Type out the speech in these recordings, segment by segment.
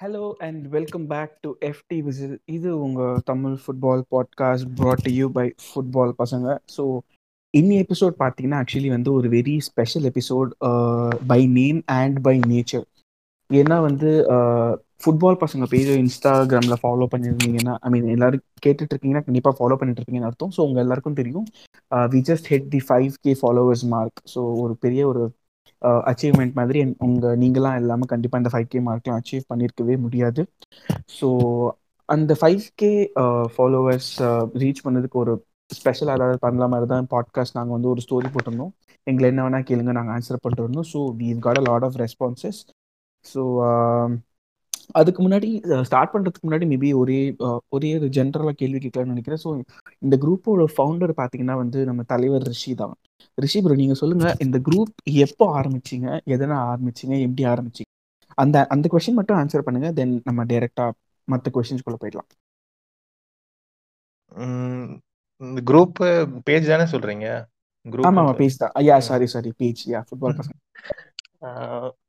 Hello and welcome back to FT whistle இது உங்கள் Tamil football podcast brought you by football பசங்க. So இன்னி episode பார்த்தீங்கன்னா actually வந்து ஒரு very special episode by name and by nature ஏன்னா வந்து uh, ஃபுட்பால் பசங்க பேர் இன்ஸ்டாகிராமில் ஃபாலோ பண்ணியிருந்தீங்கன்னா ஐ மீன் எல்லாரும் கேட்டுட்டு இருக்கீங்கன்னா கண்டிப்பாக ஃபாலோ பண்ணிட்டு இருக்கீங்கன்னு அர்த்தம். ஸோ உங்கள் எல்லாருக்கும் தெரியும். We just hit the five K followers mark so ஒரு பெரிய ஒரு அச்சீவ்மெண்ட் மாதிரி என்- உங்க நீங்களாம் இல்லாமல் கண்டிப்பாக இந்த ஃபைவ் கே மார்க்லாம் அச்சீவ் பண்ணியிருக்கவே முடியாது. ஸோ அந்த ஃபைவ் கே ஃபாலோவர்ஸ் ரீச் பண்ணதுக்கு ஒரு ஸ்பெஷல் அதாவது பண்ணல மாதிரி தான் பாட்காஸ்ட் நாங்கள் வந்து ஒரு ஸ்டோரி போட்டிருந்தோம். எங்களை என்ன வேணால் கேளுங்க நாங்கள் ஆன்சர் பண்ணிருந்தோம் so we got a lot of responses so அதுக்கு முன்னாடி ஸ்டார்ட் பண்ணுறதுக்கு முன்னாடி மேபி ஒரே ஒரே ஒரு ஜென்ரலாக கேள்வி கேட்கலாம்னு நினைக்கிறேன். ஸோ இந்த குரூப்போட ஃபவுண்டர் பார்த்தீங்கன்னா வந்து நம்ம தலைவர் ரிஷி தான். ரிஷி ப்ரோ நீங்கள் சொல்லுங்கள் இந்த குரூப் எப்போ ஆரம்பிச்சீங்க? எதனால் ஆரம்பிச்சீங்க? எப்படி ஆரம்பிச்சீங்க? அந்த அந்த கொஸ்டின் மட்டும் ஆன்சர் பண்ணுங்க. தென் நம்ம டைரெக்டாக மற்ற கொஸ்டின்ஸ்குள்ளே போயிடலாம். இந்த குரூப் பேஜ் தானே சொல்றீங்க? ஆமாம் ஆமாம் குரூப் பேஜ் தான். ஐயா sorry sorry page yeah football பசங்க.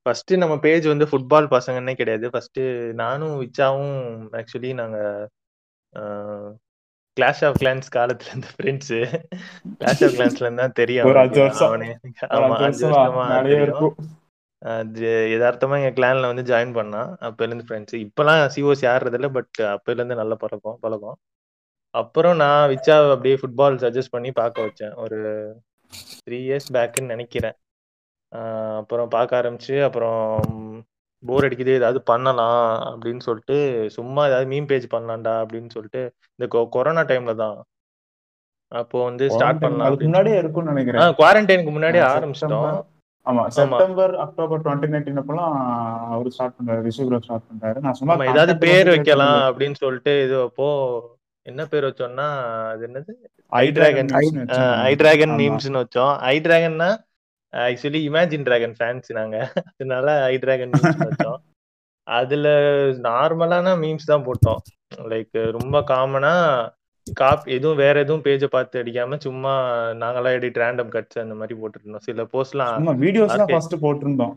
ஃபர்ஸ்ட் நம்ம பேஜ் வந்து ஃபுட்பால் பசங்கன்னே கிடையாது. ஃபர்ஸ்ட் நானும் விச்சாவும் ஆக்சுவலி நாங்க கிளாஷ் ஆஃப் கிளான்ஸ் காலத்துல இருந்த ஃப்ரெண்ட்ஸ் கிளாஷ் ஆஃப் கிளான்ஸ்ல இருந்தா தெரியும் ஒரு அஞ்சு வருஷம். அவனே ஆமா அஞ்சு வருஷமா தெரியும். அது யதார்த்தமா எங்க கிளான்ல வந்து ஜாயின் பண்ணான் அப்பல இருந்து ஃப்ரெண்ட்ஸ் இப்பெல்லாம் சிஓசி ஆடுறது இல்ல பட் அப்பல இருந்து நல்ல பழக்கம் பழக்கம். அப்புறம் நான் விச்சா அப்படியே ஃபுட்பால் சஜஸ்ட் பண்ணி பார்க்க வச்சேன். ஒரு த்ரீ இயர்ஸ் பேக்குன்னு நினைக்கிறேன். அப்புறம் பார்க்க ஆரம்பிச்சு அப்புறம் போர் அடிக்குது ஏதாவது பண்ணலாம் அப்படின்னு சொல்லிட்டு சும்மா ஏதாவது மீம் பேஜ் பண்ணலாம்டா அப்படின்னு சொல்லிட்டு இந்த கொரோனா டைம்ல தான். அப்போ வந்து ஸ்டார்ட் பண்ணலாம் முன்னாடியே இருக்கும்னு நினைக்கிறேன். குவாரண்டைனுக்கு முன்னாடியே ஆரம்பிச்சிட்டோம். ஆமா செப்டம்பர் அக்டோபர் டுவெண்ட்டி நைன்டீன் அப்பெல்லாம் அவர் ஸ்டார்ட் பண்றாரு ரிஷிகுரோ ஸ்டார்ட் பண்றாரு. நான் சும்மா ஏதாவது பேர் வைக்கலாம் அப்படின்னு சொல்லிட்டு இது அப்போ என்ன பேர் வச்சோம்னா அது என்னது? ஐ டிராகன் ஐ டிராகன் ஆமா. மீம்ஸ்னு வச்சோம். ஐ டிராகன்னா ஆக்சுவலி இமேஜின் டிராகன் ஃபேன்ஸ் நாங்க. அதனால ஐ டிராகன் வச்சோம் அதுல நார்மலான மீம்ஸ் தான் போட்டோம். லைக் ரொம்ப காமனா காப் எதுவும் வேற எதுவும் பேஜை பார்த்து அடிக்காம சும்மா நாங்களா எடிட் ரேண்டம் கட்ஸ் அந்த மாதிரி போட்டுட்டு இருந்தோம் சில போஸ்ட்லாம் சும்மா வீடியோஸ் தான் ஆர்கே ஃபர்ஸ்ட் போட்டிருந்தோம்.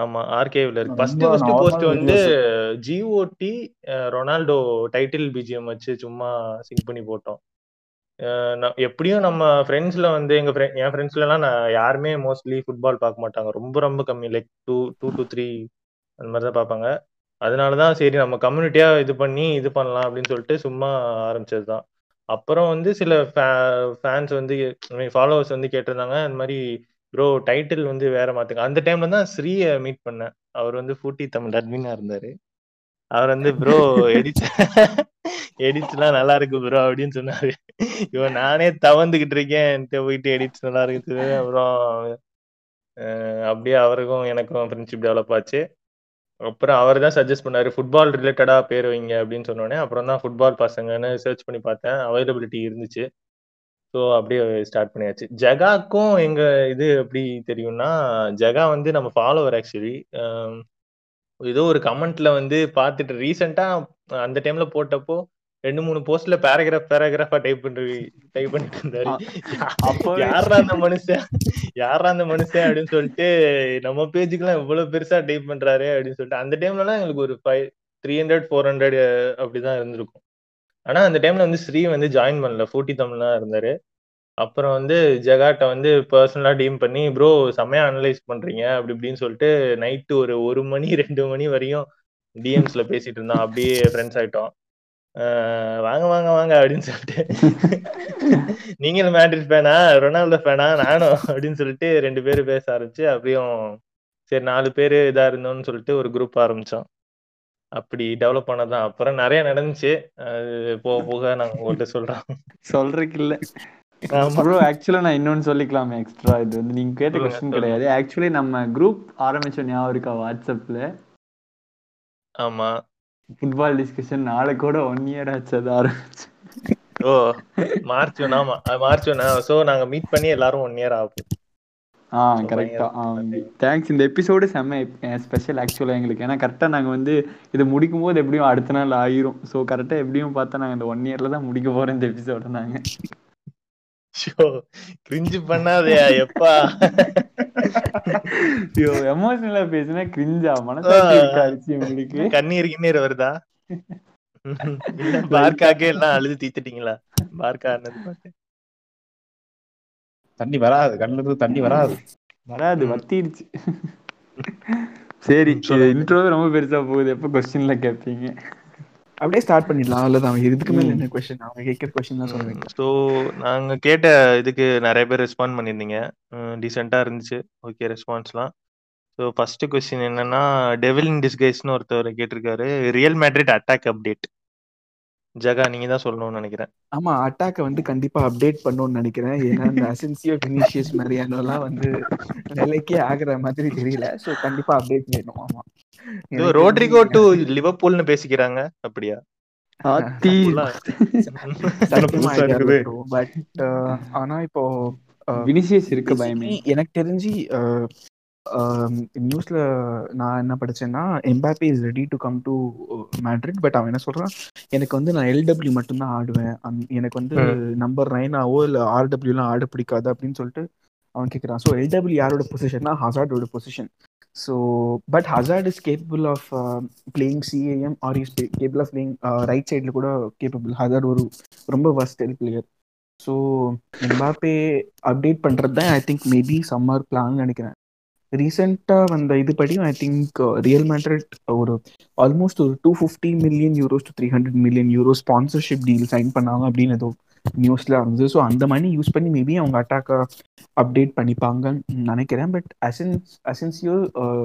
ஆமா ஆர்கேவ்ல இருக்கு. ஃபர்ஸ்ட் ஃபர்ஸ்ட் போஸ்ட் வந்து ஜிஓடி ரொனால்டோ டைட்டில் பிஜிஎம் வச்சு சும்மா சிங்க் பண்ணி போட்டோம். எப்படியும் நம்ம ஃப்ரெண்ட்ஸ்ல வந்து எங்க என் ஃப்ரெண்ட்ஸ்ல எல்லாம் நான் யாருமே மோஸ்ட்லி ஃபுட்பால் பார்க்க மாட்டாங்க. ரொம்ப ரொம்ப கம்மி. Like two two two three அந்த மாதிரி தான் பார்ப்பாங்க. அதனாலதான் சரி நம்ம கம்யூனிட்டியா இது பண்ணி இது பண்ணலாம் அப்படின்னு சொல்லிட்டு சும்மா ஆரம்பிச்சது தான். அப்புறம் வந்து சில ஃபேன்ஸ் வந்து ஃபாலோவர்ஸ் வந்து கேட்டிருந்தாங்க இந்த மாதிரி ப்ரோ டைட்டில் வந்து வேற மாத்துங்க. அந்த டைம்ல தான் ஸ்ரீயை மீட் பண்ணேன். அவர் வந்து ஃபூட்டி தமிழ் அட்மினா இருந்தாரு. அவர் வந்து ப்ரோ எடிட் எடிட்ஸ்லாம் நல்லா இருக்கு ப்ரோ அப்படின்னு சொன்னாரு. இவன் நானே தவந்துகிட்டு இருக்கேன். என்கிட்ட போயிட்டு எடிட்ஸ் நல்லா இருக்குது. அப்புறம் அப்படியே அவருக்கும் எனக்கும் ஃப்ரெண்ட்ஷிப் டெவலப் ஆச்சு. அப்புறம் அவர் தான் சஜஸ்ட் பண்ணாரு ஃபுட்பால் ரிலேட்டடா பேர் வைங்க அப்படின்னு சொன்னோடனே அப்புறம் தான் ஃபுட்பால் பசங்கன்னு சர்ச் பண்ணி பார்த்தேன். அவைலபிலிட்டி இருந்துச்சு. ஸோ அப்படியே ஸ்டார்ட் பண்ணியாச்சு. ஜெகாக்கும் எங்க இது எப்படி தெரியும்னா ஜெகா வந்து நம்ம ஃபாலோவர் ஆக்சுவலி ஏதோ ஒரு கமெண்ட்ல வந்து பார்த்துட்டு ரீசெண்டா அந்த டைம்ல போட்டப்போ ரெண்டு மூணு போஸ்ட்ல பேராகிராஃப் பேராகிராஃபா டைப் பண்ணி டைப் பண்ணிட்டு இருந்தாரு. அப்பவே யாரா அந்த மனுஷன்? யாரா அந்த மனுஷன் அப்படின்னு சொல்லிட்டு நம்ம பேஜுக்கெல்லாம் இவ்வளவு பெருசா டைப் பண்றாரு அப்படின்னு சொல்லிட்டு அந்த டைம்ல எல்லாம் எங்களுக்கு ஒரு five three hundred four hundred அப்படிதான் இருந்திருக்கும். ஆனா அந்த டைம்ல வந்து ஸ்ரீ வந்து ஜாயின் பண்ணல. ஃபூட்டி தமிழ் தான் இருந்தாரு. அப்புறம் வந்து ஜெகாட்ட வந்து பர்சனலா டீம் பண்ணி ப்ரோ செம்மையா அனலைஸ் பண்றீங்க அப்படி இப்படின்னு சொல்லிட்டு நைட்டு ஒரு ஒரு மணி ரெண்டு மணி வரையும் டிஎம்ஸ்ல பேசிட்டு இருந்தோம் அப்படியே ஃப்ரெண்ட்ஸ் ஆயிட்டோம். ஆஹ் வாங்க வாங்க வாங்க அப்படின்னு சொல்லிட்டு. நீங்களும் மேட்ரிட் ஃபேனா? ரொனால்டோ ஃபேனா? நானும் அப்படின்னு சொல்லிட்டு ரெண்டு பேரும் பேச ஆரம்பிச்சு அப்படியும் சரி நாலு பேர் இதா இருந்தோம்னு சொல்லிட்டு ஒரு குரூப் ஆரம்பிச்சோம். அப்படி டெவலப் பண்ணதான். அப்புறம் நிறைய நடந்துச்சு. அது போக போக நாங்க உங்கள்கிட்ட சொல்றோம். சொல்றதுக்கு இல்ல. ப்ரோ ஆக்சுவலா நான் இன்னொன்னு சொல்லிக்கலாமே எக்ஸ்ட்ரா இது வந்து நீங்க கேட்ட சொல்லுங்க கிடையாது. ஆக்சுவலி நம்ம குரூப் ஆரம்பிச்ச ஞாபகம் இருக்கா வாட்ஸ்அப்ல? ஆமா. ஃபுட்பால் டிஸ்கஷன் நாளை கூட ஒன் இயர் ஆச்சு அது ஆரம்பிச்சு. ஓ மார்ச் ஒன் ஆமா. மார்ச் ஒன் சோ நாங்க மீட் பண்ணி எல்லாரும் ஒன் இயர் ஆகும். ஆ So, கரெக்டா தேங்க்ஸ் இந்த எபிசோடு செம்ம ஸ்பெஷல் ஆக்சுவலாக எங்களுக்கு. ஏன்னா கரெக்டாக நாங்கள் வந்து இது முடிக்கும் போது எப்படியும் அடுத்த நாள் ஆயிரும். ஸோ கரெக்டாக எப்படியும் பார்த்தா நாங்கள் இந்த ஒன் இயர்ல தான் முடிக்க போறோம் இந்த எபிசோட நாங்கள் கிரிஞ்சு பண்ணாதயா எப்பா? ஐயோ எமோஷனலா பேசினா கிரிஞ்சா மனசாட்சி இருக்காச்சு உங்களுக்கு? கண்ணீர் கிண்ணீர் வருதா? பார்க்காக்கே எல்லாம் அழுது தீத்துட்டீங்களா? பார்க்கா தண்ணி வராது கண்ணுல இருந்து தண்ணி வராது. வராது. வத்திருச்சு. சரி. இன்ட்ரோவே ரொம்ப பெருசா போகுது. எப்ப கொஸ்டின்ல கேட்பீங்க அப்படியே ஸ்டார்ட் பண்ணிடலாம். அவ்வளவுதான். இதுக்கு மேல. என்ன கொஸ்டின் அவங்க கேட்கிற கொஸ்டின் தான் சொல்றேன் ஸோ நாங்க கேட்ட இதுக்கு நிறைய பேர் ரெஸ்பாண்ட் பண்ணியிருந்தீங்க. டீசெண்டாக இருந்துச்சு. ஓகே ரெஸ்பான்ஸ்லாம் ஸோ ஃபர்ஸ்ட் கொஸ்டின் என்னன்னா டெவில் இன் டிஸ்கைஸ்னு ஒருத்தவர் கேட்டிருக்காரு. Real Madrid attack update Jaga நீங்க தான் சொல்லணும்னு நினைக்கிறேன். ஆமா அட்டாக்கை வந்து கண்டிப்பா அப்டேட் பண்ணணும்னு நினைக்கிறேன். ஏன்னா இந்த அசென்சியோ வினிஷியஸ் மரியானோலாம் வந்து நிலைக்கே ஆகுற மாதிரி தெரியல. சோ கண்டிப்பா அப்டேட் வேணும். ஆமா. ரோட்ரிகோ டு லிவர்பூல்னு பேசிக்கிறாங்க. அப்படியா? ஆனா இப்போ uh, வினிசியஸ் இருக்க பயமே. எனக்கு தெரிஞ்சு நியூஸ்ல நான் என்ன படிச்சேன்னா Mbappe is ready to come to Madrid but அவன் என்ன சொல்றான்? எனக்கு வந்து நான் எல்டபிள்யூ மட்டும்தான் ஆடுவேன். எனக்கு வந்து நம்பர் நைனாவோ இல்லை ஆர்டபிள்யூலாம் ஆட பிடிக்காது அப்படின்னு சொல்லிட்டு அவன் கேட்குறான் ஸோ எல்டபிள்யூ யாரோட பொசிஷன்னா ஹசார்டோட position so but Hazard is capable of playing CAM or is capable of playing right சைடில் கூட கேப்பபிள் ஹசார்ட் ஒரு ரொம்ப versatile player so Mbappe update பண்ணுறது தான் I think maybe summer plan நினைக்கிறேன். ரீசெண்டாக வந்த இது படியும் ஐ திங்க் ரியல் மேட்ரட் ஒரு ஆல்மோஸ்ட் ஒரு two fifty million euros to three hundred million euro sponsorship deal sign பண்ணாங்க அப்படின்னு ஏதோ நியூஸ்ல இருந்தது ஸோ அந்த மணி யூஸ் பண்ணி மேபி அவங்க அட்டாக்கை அப்டேட் பண்ணிப்பாங்கன்னு நினைக்கிறேன். பட் அசென்ஸ் அசென்சியோ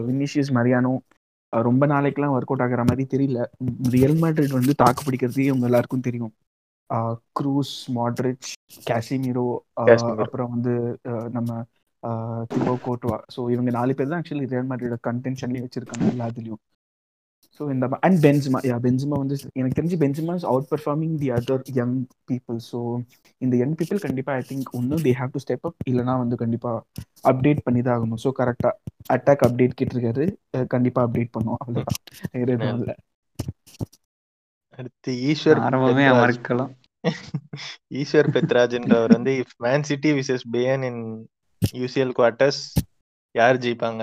வினிஷியஸ் மரியானோ ரொம்ப நாளைக்கெல்லாம் ஒர்க் அவுட் ஆகுற மாதிரி தெரியல. ரியல் மேட்ரிட் வந்து தாக்கு பிடிக்கிறதே உங்க எல்லாருக்கும் தெரியும். Kroos Modric Casemiro. அப்புறம் வந்து நம்ம திபோ கோட்வா ஸோ இவங்க நாலு பேர் தான் ஆக்சுவலி ரியல் மேட்ரியோட கண்டென்ஷன்லேயே வச்சிருக்காங்க எல்லாத்துலேயும். ஸோ இந்த அண்ட் பென்சிமா யா பென்சிமா வந்து எனக்கு தெரிஞ்சு Benzema is out performing the other young people so இந்த யங் பீப்புள் கண்டிப்பாக ஐ திங்க் ஒன்றும் they have to step up இல்லைனா வந்து கண்டிப்பாக அப்டேட் பண்ணி தான் ஆகணும் ஸோ கரெக்டாக அட்டாக் அப்டேட் கேட்டிருக்காரு. அஹ் கண்டிப்பா அப்டேட் பண்ணுவோம். அவ்வளோதான் வேற எதுவும் இல்லை அடுத்து ஈஸ்வர் ஆரம்பமே பெத்ராஜ். மறக்கலாம் ஈஸ்வர் பெத்ராஜ்ன்றவர் வந்து if Man City versus Bayern in UCL quarters யார் ஜெயிப்பாங்க?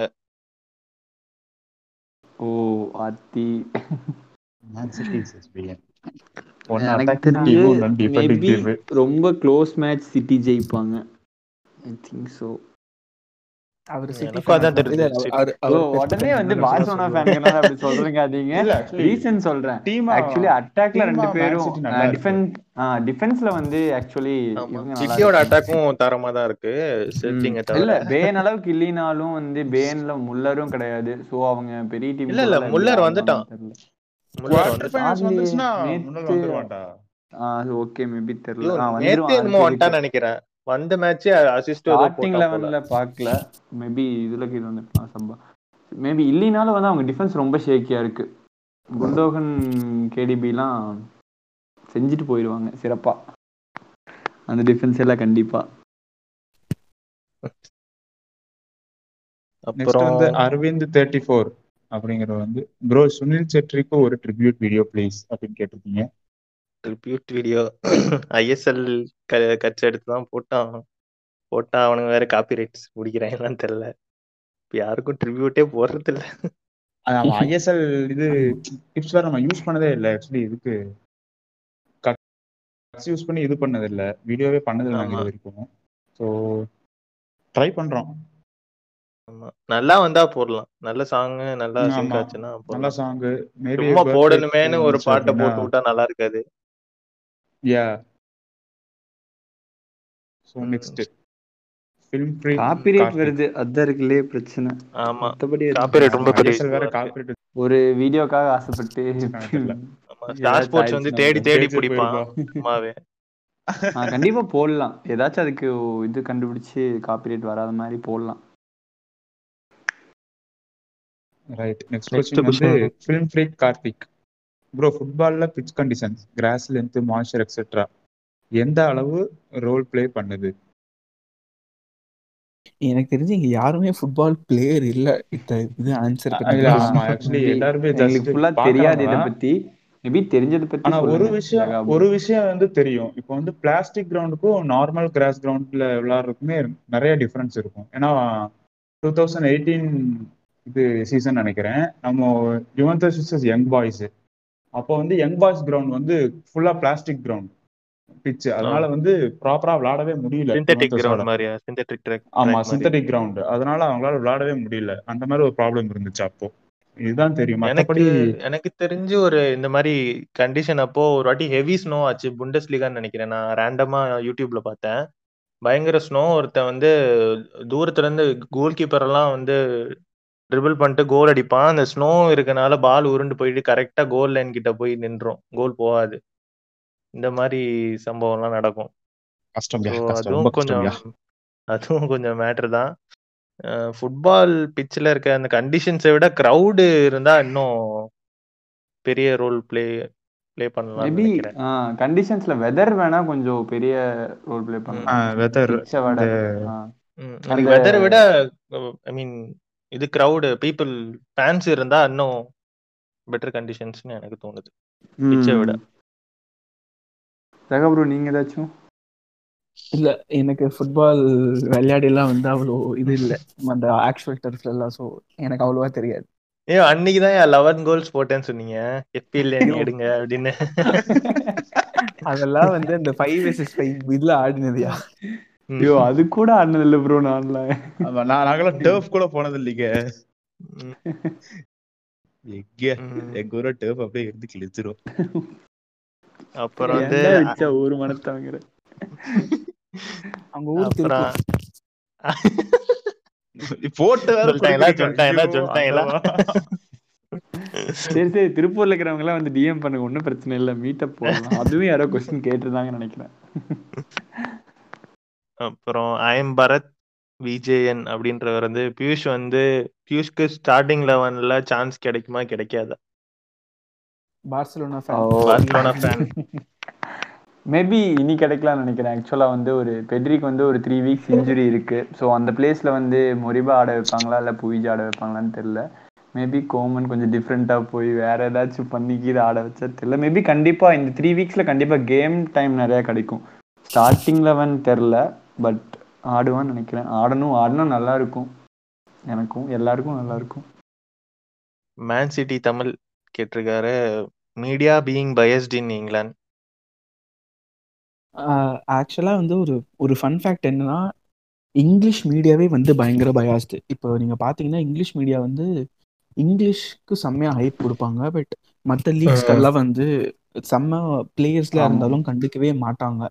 மேபி டீம் ரொம்ப க்ளோஸ் மேட்ச் சிட்டி ஜெயிப்பாங்க. ஐ திங்க் ஸோ அவர் சிட்டி எனக்கும் அதான் தெரியுது. ஓ உடனே வந்து பார்சலோனா ஃபேன்கள் அப்படி actually ரீசன் சொல்றேன். ஆக்சுவலி அட்டாக்ல ரெண்டு பேரும். டிஃபென்ஸ் டிஃபென்ஸ்ல வந்து ஆக்சுவலி சிட்டியோட அட்டாக்கும் தரமா தான் இருக்கு. இல்ல பேன் அளவுக்கு இல்லைனாலும் வந்து பேன்ல முல்லரும் கிடையாது. சோ அவங்க பெரிய டீம் இல்ல, இல்ல, முல்லர் வந்துட்டான். ஓகே மேபி தெரியல. வந்துருவான் நினைக்கிறேன். வந்த மேட்ச் அசிஸ்ட் ஸ்டார்டிங் லெவன்ல பார்க்கல. மேபி இதுல இது வந்துருக்கலாம் சம்பா மேபி இல்லைனாலும் வந்து அவங்க டிஃபென்ஸ் ரொம்ப ஷேக்கியா இருக்கு. குண்டோகன் கேடிபிலாம் செஞ்சுட்டு போயிடுவாங்க சிறப்பா. அந்த டிஃபென்ஸ் எல்லாம் கண்டிப்பா. அப்புறம் வந்து அரவிந்த் தேர்ட்டி ஃபோர் அப்படிங்கிற வந்து ப்ரோ சுனில் செட்ரிக்கு ஒரு ட்ரிபியூட் வீடியோ ப்ளீஸ் அப்படின்னு கேட்டிருக்கீங்க. ட்ரிபியூட் வீடியோ ஐஎஸ்எல் கட்சி எடுத்து தான் போட்டான். போட்டா அவனுங்க வேற காப்பி ரைட்ஸ் முடிக்கிறாங்கன்னு தெரியல. இப்ப யாருக்கும் ட்ரிபியூட்டே போடுறது இல்ல அவன் ஐஎஸ்எல் இது டிப்ஸ் வேற நம்ம யூஸ் பண்ணதே இல்லை ஆக்சுவலி இதுக்கு. கட்ஸ் யூஸ் பண்ணி இது பண்ணது இல்லை வீடியோவே பண்ணது இல்லை நாங்கள் வரைக்கும். ஸோ ட்ரை பண்றோம். ஆமா. நல்லா வந்தா போடலாம். நல்ல சாங் நல்லா. சிங்க் ஆச்சுன்னா நல்ல. சாங் மேபி போடணுமேனு ஒரு பாட்டை போட்டு விட்டா நல்லா இருக்காது. யா ஸோ ம். நெக்ஸ்ட் ஃபிலிம் ஃப்ரீ காப்பிரைட் வருது. அதான் இருக்குல்லே பிரச்சனை. ஆமா. மத்தபடி Copyright ரொம்ப பெரிய வேற. காப்பிரைட் ஒரு வீடியோக்காக ஆசைப்பட்டு ஸ்டார் ஸ்போர்ட்ஸ் வந்து தேடி தேடி பிடிப்பான். சும்மாவே. ஆ, கண்டிப்பா போடலாம். ஏதாச்சும் அதுக்கு இது கண்டுபிடிச்சு காப்பிரைட் வராத மாதிரி போடலாம். ரைட் நெக்ஸ்ட் Next கொஸ்டின் வந்து question. Film free Karthik bro ஃபுட்பால்ல pitch conditions grass length moisture etcetera எந்த அளவு ரோல் ப்ளே பண்ணுது? எனக்கு தெரிஞ்சு இங்க யாருமே ஃபுட்பால் பிளேயர் இல்ல. இந்த இது ஆன்சர் ஆமா ஆக்சுவலி Maybe எல்லாருமே எங்களுக்கு ஃபுல்லா தெரியாது இத பத்தி. மேபி தெரிஞ்சத பத்தி ஆனா ஒரு. விஷயம். ஒரு விஷயம் வந்து தெரியும். இப்போ வந்து பிளாஸ்டிக் கிரவுண்டுக்கும் நார்மல் கிராஸ் கிரவுண்ட்ல விளையாடுறதுக்குமே நிறைய டிஃபரன்ஸ் இருக்கும். ஏன்னா டூ தௌசண்ட் எயிட்டீன் இது சீசன் நினைக்கிறேன். நம்ம விசஸ் யங் பாய்ஸ் அப்போ வந்து யங் பாய்ஸ் கிரவுண்ட் வந்து ஃபுல்லா பிளாஸ்டிக் கிரவுண்ட் பிச் அதனால வந்து ப்ராப்பரா விளையாடவே முடியல. சிந்தட்டிக். கிரவுண்ட் மாதிரியா? சிந்தட்டிக் ட்ராக் ஆமா சிந்தட்டிக் கிரவுண்ட் அதனால அவங்களால விளையாடவே முடியல. அந்த மாதிரி ஒரு ப்ராப்ளம் இருந்துச்சு அப்போ. இதுதான் தெரியும். எனக்கு தெரிஞ்சு ஒரு இந்த மாதிரி கண்டிஷன் அப்போ ஒரு வாட்டி ஹெவி ஸ்னோ ஆச்சு. புண்டஸ் லீகான்னு நினைக்கிறேன். நான் ரேண்டமா யூடியூப்ல பார்த்தேன். பயங்கர ஸ்னோ ஒருத்தன் வந்து தூரத்துல இருந்து கோல் கீப்பர் எல்லாம் வந்து ட்ரிபிள் பண்ணிட்டு கோல் அடிப்பான். அந்த ஸ்னோ இருக்கனால பால் உருண்டு போயிட்டு கரெக்டா கோல் லைன் கிட்ட போய் நின்றும் கோல் போகாது. இந்த மாதிரி சம்பவம்லாம் நடக்கும். அதுவும் கொஞ்சம் அதுவும் கொஞ்சம் மேட்ரு தான். ஃபுட்பால் பிச்சில் இருக்க அந்த கண்டிஷன்ஸை விட க்ரௌடு இருந்தா இன்னும் பெரிய ரோல் ப்ளே ப்ளே பண்ணலாம்னு மேபி நினைக்கிறேன். கண்டிஷன்ஸ்ல வெதர் வேணா கொஞ்சம் பெரிய ரோல் ப்ளே பண்ணலாம். வெதர் வெதரை விட ஐ மீன் இது க்ரௌடு பீப்புள் ஃபேன்ஸ் இருந்தா இன்னும் பெட்டர் கண்டிஷன்ஸ்னு எனக்கு தோணுது. பிச்சை விட. ரகா ப்ரோ நீங்க ஏதாச்சும்? இல்ல எனக்கு ஃபுட்பால் விளையாடிலாம் வந்து அவ்வளோ இது இல்ல. அந்த ஆக்சுவல் டர்ஃப்ல எல்லாம் ஸோ எனக்கு அவ்வளோவா தெரியாது. ஏ அன்னைக்கு தான் லெவன் கோல்ஸ் போட்டேன்னு சொன்னீங்க. எப்பிஎல் எடுங்க அப்படின்னு. அதெல்லாம் வந்து அந்த ஃபைவ் வெர்சஸ் ஃபைவ் இதுல ஆடினதுயா ஐயோ அது கூட ஆடினது இல்ல ப்ரோ நான்ல ஆமா, நான் நாங்களாம் டர்ஃப் கூட போனது இல்லைங்க எங்க. எங்க ஊர டர்ஃப் அப்படியே இருந்து கிழிச்சிரும் அப்புறம் வந்து ஒரு மனத்தவங்கிற அவங்க ஊர் அப்புறம் போட்டு வேற சொல்லிட்டாங்களா. சொல்லிட்டாங்களா. சரி சரி திருப்பூர்ல இருக்கிறவங்க எல்லாம் வந்து டிஎம் பண்ணுங்க ஒன்றும் பிரச்சனை இல்லை மீட்டப் போடலாம். அதுவும் யாரோ கொஸ்டின் கேட்டிருந்தாங்கன்னு நினைக்கிறேன். அப்புறம் ஐஎம் பரத் விஜேஎன் அப்படின்றவர் வந்து பியூஷ் வந்து பியூஷ்க்கு ஸ்டார்டிங் லெவன்ல சான்ஸ் கிடைக்குமா கிடைக்காதா? பார்சலோனா பார்சலோனா ஃபேன் மேபி இனி கிடைக்கலாம்னு நினைக்கிறேன். ஆக்சுவலாக வந்து ஒரு பெட்ரிக்கு வந்து ஒரு த்ரீ வீக்ஸ் இன்ஜுரி இருக்கு. ஸோ அந்த பிளேஸில் வந்து மொரிபா ஆட வைப்பாங்களா இல்லை புவிஜா ஆட வைப்பாங்களான்னு தெரில மேபி கோமன் கொஞ்சம் டிஃப்ரெண்ட்டாக போய் வேற ஏதாச்சும் பண்ணி கீழே ஆட வச்சா தெரியல. மேபி கண்டிப்பாக இந்த த்ரீ வீக்ஸில் கண்டிப்பாக கேம் டைம் நிறையா கிடைக்கும். ஸ்டார்டிங் லெவன் தெரில பட் ஆடுவான்னு நினைக்கிறேன். ஆடணும் ஆடினா நல்லா இருக்கும் எனக்கும் எல்லாருக்கும் நல்லா இருக்கும் மேன் சிட்டி தமிழ் கேட்டிருக்காரு. Media being biased in England ஆக்சுவலாக வந்து ஒரு ஒரு ஃபன் ஃபேக்ட் என்னன்னா இங்கிலீஷ் மீடியாவே வந்து பயங்கர பயாஸ்டு இப்போ நீங்கள் பார்த்தீங்கன்னா இங்கிலீஷ் மீடியா வந்து இங்கிலீஷ்க்கு செம்மையாக ஹைப் கொடுப்பாங்க. பட் மற்ற லீக்ஸ்க்கெல்லாம் வந்து செம்ம பிளேயர்ஸ்ல ஆமா. இருந்தாலும் கண்டுக்கவே மாட்டாங்க.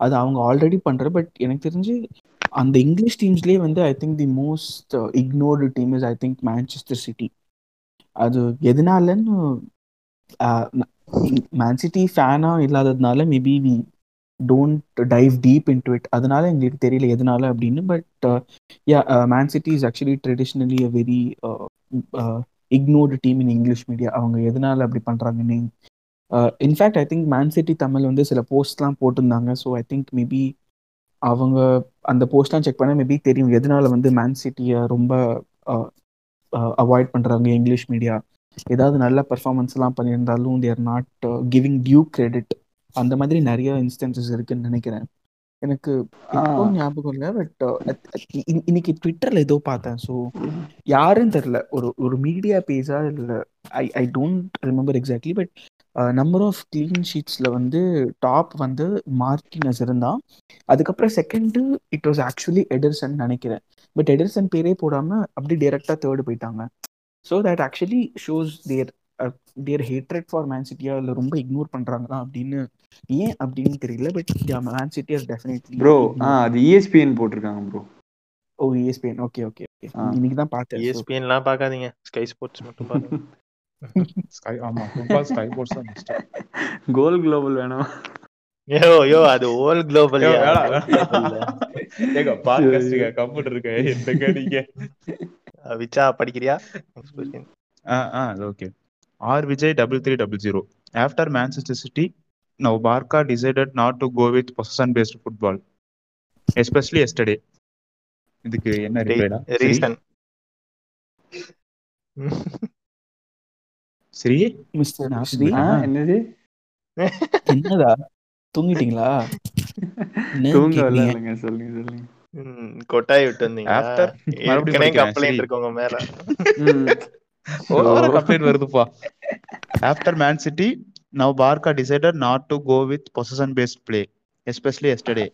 அது அவங்க ஆல்ரெடி பண்ற பட் எனக்கு தெரிஞ்சு அந்த இங்கிலீஷ் டீம்ஸ்லேயே வந்து I think the most ignored team is I think Manchester City அது எதனாலன்னு மேன் சிட்டி ஃபேனாக இல்லாததுனால maybe we don't dive deep into it அதனால எங்களுக்கு தெரியல எதனால அப்படின்னு but yeah Man City is actually traditionally a very ignored team in English media அவங்க எதனால அப்படி பண்ணுறாங்கன்னு in fact I think Man City Tamil வந்து சில போஸ்ட்லாம் போட்டிருந்தாங்க. ஸோ ஐ திங்க் மேபி அவங்க அந்த போஸ்ட்லாம் செக் பண்ணால் மேபி தெரியும். எதனால வந்து மேன் சிட்டியை ரொம்ப அவாய்ட் பண்ணுறாங்க இங்கிலீஷ் மீடியா ஏதாவது நல்ல பர்ஃபார்மன்ஸ்லாம் பண்ணியிருந்தாலும் they're not giving due credit அந்த மாதிரி நிறைய இன்ஸ்டன்சஸ் இருக்குன்னு நினைக்கிறேன். எனக்கு. ஞாபகம் இல்லை பட் இன்னைக்கு ட்விட்டர்ல ஏதோ பார்த்தேன். ஸோ யாருன்னு தெரில ஒரு ஒரு மீடியா பேஜா இல்லை? I I don't remember exactly but number of clean ஷீட்ஸில் வந்து டாப் வந்து மார்டினஸ் இருந்தான் அதுக்கப்புறம் second it was actually Ederson நினைக்கிறேன். பட் எடர்சன் பேரே போடாமல் அப்படி டேரெக்டாக தேர்டு போயிட்டாங்க. So that actually shows their their hatred for Man சிட்டியா இல்லை ரொம்ப இக்னோர் பண்ணுறாங்களா அப்படின்னு ஏன் அப்படின்னு தெரியல. But Man City are definitely bro ஆ அது இஎஸ்பிஎன் போட்டிருக்காங்க bro oh ESPN okay okay okay ஆ. இன்னைக்கு தான் பார்த்தேன். So- ESPNலாம் பார்க்காதீங்க. ஸ்கை ஸ்போர்ட்ஸ் மட்டும் பாருங்க ஸ்கை ஆமா ஃபுட்பால் ஸ்கை போர்ட்ஸ் தான் பெஸ்ட் கோல் குளோபல் வேணாம்? Yo yo? அது ஓல் குளோபல். ஏங்க பாட்காஸ்டுங்க கம்ப்யூட்டர் இருக்கு என்னங்க நீங்க விச்சா படிக்கிறியா. ஆ ஆ okay R Vijay double three double zero after Manchester City now Barca decided not to go with possession based football especially yesterday இதுக்கு என்ன ரீசன் ஸ்ரீ என்னது? என்னடா? தூங்கிட்டீங்களா? தூங்க சொல்லுங்க சொல்லுங்க கொட்டாய் விட்டு வந்தீங்களா After- மறுபடியும் கம்ப்ளைண்ட். இருக்கு உங்க மேல. ம். ஓவரா கம்ப்ளைண்ட் வருதுப்பா. After Man City now Barca decided not to go with position based play especially yesterday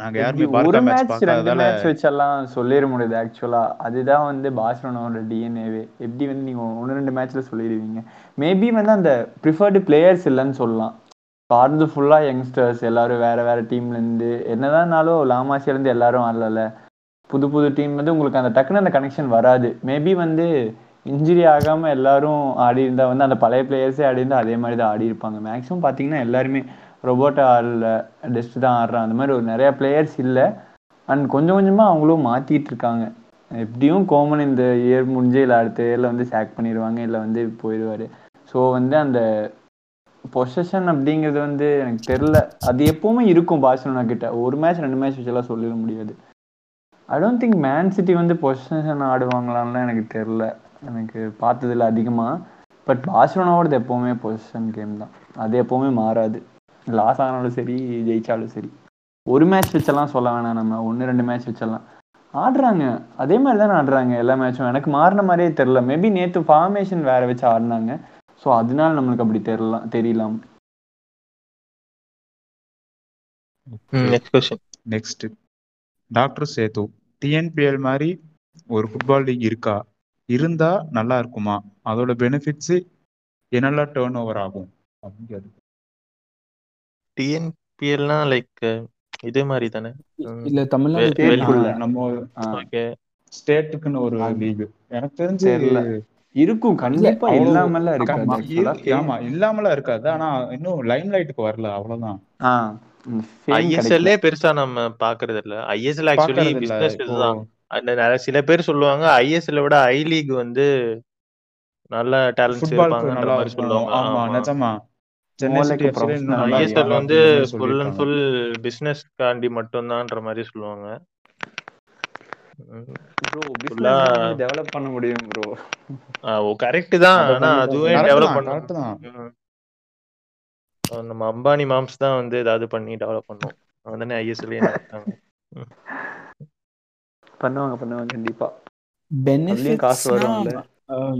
நாங்க யாருமே ஒரு மேட்ச் ரெண்டு மேட்ச் வச்செல்லாம் சொல்லிட முடியாது ஆக்சுவலா அதுதான் வந்து பார்சலோனாவோட டிஎன்ஏவே எப்படி வந்து நீங்க ஒன்று ரெண்டு மேட்ச்ல சொல்லிடுவீங்க? மேபி வந்து அந்த ப்ரிஃபர்டு பிளேயர்ஸ் இல்லைன்னு சொல்லலாம். ஆடுறது ஃபுல்லா யங்ஸ்டர்ஸ் எல்லாரும் வேற வேற டீம்ல இருந்து என்னதான்னாலும் லாமாசில இருந்து எல்லாரும் ஆடல புது புது டீம் வந்து உங்களுக்கு அந்த டக்குன்னு அந்த கனெக்ஷன் வராது. மேபி வந்து இன்ஜுரி ஆகாம எல்லாரும் ஆடி இருந்தா வந்து அந்த பழைய பிளேயர்ஸே ஆடி இருந்தா அதே மாதிரி தான் ஆடி இருப்பாங்க. மேக்ஸிமம் பாத்தீங்கன்னா எல்லாருமே ரொபோட்டா ஆடல டெஸ்ட் தான் ஆடுறான். அந்த மாதிரி ஒரு நிறையா பிளேயர்ஸ் இல்லை. அண்ட் கொஞ்சம் கொஞ்சமாக அவங்களும் மாற்றிட்டு இருக்காங்க. எப்படியும் கோமன் இந்த இயர் முடிஞ்சு இல்லை அடுத்த இயரில் வந்து சேக் பண்ணிடுவாங்க இல்லை வந்து போயிடுவார். ஸோ வந்து அந்த பொசஷன் அப்படிங்கிறது வந்து எனக்கு தெரில அது எப்பவுமே இருக்கும் பார்சலோனா கிட்ட. ஒரு மேட்ச் ரெண்டு மேட்ச் வச்செல்லாம் சொல்லிட முடியாது. I don't think Man City வந்து பொசிஷன் ஆடுவாங்களான்லாம் எனக்கு தெரில எனக்கு பார்த்ததில்ல அதிகமாக பட் பார்சலோனாவோடது எப்போவுமே பொசிஷன் கேம் தான். அது எப்போவுமே மாறாது. லாஸ் ஆனாலும் சரி ஜெயிச்சாலும் சரி. ஒரு மேட்ச் வச்செல்லாம் சொல்ல வேணாம் நம்ம. ஒன்று ரெண்டு மேட்ச் வச்செல்லாம். ஆடுறாங்க. அதே மாதிரி தான் ஆடுறாங்க எல்லா மேட்சும் எனக்கு மாறின மாதிரியே தெரில மேபி நேற்று ஃபார்மேஷன் வேற வச்சு ஆடினாங்க. ஸோ அதனால நம்மளுக்கு அப்படி தெரியலாம் தெரியலாம் next question next doctor Sethu TNPL மாதிரி ஒரு ஃபுட்பால் லீக் இருக்கா? இருந்தா நல்லா இருக்குமா? அதோட பெனிஃபிட்ஸ் என்னெல்லாம் டேர்ன் ஓவர் ஆகும்? அப்படிங்கிறது. டிஎன்பிஎல்னா லைக் இதே மாதிரி தானே? இல்ல தமிழ்நாடு. நம்ம ஸ்டேட்டுக்குன்னு ஒரு. லீக். எனக்கு தெரிஞ்சு. இருக்கும் கண்டிப்பா இல்லாமல்லாம் இருக்காது. ஆமா, இல்லாமலாம் இருக்காது. ஆனா இன்னும் லைம் லைட்டுக்கு வரல அவ்வளவுதான். ஐஎஸ்எல்லே. பெருசா நம்ம பாக்குறது இல்ல. ஐஎஸ்எல் ஆக்சுவலி பிசினஸ் இதுதான் சில பேர் சொல்லுவாங்க ஐஎஸ்எல் விட ஐ லீக் வந்து நல்ல டேலண்ட்ஸ் இருக்கும். சொல்லுவாங்க. ஆமா ஆமா. நிஜமா. ஐஎஸ்எல் வந்து ஃபுல் அண்ட் ஃபுல் பிசினஸ் காண்டி மட்டும்தான்ற மாதிரி சொல்லுவாங்க. Develop பண்ண முடியும். ஆ, ஓ கரெக்ட் தான். ஆனா அதுவே டெவலப் பண்ண நம்ம அம்பானி மாம்ஸ் தான் வந்து ஏதாவது பண்ணி டெவலப் பண்ணும். அவங்க தானே ஐஎஸ்எல்லே நடத்தாங்க பண்ணுவாங்க பண்ணுவாங்க கண்டிப்பா. அதுலயும் காசு வரும்ல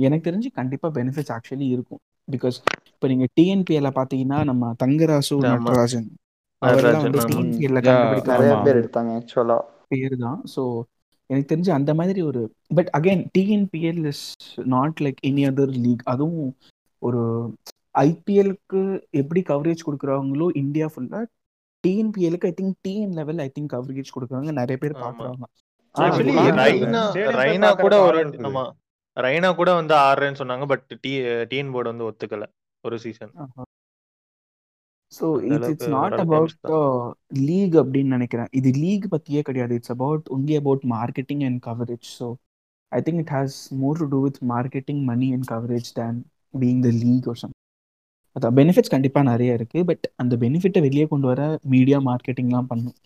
எனக்கு தெரிஞ்சு கண்டிப்பா பெனிஃபிட்ஸ் ஆக்சுவலி இருக்கும். பிகாஸ் இப்போ நீங்க டிஎன்பிஎல்ல பாத்தீங்கன்னா நம்ம தங்கராசு. நட்ராஜன் அவர்லாம் வந்து. டிஎன்பிஎல்ல எடுத்தாங்க ஆக்சுவலா பேர் தான் ஸோ எனக்கு தெரிஞ்சு அந்த மாதிரி ஒரு but again TNPL is not like any other league அதுவும் ஒரு ஐபிஎலுக்கு எப்படி கவரேஜ் கொடுக்குறாங்களோ இந்தியா ஃபுல்லா டிஎன்பிஎலுக்கு I think TN level I think coverage கொடுக்குறாங்க. நிறைய பேர் பார்க்கறதுக்கு கூட ஒரு ரைனா கூட வந்து ஆடுறேன்னு சொன்னாங்க பட் டி டிஎன் போர்டு வந்து ஒத்துக்கல ஒரு சீசன் ஸோ அந்த it's it's not about league அப்படின்னு நினைக்கிறேன். இது லீக் பத்தியே கிடையாது. It's about only about marketing and coverage so I think it has more to do with marketing money and coverage than being the league ஒரு some அதான் benefits கண்டிப்பாக நிறைய இருக்குது பட் அந்த பெனிஃபிட்டை வெளியே கொண்டு வர மீடியா மார்க்கெட்டிங்லாம் பண்ணும்.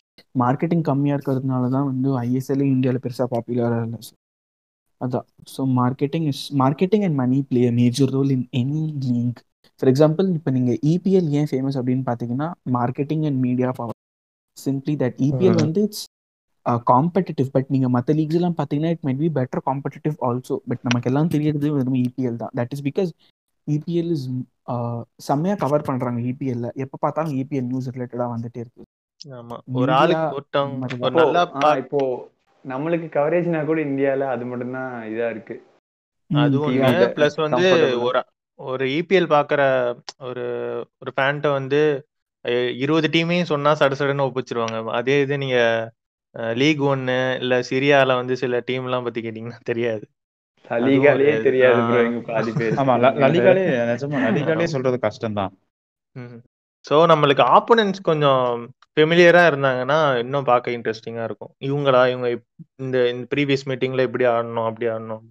மார்க்கெட்டிங் கம்மியாக இருக்கிறதுனால தான் வந்து ஐஎஸ்எல்லே இந்தியாவில் பெருசாக பாப்புலராக இல்லை அதான் so marketing is marketing and money play major role in any league for example இப்போ நீங்கள் இபிஎல் ஏன் ஃபேமஸ் அப்படின்னு பார்த்தீங்கன்னா marketing and media power simply that EPL. வந்து இட்ஸ் காம்படிட்டிவ் பட் நீங்கள் மற்ற லீக்ஸ் எல்லாம் பார்த்தீங்கன்னா it might be better competitive also but நமக்கு எல்லாம் தெரியறது வெறும் இபிஎல் தான். That is because EPL is செம்மையாக கவர் பண்ணுறாங்க இபிஎல்ல எப்போ பார்த்தாலும் இபிஎல் நியூஸ் ரிலேட்டடாக வந்துட்டே இருக்கு. ஆமா. ஒரு ஆளுக்கு இப்போ நம்மளுக்கு கவரேஜ்னா கூட இந்தியால அது மட்டும்தான் இதா இருக்கு. அது ம், ஒண்ணு பிளஸ் வந்து. ஒரு ஒரு இபிஎல் பாக்குற ஒரு ஒரு ஃபேன்ட்ட வந்து இருபது டீமையும் சொன்னா சட சடன்னு ஒப்பிச்சிருவாங்க. அதே இது நீங்க லீக் ஒன்னு இல்ல சிரியால வந்து சில டீம் எல்லாம் பத்தி கேட்டீங்கன்னா தெரியாது. லலிகாலேயே அதுவும் தெரியாது ப்ரோ ஆ. எங்க பாதி பேர். ஆமா ல- லலிகாலே நிஜமா லலிகாலே சொல்றது கஷ்டம் தான் ஸோ நம்மளுக்கு ஆப்போனன்ட்ஸ் கொஞ்சம் ஃபெமிலியரா இருந்தாங்கன்னா இன்னும் பார்க்க இன்ட்ரெஸ்டிங்கா இருக்கும். இவங்களா? இவங்க இந்த இந்த ப்ரீவியஸ் மீட்டிங்ல இப்படி ஆடணும் அப்படி ஆடணும்.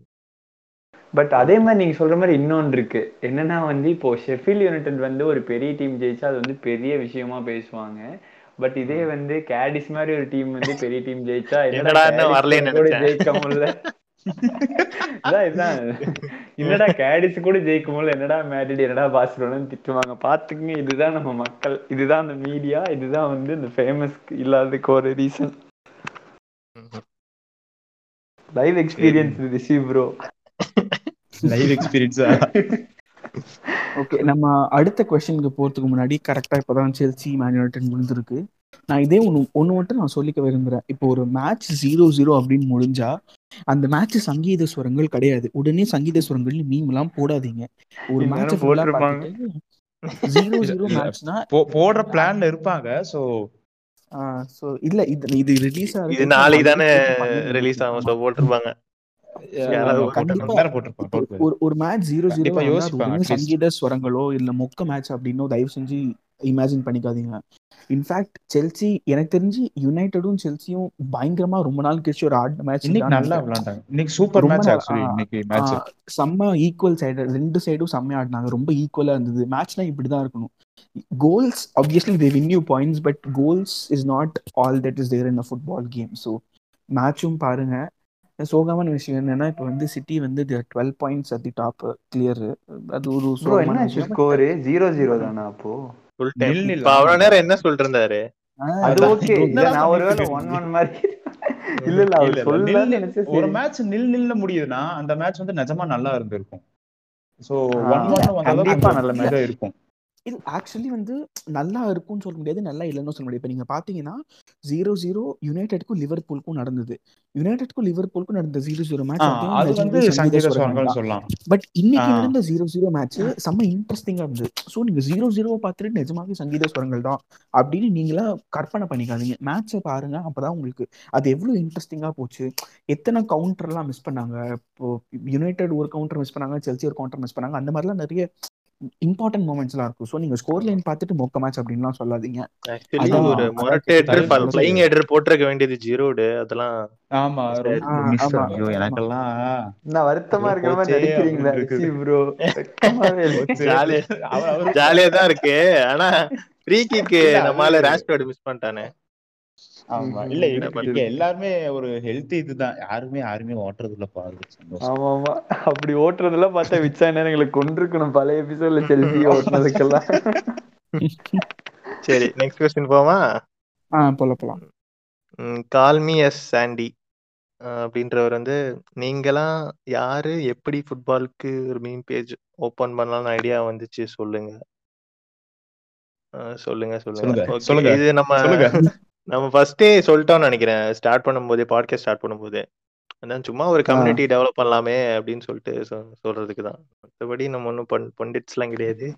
பட் அதே மாதிரி நீங்க சொல்ற மாதிரி இன்னொன்று இருக்கு. என்னன்னா வந்து இப்போ ஷெஃபீல்ட் யுனைடெட் வந்து ஒரு பெரிய டீம் ஜெயிச்சா அது வந்து பெரிய விஷயமா பேசுவாங்க. பட் இதே வந்து கேடிஸ் மாதிரி ஒரு டீம் வந்து பெரிய டீம் ஜெயிச்சா என்னடா கூட நினைச்சேன். ஜெயிக்க முடியல. என்னடா கேடிஸ் கூட ஜெயிக்கும் போது என்னடா மேரிட் என்னடா பார்சலோனான்னு திட்டுவாங்க. பாத்துக்குங்க இதுதான் நம்ம மக்கள். இதுதான் அந்த மீடியா இதுதான் வந்து இந்த ஃபேமஸ் இல்லாததுக்கு ஒரு reason live experience receive bro live எக்ஸ்பீரியன்ஸா ஓகே நம்ம அடுத்த கொஸ்டினுக்கு போறதுக்கு முன்னாடி கரெக்டா இப்பதான் செல்சி மேன் யுனைடெட் முடிஞ்சிருக்கு. நான் இதே ஒன்று ஒன்று மட்டும் நான் சொல்லிக்க விரும்புறேன். இப்போ ஒரு மேட்ச் ஜீரோ ஜீரோ அப்படின்னு முடிஞ்சா அந்த மேட்ச் சங்கீத ஸ்வரங்கள் கிடையாது. உடனே சங்கீத ஸ்வரங்கள் மீம் எல்லாம் போடாதீங்க. ஒரு மேட்ச் ஜீரோ ஜீரோ மேட்ச்னா போடுற பிளான்ல இருப்பாங்க சோ ஸோ இல்ல இது இது ரிலீஸ் இது நாளைக்கு தானே ரிலீஸ் ஆகும் ஸோ போட்டிருப்பாங்க. ஒரு- மேட்ச் ஜீரோ ஜீரோ. சங்கீத ஸ்வரங்களோ இல்ல மொக்க மேட்ச் அப்படின்னோ தயவு செஞ்சு இமேஜின் பண்ணிக்காதீங்க. இன்ஃபேக்ட் செல்சி எனக்கு தெரிஞ்சு யுனைடெடும் செல்சியும் பயங்கரமா ரொம்ப நாள் கழிச்சு ஒரு ஆடின மேட்ச் இன்னைக்கு நல்லா விளையாண்டாங்க. இன்னைக்கு சூப்பர் மேட்ச் ஆக்சுவலி இன்னைக்கு மேட்ச் செம்ம ஈக்குவல் சைடு ரெண்டு சைடும் செம்மையா ஆடினாங்க. ரொம்ப ஈக்குவலா இருந்தது. மேட்ச்னா இப்படிதான் இருக்கணும். Goals obviously they win you points but goals is not all that is there in a football game so மேட்சும் பாருங்க. சோகமான விஷயம் என்னன்னா இப்போ வந்து சிட்டி வந்து twelve points at the top clear அது ஒரு என்ன ஸ்கோரு ஜீரோ ஜீரோ தானா அப்போ? இப்ப அவ்வளவு நேரம் என்ன சொல்லிட்டு இருந்தாரு அது ஓகே இல்ல நான் ஒருவேளை ஒன்? ஒன் மாதிரி. இல்ல இல்ல இல்ல, அவர். நினைச்சேன் ஒரு. மேட்ச் நில் நில்ல முடியுதுன்னா அந்த மேட்ச் வந்து நிஜமா நல்லா இருந்திருக்கும். சோ ஒன் ஒன் வந்த கண்டிப்பா நல்ல இதா இருக்கும். இது ஆக்சுவலி வந்து நல்லா இருக்கும்னு சொல்ல முடியாது நல்லா இல்லைன்னு சொல்ல முடியாது. இப்போ நீங்க பாத்தீங்கன்னா ஜீரோ ஜீரோ யுனைடெட்க்கும் லிவர்பூலுக்கும் நடந்தது. யுனைடெட்க்கும் லிவர்பூலுக்கும் நடந்த ஜீரோ ஜீரோ மேட்ச் சொல்லலாம். பட் இன்னைக்கு. நடந்த ஜீரோ ஜீரோ மேட்ச் செம்ம இன்ட்ரெஸ்டிங்கா இருந்தது. ஸோ நீங்க ஜீரோ ஜீரோ பார்த்துட்டு நிஜமாவே சங்கீத ஸ்வரங்கள் தான் அப்படின்னு நீங்களா கற்பனை பண்ணிக்காதீங்க. மேட்சை பாருங்க அப்பதான் உங்களுக்கு அது எவ்வளவு இன்ட்ரெஸ்டிங்கா போச்சு. எத்தனை கவுண்டர்லாம் மிஸ் பண்ணாங்க? இப்போ யுனைடெட் ஒரு கவுண்டர் மிஸ் பண்ணாங்க செல்சி ஒரு கவுண்டர் மிஸ் பண்ணாங்க அந்த மாதிரிலாம் நிறைய இம்பார்ட்டன்ட் மூமெண்ட்ஸ்லாம் இருக்கும். ஸோ நீங்க ஸ்கோர் லைன் பார்த்துட்டு மொக்க மேட்ச் அப்படின்லாம் சொல்லாதீங்க. ஒரு. ஃபிளைங் ஹெட்ரு போட்டிருக்க வேண்டியது ஜீரோடு அதெல்லாம் ஆமா. எனக்கெல்லாம் நான் வருத்தமா இருக்கிற மாதிரி நடிக்கிறீங்களா ப்ரோ. ஜாலியா தான் இருக்கு. ஆனா ஃப்ரீ கிக்கு நம்மால ரேஷ்பர்ட் மிஸ் பண்ணிட்டானே. ஆமா. இல்ல இங்க. எல்லாருமே ஒரு ஹெல்த் இதுதான். யாருமே யாருமே ஓட்டுறது இல்ல பாரு சந்தோஷம். ஆமா ஆமா அப்படி ஓட்டுறதெல்லாம் பார்த்தா விச்சா நேரங்களை கொண்டிருக்கணும் பழைய எபிசோட்ல செல்சி ஓட்டுனதுக்கெல்லாம். சரி நெக்ஸ்ட் கொஸ்டின் போமா ஆ போல போலாம். கால்மி எஸ் சாண்டி அப்படின்றவர் வந்து நீங்களாம் யாரு எப்படி ஃபுட்பாலுக்கு ஒரு மீன் பேஜ் ஓபன் பண்ணலாம்னு ஐடியா வந்துச்சு சொல்லுங்க. சொல்லுங்க சொல்லுங்க. இது நம்ம சொல்லுங்க. நம்ம ஃபர்ஸ்டே சொல்லிட்டோம்னு நினைக்கிறேன். ஸ்டார்ட் பண்ணும்போதே பாட்காஸ்ட் ஸ்டார்ட் பண்ணும்போதே. அதான் சும்மா ஒரு கம்யூனிட்டி டெவலப் பண்ணலாமே அப்படின்னு சொல்லிட்டு சொ- சொல்றதுக்கு தான். மற்றபடி நம்ம ஒன்றும் பண் பண்டிட்ஸ்லாம் கிடையாது.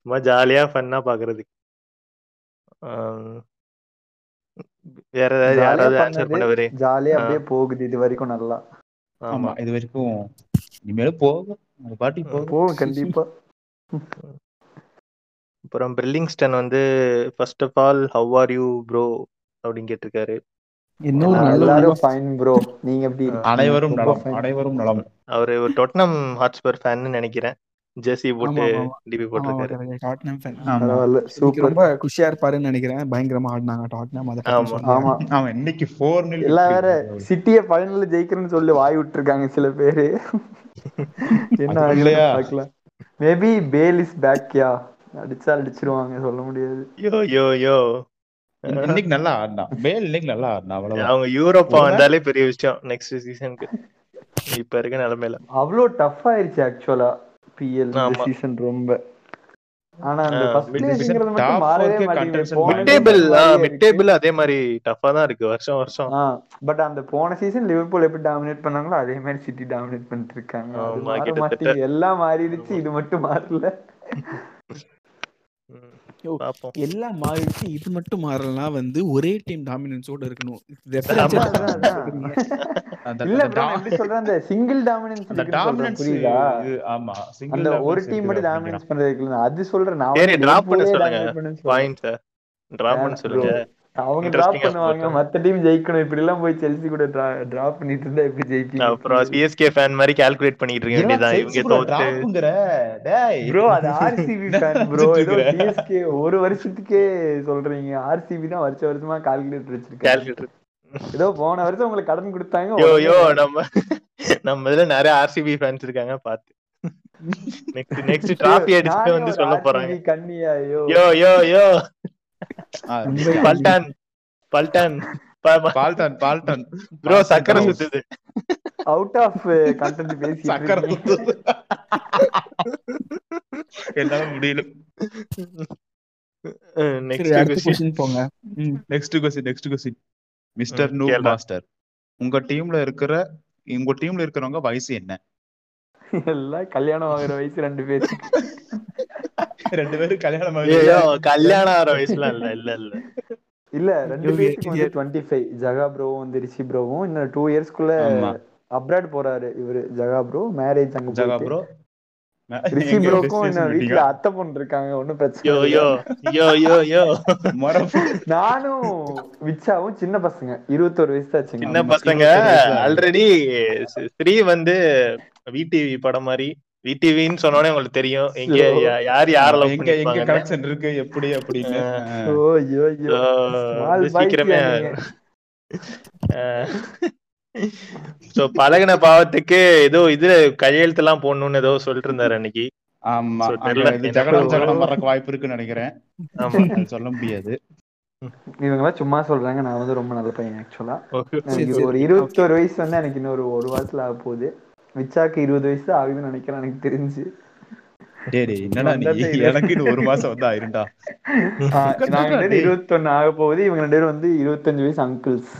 சும்மா ஜாலியா ஃபன்னா பாக்குறதுக்கு. ஆம். வேற ஏதாவது யாராவது ஆன்சர் பண்ணுவாரு? ஜாலியா. அப்படியே போகுது இது வரைக்கும் நல்லா. ஆமா. இது வரைக்கும் இனிமேலும் போகும். பாட்டி போகும். போகும் கண்டிப்பா. அப்புறம் பிரில்லிங்ஸ்டன் வந்து first of all how are you bro அப்படின்னு கேட்டிருக்காரு. ஃபைன்? அனைவரும் நலம். அனைவரும் நலம். அவரு ஒரு டொட்னம் ஹாட்ஸ்பர் ஃபேன்னு நினைக்கிறேன். ஜெர்சி போட்டு. டிபி போட்டிருக்காரு. டாட்னம் சூப்பர் ரொம்ப குஷியா இருப்பாருன்னு நினைக்கிறேன். பயங்கரமா ஆடினாங்க டாட்னம் அதை ஆமா. ஆமா. இன்னைக்கு வேற சிட்டிய ஃபைனல்ல ஜெயிக்கிறேன்னு சொல்லி வாய் விட்டுருக்காங்க சில பேரு. என்ன இல்லையா? மேபி பேல் இஸ் பேக்யா அடிச்சா அடிச்சிருவாங்க சொல்ல முடியாது. யோ யோ யோ. இன்னைக்கு நல்லா ஆடினான். பேல் இன்னைக்கு நல்லா ஆடினான் அவ்வளவுதான். அவங்க யூரோப்பா வந்தாலே பெரிய விஷயம் நெக்ஸ்ட் சீசனுக்கு இப்ப இருக்க நிலைமையில. அவ்வளோ டஃப் ஆயிருச்சு ஆக்சுவலா பிஎல். சீசன் ரொம்ப. ஆனா அந்த அதே மாதிரி டஃபா தான் இருக்கு வருஷம் வருஷம். பட் அந்த போன சீசன் லிவர்பூல் எப்படி டாமினேட் பண்ணாங்களோ அதே மாதிரி சிட்டி டாமினேட் பண்ணிட்டு இருக்காங்க. எல்லாம் மாறிடுச்சு இது மட்டும் மாறல. எல்லாம் மாறிடுச்சு. இது மட்டும் மாறலாம் வந்து ஒரே டீம் டாமினன்ஸோட இருக்கணும். சிங்கிள் டாமினன்ஸ் அந்த டாமினன்ஸ் புரியுதா? ஆமா. Single அந்த ஒரு டீம் மட்டும். டாமினன்ஸ் பண்றது அது சொல்றேன். நான் பண்ண சொல்லுங்க. பாயிண்ட் டிராப் பண்ண சொல்லுங்க. அவங்க டிராப் பண்ணுவாங்க. மத்த டீம் ஜெயிக்கணும். இப்படி எல்லாம் போய் செல்சி கூட டிராப் பண்ணிட்டு இருந்தா எப்படி ஜெயிப்பீங்க? அப்புறம் சிஎஸ்கே ஃபேன் மாதிரி கால்குலேட் பண்ணிட்டு இருக்க வேண்டியதான் இவங்க? டேய். ப்ரோ அது ஆர்சிபி ஃபேன் ப்ரோ ஏதோ? சிஎஸ்கே ஒரு வருஷத்துக்கே சொல்றீங்க. ஆர்சிபி தான் வருஷ வருஷமா கால்குலேட்டர் வச்சிருக்காங்க கால்குலேட்டர் ஏதோ போன வருஷம் உங்களுக்கு கடன் கொடுத்தாங்க யோ யோ நம்ம நம்ம இதுல நிறைய ஆர்சிபி ஃபேன்ஸ் இருக்காங்க பாத்து நெக்ஸ்ட் நெக்ஸ்ட் டிராபி அடிச்சுட்டு நானே வந்து சொல்ல போறாங்க. ஐயோ. யோ யோ யோ. பல்டான். பல்டான். பால்டன் பால்டன். ப்ரோ சக்கரை சுத்துது. அவுட் ஆஃப் கண்டென்ட் பேசி சக்கரை குத்துது. என்னால முடியல. நெக்ஸ்ட் கொஸ்டின் போங்க. ம். Next question next question mister நூ. மாஸ்டர் உங்க டீம்ல இருக்கிற உங்க டீம்ல இருக்கிறவங்க வயசு என்ன? எல்லாம் கல்யாணம் ஆகுற வயசு ரெண்டு பேர். ரெண்டு பேரும் கல்யாணம் ஐயோ கல்யாணம் ஆகிற வயசுலாம் இல்ல இல்ல இல்ல. இல்ல ரெண்டு பேருக்கு வந்து இது- டுவெண்ட்டி ஃபைவ் ஜகா ப்ரோவும் வந்து ரிஷி ப்ரோவும் இன்னும் டூ இயர்ஸ்க்குள்ள அப்ராட் போறாரு இவரு ஜகா ப்ரோ. மேரேஜ் அங்க ஜகா ப்ரோ? ரிஷி ப்ரோக்கும் இன்னும் வீட்டுல அத்தை பொண்ணு இருக்காங்க ஒண்ணும் பிரச்சனை யோ. யோ யோ யோ யோ. நானும் விச்சாவும் சின்ன பசங்க இருபத்தோரு வயசு தாச்சுங்க சின்ன பசங்க ஆல்ரெடி ஸ்ரீ வந்து விடிவி படம் மாதிரி விடிவின்னு சொன்னோடனே உங்களுக்கு தெரியும். எங்க யார் யார லவ் எங்க எங்க கனெக்ஷன் இருக்கு எப்படி அப்படின்னு. சீக்கிரமே. சோ பழகுன பாவத்துக்கு ஏதோ இது கையெழுத்து எல்லாம் போடணும்னு ஏதோ சொல்லிட்டு இருந்தாரு அன்னைக்கு. ஆமா ஜகடம்? ஜகடம் வர்றதுக்கு வாய்ப்பு இருக்குன்னு நினைக்கிறேன். சொல்ல முடியாது. இவங்கெல்லாம் சும்மா சொல்றாங்க. நான் வந்து ரொம்ப நல்ல பையன் ஆக்சுவலா ஒரு இருபத்தோரு வயசு வந்து எனக்கு இன்னொரு ஒரு வாரத்துல ஆக போகுது விச்சாக்கு இருபது வயசு தான் ஆகுதுன்னு நினைக்கிறேன் எனக்கு தெரிஞ்சு. ஒரு மாசம் வந்து ஆயிருண்டா இருபத்தொன்னு ஆக போகுது இவங்க ரெண்டு பேரும் வந்து இருபத்தஞ்சு வயசு அங்கிள்ஸ்.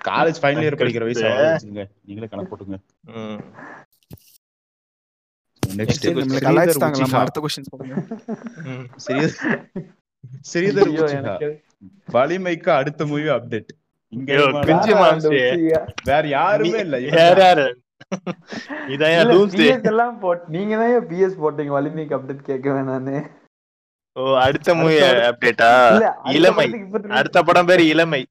காலேஜ் ஃபைனல் இயர் படிக்கிற வயசு நீங்களே கணக்கு போட்டுங்க எனக்கு வலிமைக்கு அடுத்த மூவி அப்டேட் இங்க? வேற யாருமே இல்ல யார். யாரு? இதான் டூம்ஸ்டே எல்லாம் போட் நீங்க தான் பிஎஸ் போட்டீங்க? வலிமைக்கு அப்டேட் கேட்க வேணான்னு. ஓ அடுத்த மூவி. அப்டேட்டா இளமை. அடுத்த படம் பேரு இளமை.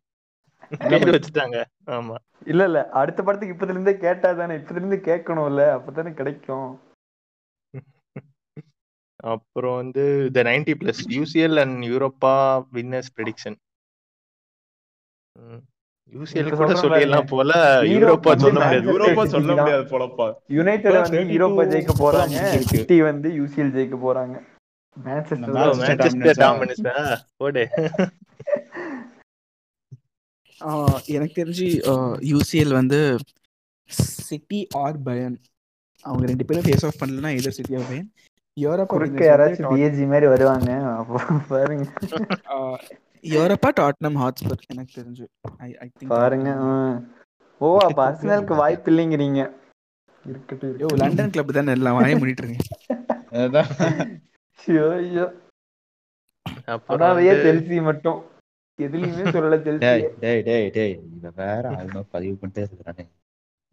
வச்சுட்டாங்க. ஆமா. இல்ல இல்ல அடுத்த படத்துக்கு இப்பத்துல இருந்தே கேட்டா தானே. இப்பத்துல இருந்து கேட்கணும்ல அப்பதானே கிடைக்கும். அப்புறம் வந்து the ninety plus UCL and Europa winners prediction UCL கூட சொல்லிடலாம் போல. யூரோப்பா சொல்ல முடியாது யூரோப்பா City சொல்ல. முடியாது போலப்பா. யுனைடெட் வந்து 32 யூரோப்பா ஜெயிக்க போறாங்க. சிட்டி வந்து யூசிஎல் ஜெயிக்க போறாங்க. மேன்செஸ்டர் மேன்செஸ்டர் போடு. ஆஹ் எனக்கு தெரிஞ்சு யூசிஎல் வந்து சிட்டி ஆர் பயன் அவங்க ரெண்டு பேரும் ஃபேஸ் ஆஃப் பண்ணலன்னா either City or Bayern Europa குறுக்க யாராச்சும் பிஎஸ்ஜி மாதிரி வருவாங்க. அப்போ பாருங்க. யூரோப்பா டாட்னம் ஹாட்ஸ்பர் எனக்கு தெரிஞ்சு. ஐ ஐ திங்க் பாருங்க. ஓ அப்ப அர்சனலுக்கு வாய்ப்பு இல்லைங்கிறீங்க. இருக்கட்டும் யோ லண்டன் கிளப் தானே? எல்லாம் வாய முடிட்டு இருக்கேன் அதான். ஐயோ, ஐயோ. அப்புறம் செல்சி மட்டும். எதுலயுமே சொல்லல டேய் செல்சி டேய் டேய் டேய் இவன் வேற ஆளுமா பதிவு பண்ணிட்டே இருக்கிறானே.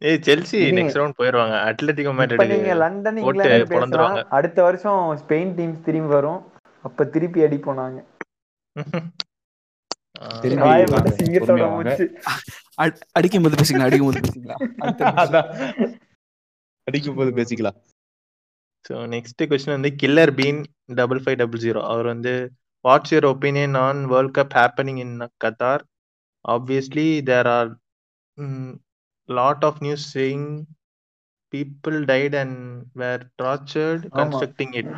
ஏய் செல்சி நெக்ஸ்ட் ரவுண்ட் போயிருவாங்க. அட்லெட்டிகோ இப்ப நீங்க மேட்ரிட் லண்டன் இங்கிலாந்து பொழந்துருவாங்க. அடுத்த வருஷம் ஸ்பெயின் டீம்ஸ் திரும்பி வரும். அப்ப திருப்பி அடிப்போம் நாங்க அடிக்கும் போது பேசிக்கலாம் அடிக்கும் போது பேசிக்கலாம். அடிக்கும் போது பேசிக்கலாம். ஸோ நெக்ஸ்ட் கொஸ்டின் வந்து killer bean double five double zero அவர் வந்து what's your opinion on world cup happening in Qatar obviously there are lot of news saying people died and were tortured. Constructing it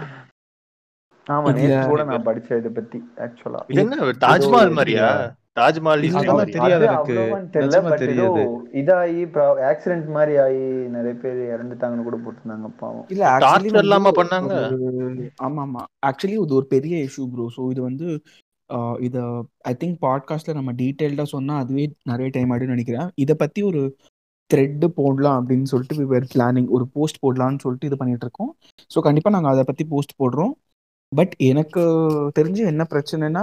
ஆமா நேத்து கூட நான் படிச்சேன் இதை பத்தி ஆக்சுவலா இது என்ன தாஜ்மஹால் மாதிரியா? தாஜ்மஹால்? தெரியாது எனக்கு. தெரியாது. இதாகி ஆக்சிடென்ட் மாதிரி ஆகி நிறைய பேர் இறந்துட்டாங்கன்னு கூட போட்டிருந்தாங்க பாவம். இல்ல Torture இல்லாம பண்ணாங்க? ஆமா ஆமா ஆக்சுவலி இது ஒரு பெரிய இஷ்யூ ப்ரோ ஸோ இது வந்து ஆஹ் இத ஐ திங்க் பாட்காஸ்ட்ல நம்ம டீட்டெயில்டா சொன்னா அதுவே நிறைய டைம் ஆயிடும்னு நினைக்கிறேன். இதை பத்தி ஒரு த்ரெட் போடலாம் அப்படின்னு சொல்லிட்டு வி வேர் பிளானிங் ஒரு போஸ்ட் போடலாம்னு சொல்லிட்டு இது பண்ணிட்டு இருக்கோம். ஸோ கண்டிப்பா நாங்க அதை பத்தி போஸ்ட் போடுறோம். பட் எனக்கு தெரிஞ்சு என்ன பிரச்சனைனா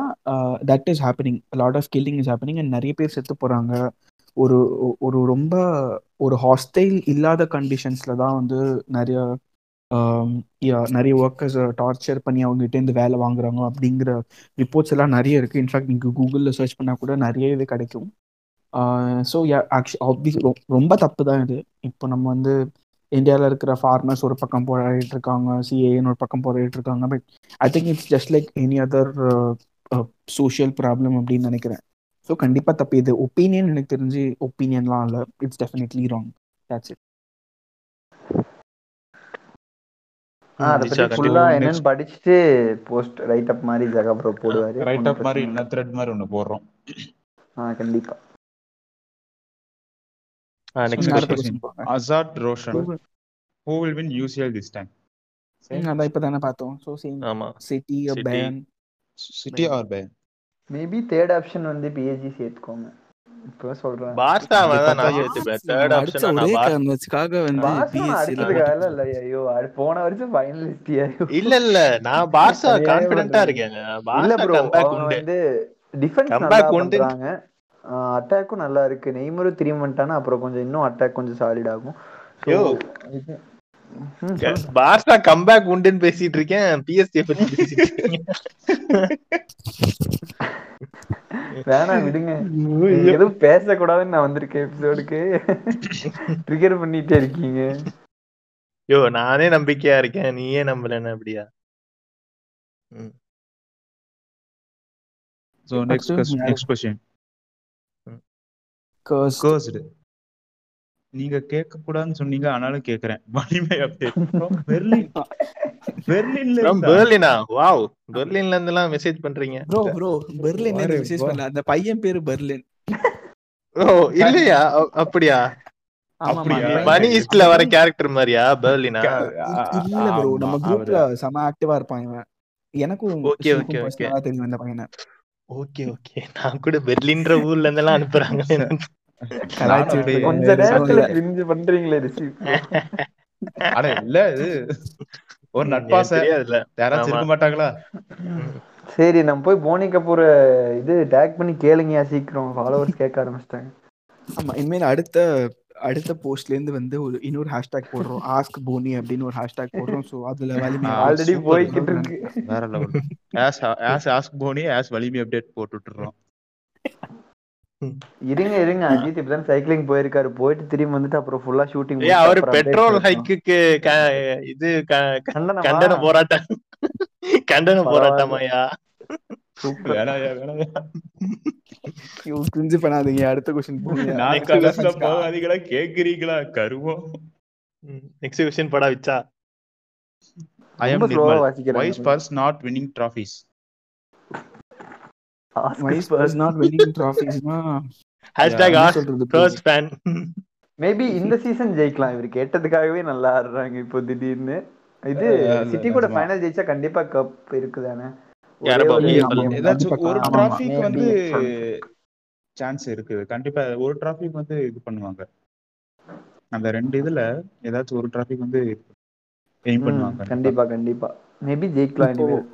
that is happening lot of killing is happening and நிறைய பேர் செத்து போகிறாங்க ஒரு ஒரு ரொம்ப ஒரு ஹாஸ்டைல் இல்லாத கண்டிஷன்ஸில் தான் வந்து நிறைய நிறைய ஒர்க்கர்ஸ் டார்ச்சர் பண்ணி அவங்ககிட்ட இருந்து வேலை வாங்குறாங்க அப்படிங்கிற ரிப்போர்ட்ஸ் எல்லாம் நிறைய இருக்கு. இன்ஃபேக்ட் நீங்கள் கூகுளில் சர்ச் பண்ணால் கூட நிறைய இது கிடைக்கும். ஸோ ஆப்வியஸ் ரொம்ப தப்பு தான் இது. இப்போ நம்ம வந்து இந்தியாவில் இருக்கிற ஃபார்மர்ஸ் ஒரு பக்கம் போராடிட்டு இருக்காங்க சிஏன்னு ஒரு பக்கம் போராடிட்டு இருக்காங்க. But I think it's just like any other social problem அப்படின்னு நினைக்கிறேன். ஸோ கண்டிப்பாக தப்பு இது ஒப்பீனியன் எனக்கு தெரிஞ்சு ஒப்பீனியன்லாம் இல்லை. It's definitely wrong that's it என்னன்னு படிச்சுட்டு போஸ்ட் ரைட் அப் மாதிரி ஜெகா போடுவாரு. ரைட் அப் மாதிரி இல்ல. த்ரெட் மாதிரி ஒன்னு போடுறோம். ஆ கண்டிப்பா. Next Roshan who will win UCL this time ம், அதான் இப்ப தானே பார்த்தோம். ஸோ சேம் ஆமா. City City. Bayern City or pay maybe third option வந்து பிஎஸ்ஜி சேர்த்துக்கோங்க. இப்போ சொல்றேன். பார்சா தான் நான். சேர்த்துப்பேன் ஆப்ஷன் நான் வந்து இல்ல ஐயோ அது போன வருஷம் ஃபைனலிஸ்ட் ஐயோ இல்ல இல்ல. நான் பார்சா பண்றது? இருக்கேன் இல்ல பார்சா ப்ரோ கம்பேக் உண்டு. வந்து டிஃபென்ஸ் நல்லா. பண்றாங்க. அட்டாக்கும் நல்லா இருக்கு. நெய்மரும் திரும்பி வந்துட்டானா அப்புறம் கொஞ்சம் இன்னும் அட்டாக் கொஞ்சம் சாலிட் ஆகும். பார்சா கம்பேக் உண்டுன்னு பேசிட்டு இருக்கேன். பிஎஸ்டி பத்தி பேசிட்டு இருக்கேன். வேணாம் விடுங்க. எதுவும் பேசக்கூடாதுன்னு நான் வந்திருக்கேன் எபிசோடுக்கு ட்ரிகர் பண்ணிட்டே இருக்கீங்க. யோ நானே நம்பிக்கையா இருக்கேன். நீயே நம்பலன்னு அப்படியா? So next? Next question. Cursed நீங்க கேட்க கூடாதுன்னு சொன்னீங்க ஆனாலும் கேக்குறேன் அப்டேட் பெர்லின் பெர்லின்ல பெர்லினா வாவ் பெர்லின்ல இருந்து? எல்லாம் மெசேஜ் பண்றீங்க. ப்ரோ ப்ரோ பெர்லின்ல மெசேஜ். பண்ணல. அந்த பையன் பேரு பெர்லின் ஓ இல்லையா? அப்படியா? மணி ஈஸ்ட்ல வர கேரக்டர் மாதிரியா? பெர்லினா இல்ல ப்ரோ நம்ம குரூப்ல. செம ஆக்டிவா இருப்பான் இவன். எனக்கும் okay, okay. personal-ஆ தெரியும் இந்த பையனை. Okay okay. நான் கூட பெர்லின்ற ஊர்ல இருந்தெல்லாம் அனுப்புறாங்க கொஞ்ச. நேரத்துல So, பிரிஞ்சு பண்றீங்களே ரிசீவ் அட இல்ல இது. ஒரு நட்பாச யாராச்சும். இருக்க மாட்டாங்களா? சரி நம்ம போய் போனி கபூரை இது டேக் பண்ணி கேளுங்கயா சீக்கிரம். ஃபாலோவர்ஸ் கேட்க ஆரம்பிச்சிட்டாங்க. ஆமா இனிமேல் அடுத்த அடுத்த போஸ்ட்ல இருந்து வந்து ஒரு இன்னொரு ஹேஷ்டேக் போடுறோம். ஆஸ்க் போனி அப்படின்னு ஒரு ஹேஷ்டேக் போடுறோம். சோ அதுல வலிமை ஆல்ரெடி. போய்கிட்டு இருக்கு. வேற level as as ask Boney as Valimai update போட்டு விட்டுறோம் இருங்க இருங்க. அஜித் இப்பதான் சைக்கிளிங் போயிருக்காரு. போயிட்டு திரும்பி வந்துட்டு அப்புறம் ஃபுல்லா ஷூட்டிங் அவரு பெட்ரோல் ஹைக்குக்கு இது கண்டன போராட்டம். கண்டன. போராட்டமாயா? சூப்பர். கிரிஞ்சு பண்ணாதீங்க. அடுத்த கொஸ்டின் போங்க. போகாதீங்களா? கேக்குறீங்களா? கருவம் நெக்ஸ்ட் கொஸ்டின் படா விச்சா. ஐ ரொம்ப அம் ஸ்லோவா Nirmal வாசிக்கிறாங்க why Spurs not winning trophies why Spurs not winning ட்ராஃபிஸ்னா hashtag சொல்றது ஃபர்ஸ்ட் ஃபேன் மேபி இந்த சீசன் ஜெயிக்கலாம். இவர் கேட்டதுக்காகவே நல்லா ஆடுறாங்க இப்போ திடீர்னு. இது சிட்டி கூட. ஃபைனல் ஜெயிச்சா கண்டிப்பா கப் இருக்குதானே? ஒரே. ஏதாச்சும். Traffic Maybe. வந்து சான்ஸ் இருக்குது கண்டிப்பா ஒரு டிராஃபிக் வந்து இது பண்ணுவாங்க. அந்த ரெண்டு இதுல ஏதாச்சும் ஒரு டிராஃபிக் வந்து எய்ம் பண்ணுவாங்க. கண்டிப்பா. கண்டிப்பா மேபி ஜெயிக்கலாம் இனிமேல்.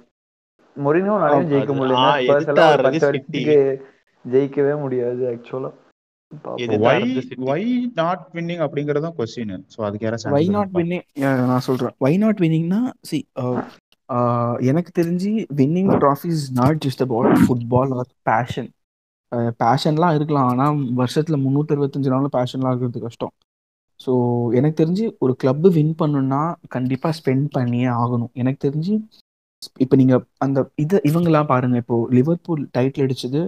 மொரினோ நிறைய ஆ, ஜெயிக்க முடியல. ஜெயிக்கவே முடியாது ஆக்சுவலா நாட் வின்னிங் அப்படிங்கறதும் கொஸ்டின் சோ அதுக்கு யாராச்சும் வை நாட் இருக்கா? வின்னிங் நான் சொல்றேன். வை நாட் வின்னிங்னா சி எனக்கு தெரிஞ்சு winning trophies not just about football or passion பேஷன்லாம் இருக்கலாம் ஆனால் வருஷத்தில் முந்நூற்றி அறுபத்தஞ்சு நாளும் பேஷன்லாம் இருக்கிறது கஷ்டம். ஸோ எனக்கு தெரிஞ்சு ஒரு கிளப்பு வின் பண்ணணும்னா கண்டிப்பாக ஸ்பெண்ட் பண்ணியே ஆகணும். எனக்கு தெரிஞ்சு இப்போ நீங்கள் அந்த இதை இவங்கெல்லாம் பாருங்கள் இப்போது லிவர்பூல் டைட்டில் அடிச்சது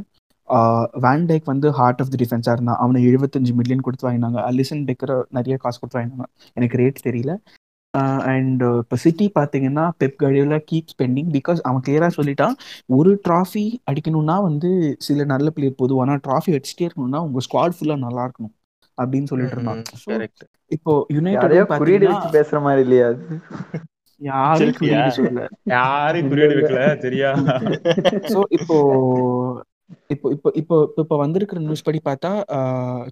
வேன்டைக் வந்து ஹார்ட் ஆஃப் தி டிஃபென்ஸாக இருந்தான். அவனை எழுபத்தஞ்சு மில்லியன் கொடுத்து வாங்கினாங்க. அலிசன் டெக்கரை நிறைய காசு கொடுத்து வாங்கினாங்க. எனக்கு ரேட் தெரியல. அண்ட் இப்போ சிட்டி பார்த்தீங்கன்னா Pep Guardiola keep spending because அவன் கிளியராக சொல்லிட்டான் ஒரு ட்ராஃபி அடிக்கணும்னா வந்து சில நல்ல பிளேயர் போதும். ஆனால் ட்ராஃபி அடிச்சுட்டே இருக்கணும்னா உங்கள் ஸ்குவாட் ஃபுல்லாக நல்லா இருக்கணும் அப்படின்னு சொல்லிட்டு இருந்தான். இப்போ யுனைடெட் குறியீடு பார்த்தீங்கன்னா வச்சு பேசுற மாதிரி இல்லையா யாரும்? குறியீடு சொல்லல. யாரையும் குறியீடு வைக்கல சரியா? ஸோ இப்போ இப்போ இப்போ இப்போ இப்போ இப்போ வந்திருக்கிற நியூஸ் படி பார்த்தா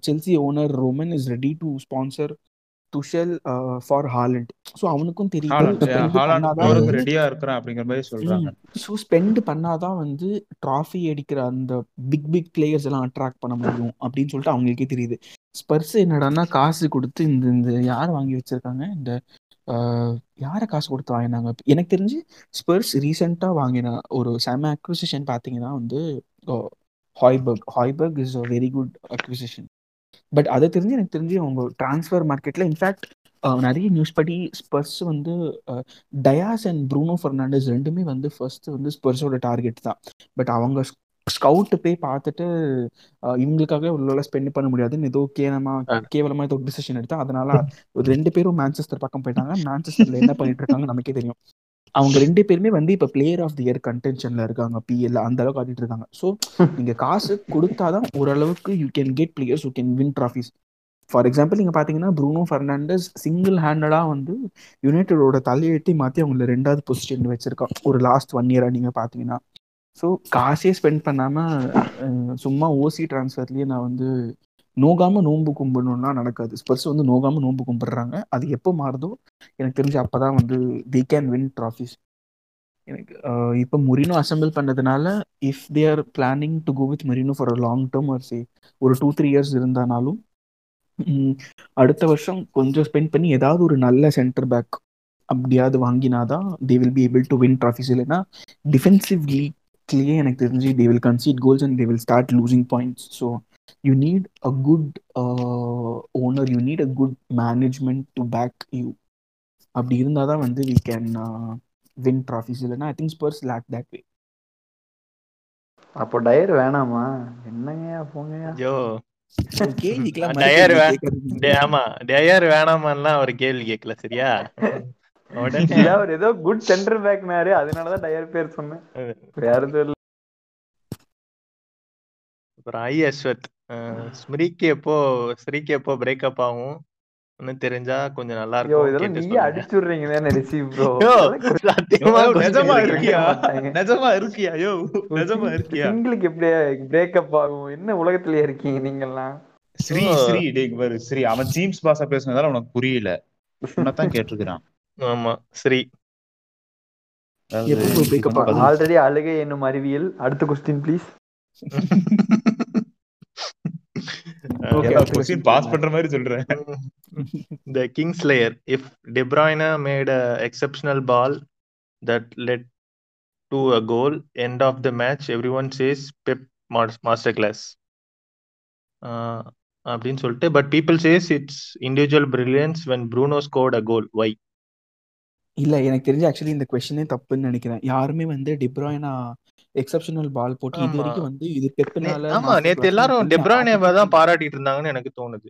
Chelsea owner Roman is ready to sponsor Tuchel for Haaland. So அவனுக்கும் வந்து ரெடியா இருக்கிறான் அப்படிங்கிற மாதிரி சொல்றாங்க. ஸோ ஸ்பெண்ட் பண்ணாதான் வந்து ட்ராஃபி அடிக்கிற அந்த பிக் பிக் பிளேயர்ஸ் எல்லாம் அட்ராக்ட் பண்ண முடியும் அப்படின்னு சொல்லிட்டு அவங்களுக்கே தெரியுது. ஸ்பர்ஸ் என்னடான்னா காசு கொடுத்து இந்த இந்த யார் வாங்கி வச்சிருக்காங்க? இந்த யாரை காசு கொடுத்து வாங்கினாங்க? எனக்கு தெரிஞ்சு ஸ்பர்ஸ் ரீசெண்டாக வாங்கின ஒரு செம அக்விசிஷன் பார்த்தீங்கன்னா வந்து Hojbjerg Hojbjerg is a very good acquisition but அதை தெரிஞ்சு எனக்கு தெரிஞ்சு அவங்க ட்ரான்ஸ்ஃபர் மார்க்கெட்டில் இன்ஃபேக்ட் நிறைய நியூஸ் படி ஸ்பர்ஸ் வந்து டயாஸ் அண்ட் ப்ரூனோ ஃபெர்னாண்டஸ் ரெண்டுமே வந்து ஃபர்ஸ்ட் வந்து ஸ்பர்ஸோட டார்கெட் தான். பட் அவங்க ஸ்கவுட் போய் பார்த்துட்டு இவங்களுக்காக உள்ள ஸ்பெண்ட் பண்ண முடியாதுன்னு ஏதோ கேவலமா கேவலமா ஏதோ டிசிஷன் எடுத்தா அதனால ஒரு ரெண்டு பேரும் மான்செஸ்டர் பக்கம் போயிட்டாங்க. மான்செஸ்டர்ல என்ன பண்ணிட்டு இருக்காங்க நமக்கே தெரியும். அவங்க ரெண்டு பேருமே வந்து இப்ப பிளேயர் ஆஃப் தி இயர் கன்டென்ஷன்ல இருக்காங்க பிஎல் அந்த அளவுக்கு ஆடிட்டு இருக்காங்க. ஸோ நீங்க காசு கொடுத்தாதான் ஓரளவுக்கு you can get players you can win trophies for example நீங்க பாத்தீங்கன்னா ப்ரூனோ ஃபெர்னாண்டஸ் சிங்கிள் ஹேண்டடா வந்து யுனைடெடோட தலையெழுத்தி மாத்தி அவங்கள ரெண்டாவது பொசிஷன் வச்சிருக்கான். ஒரு லாஸ்ட் ஒன் இயரா நீங்க பாத்தீங்கன்னா. ஸோ காசே ஸ்பெண்ட் பண்ணாம சும்மா ஓசி டிரான்ஸ்ஃபர்லயே நான் வந்து நோகாம நோன்பு கும்பிடணும்னா நடக்காது. ஸ்பெர்ஸ் வந்து நோகாம நோன்பு கும்பிடுறாங்க. அது எப்போ மாறுதோ எனக்கு தெரிஞ்சு அப்பதான் வந்து தி கேன் வின் ட்ராஃபிஸ் எனக்கு இப்போ மொரினோ அசெம்பிள் பண்ணதுனால if they are planning to go with Mourinho for a long term or say ஒரு டூ த்ரீ இயர்ஸ் இருந்தானாலும் அடுத்த வருஷம் கொஞ்சம் ஸ்பெண்ட் பண்ணி ஏதாவது ஒரு நல்ல சென்டர் பேக் அப்படியாவது வாங்கினாதான் they will be able to win trophies இல்லைன்னா டிஃபென்சிவ் லீக்லேயே எனக்கு தெரிஞ்சு they will concede goals and they will start losing points so you need a good owner you need a good management to back you அப்படி இருந்தால் தான் வந்து we can win trophies இல்லைன்னா I think Spurs lack that way அப்போ டயர் வேணாமா? என்னங்கய்யா போங்கய்யா ஐயோ டயர் ஆமா. டயர் வேணாமான்லாம் அவர் கேள்வி கேட்கல சரியா? உடனே அவர் ஏதோ குட் சென்டர் பேக்னாரு அதனாலதான் டயர் பேர் சொன்னேன். வேற எதுவும் இல்ல. அப்புறம் ஐ அஸ்வத் ஸ்மிரிக்கு எப்போ ஸ்ரீக்கு எப்போ பிரேக்கப் ஆகும்? இன்னும் தெரிஞ்சா கொஞ்சம் நல்லா இருக்கும். இதெல்லாம் சொல்லுங்க. அடிச்சுடுறீங்க தானே ரிசீவ் ப்ரோ சத்தியமா நிஜமா இருக்கியா. நிஜமா இருக்கியா? யோ நிஜமா இருக்கியா? சிங்கிளுக்கு எப்படி பிரேக்கப் ஆகும்? என்ன உலகத்திலேயே இருக்கீங்க நீங்கெல்லாம் ஸ்ரீ ஸ்ரீ டேக் பாரு ஸ்ரீ. அவன் ஜீம்ஸ் பாசா பேசுனதால உனக்கு புரியல. உன்னதான் கேட்டிருக்கிறான். ஆமா பதில் ஆல்ரெடி அழுகை என்னும் அறிவியல். அடுத்த கொஸ்டின் ப்ளீஸ் கொஸ்டின் பாஸ். பண்ற மாதிரி சொல்றேன் the Kingslayer. If De Bruyne made a exceptional ball that led to a goal, end of the match, everyone says Pep mas- masterclass. Uh, அப்படின்னு சொல்லிட்டு but people says it's individual brilliance when Bruno scored a goal why இல்ல எனக்கு தெரிஞ்சு actually இந்த கொஸ்டினே தப்புன்னு நினைக்கிறேன். யாருமே வந்து டிப்ராய்னா எக்ஸப்ஷனல் பால் போட்டு இது. வரைக்கும் வந்து இது பெப்புனால ஆமா நேத்து எல்லாரும் டெப்ரானேவை தான் பாராட்டிட்டு இருந்தாங்கன்னு எனக்கு தோணுது.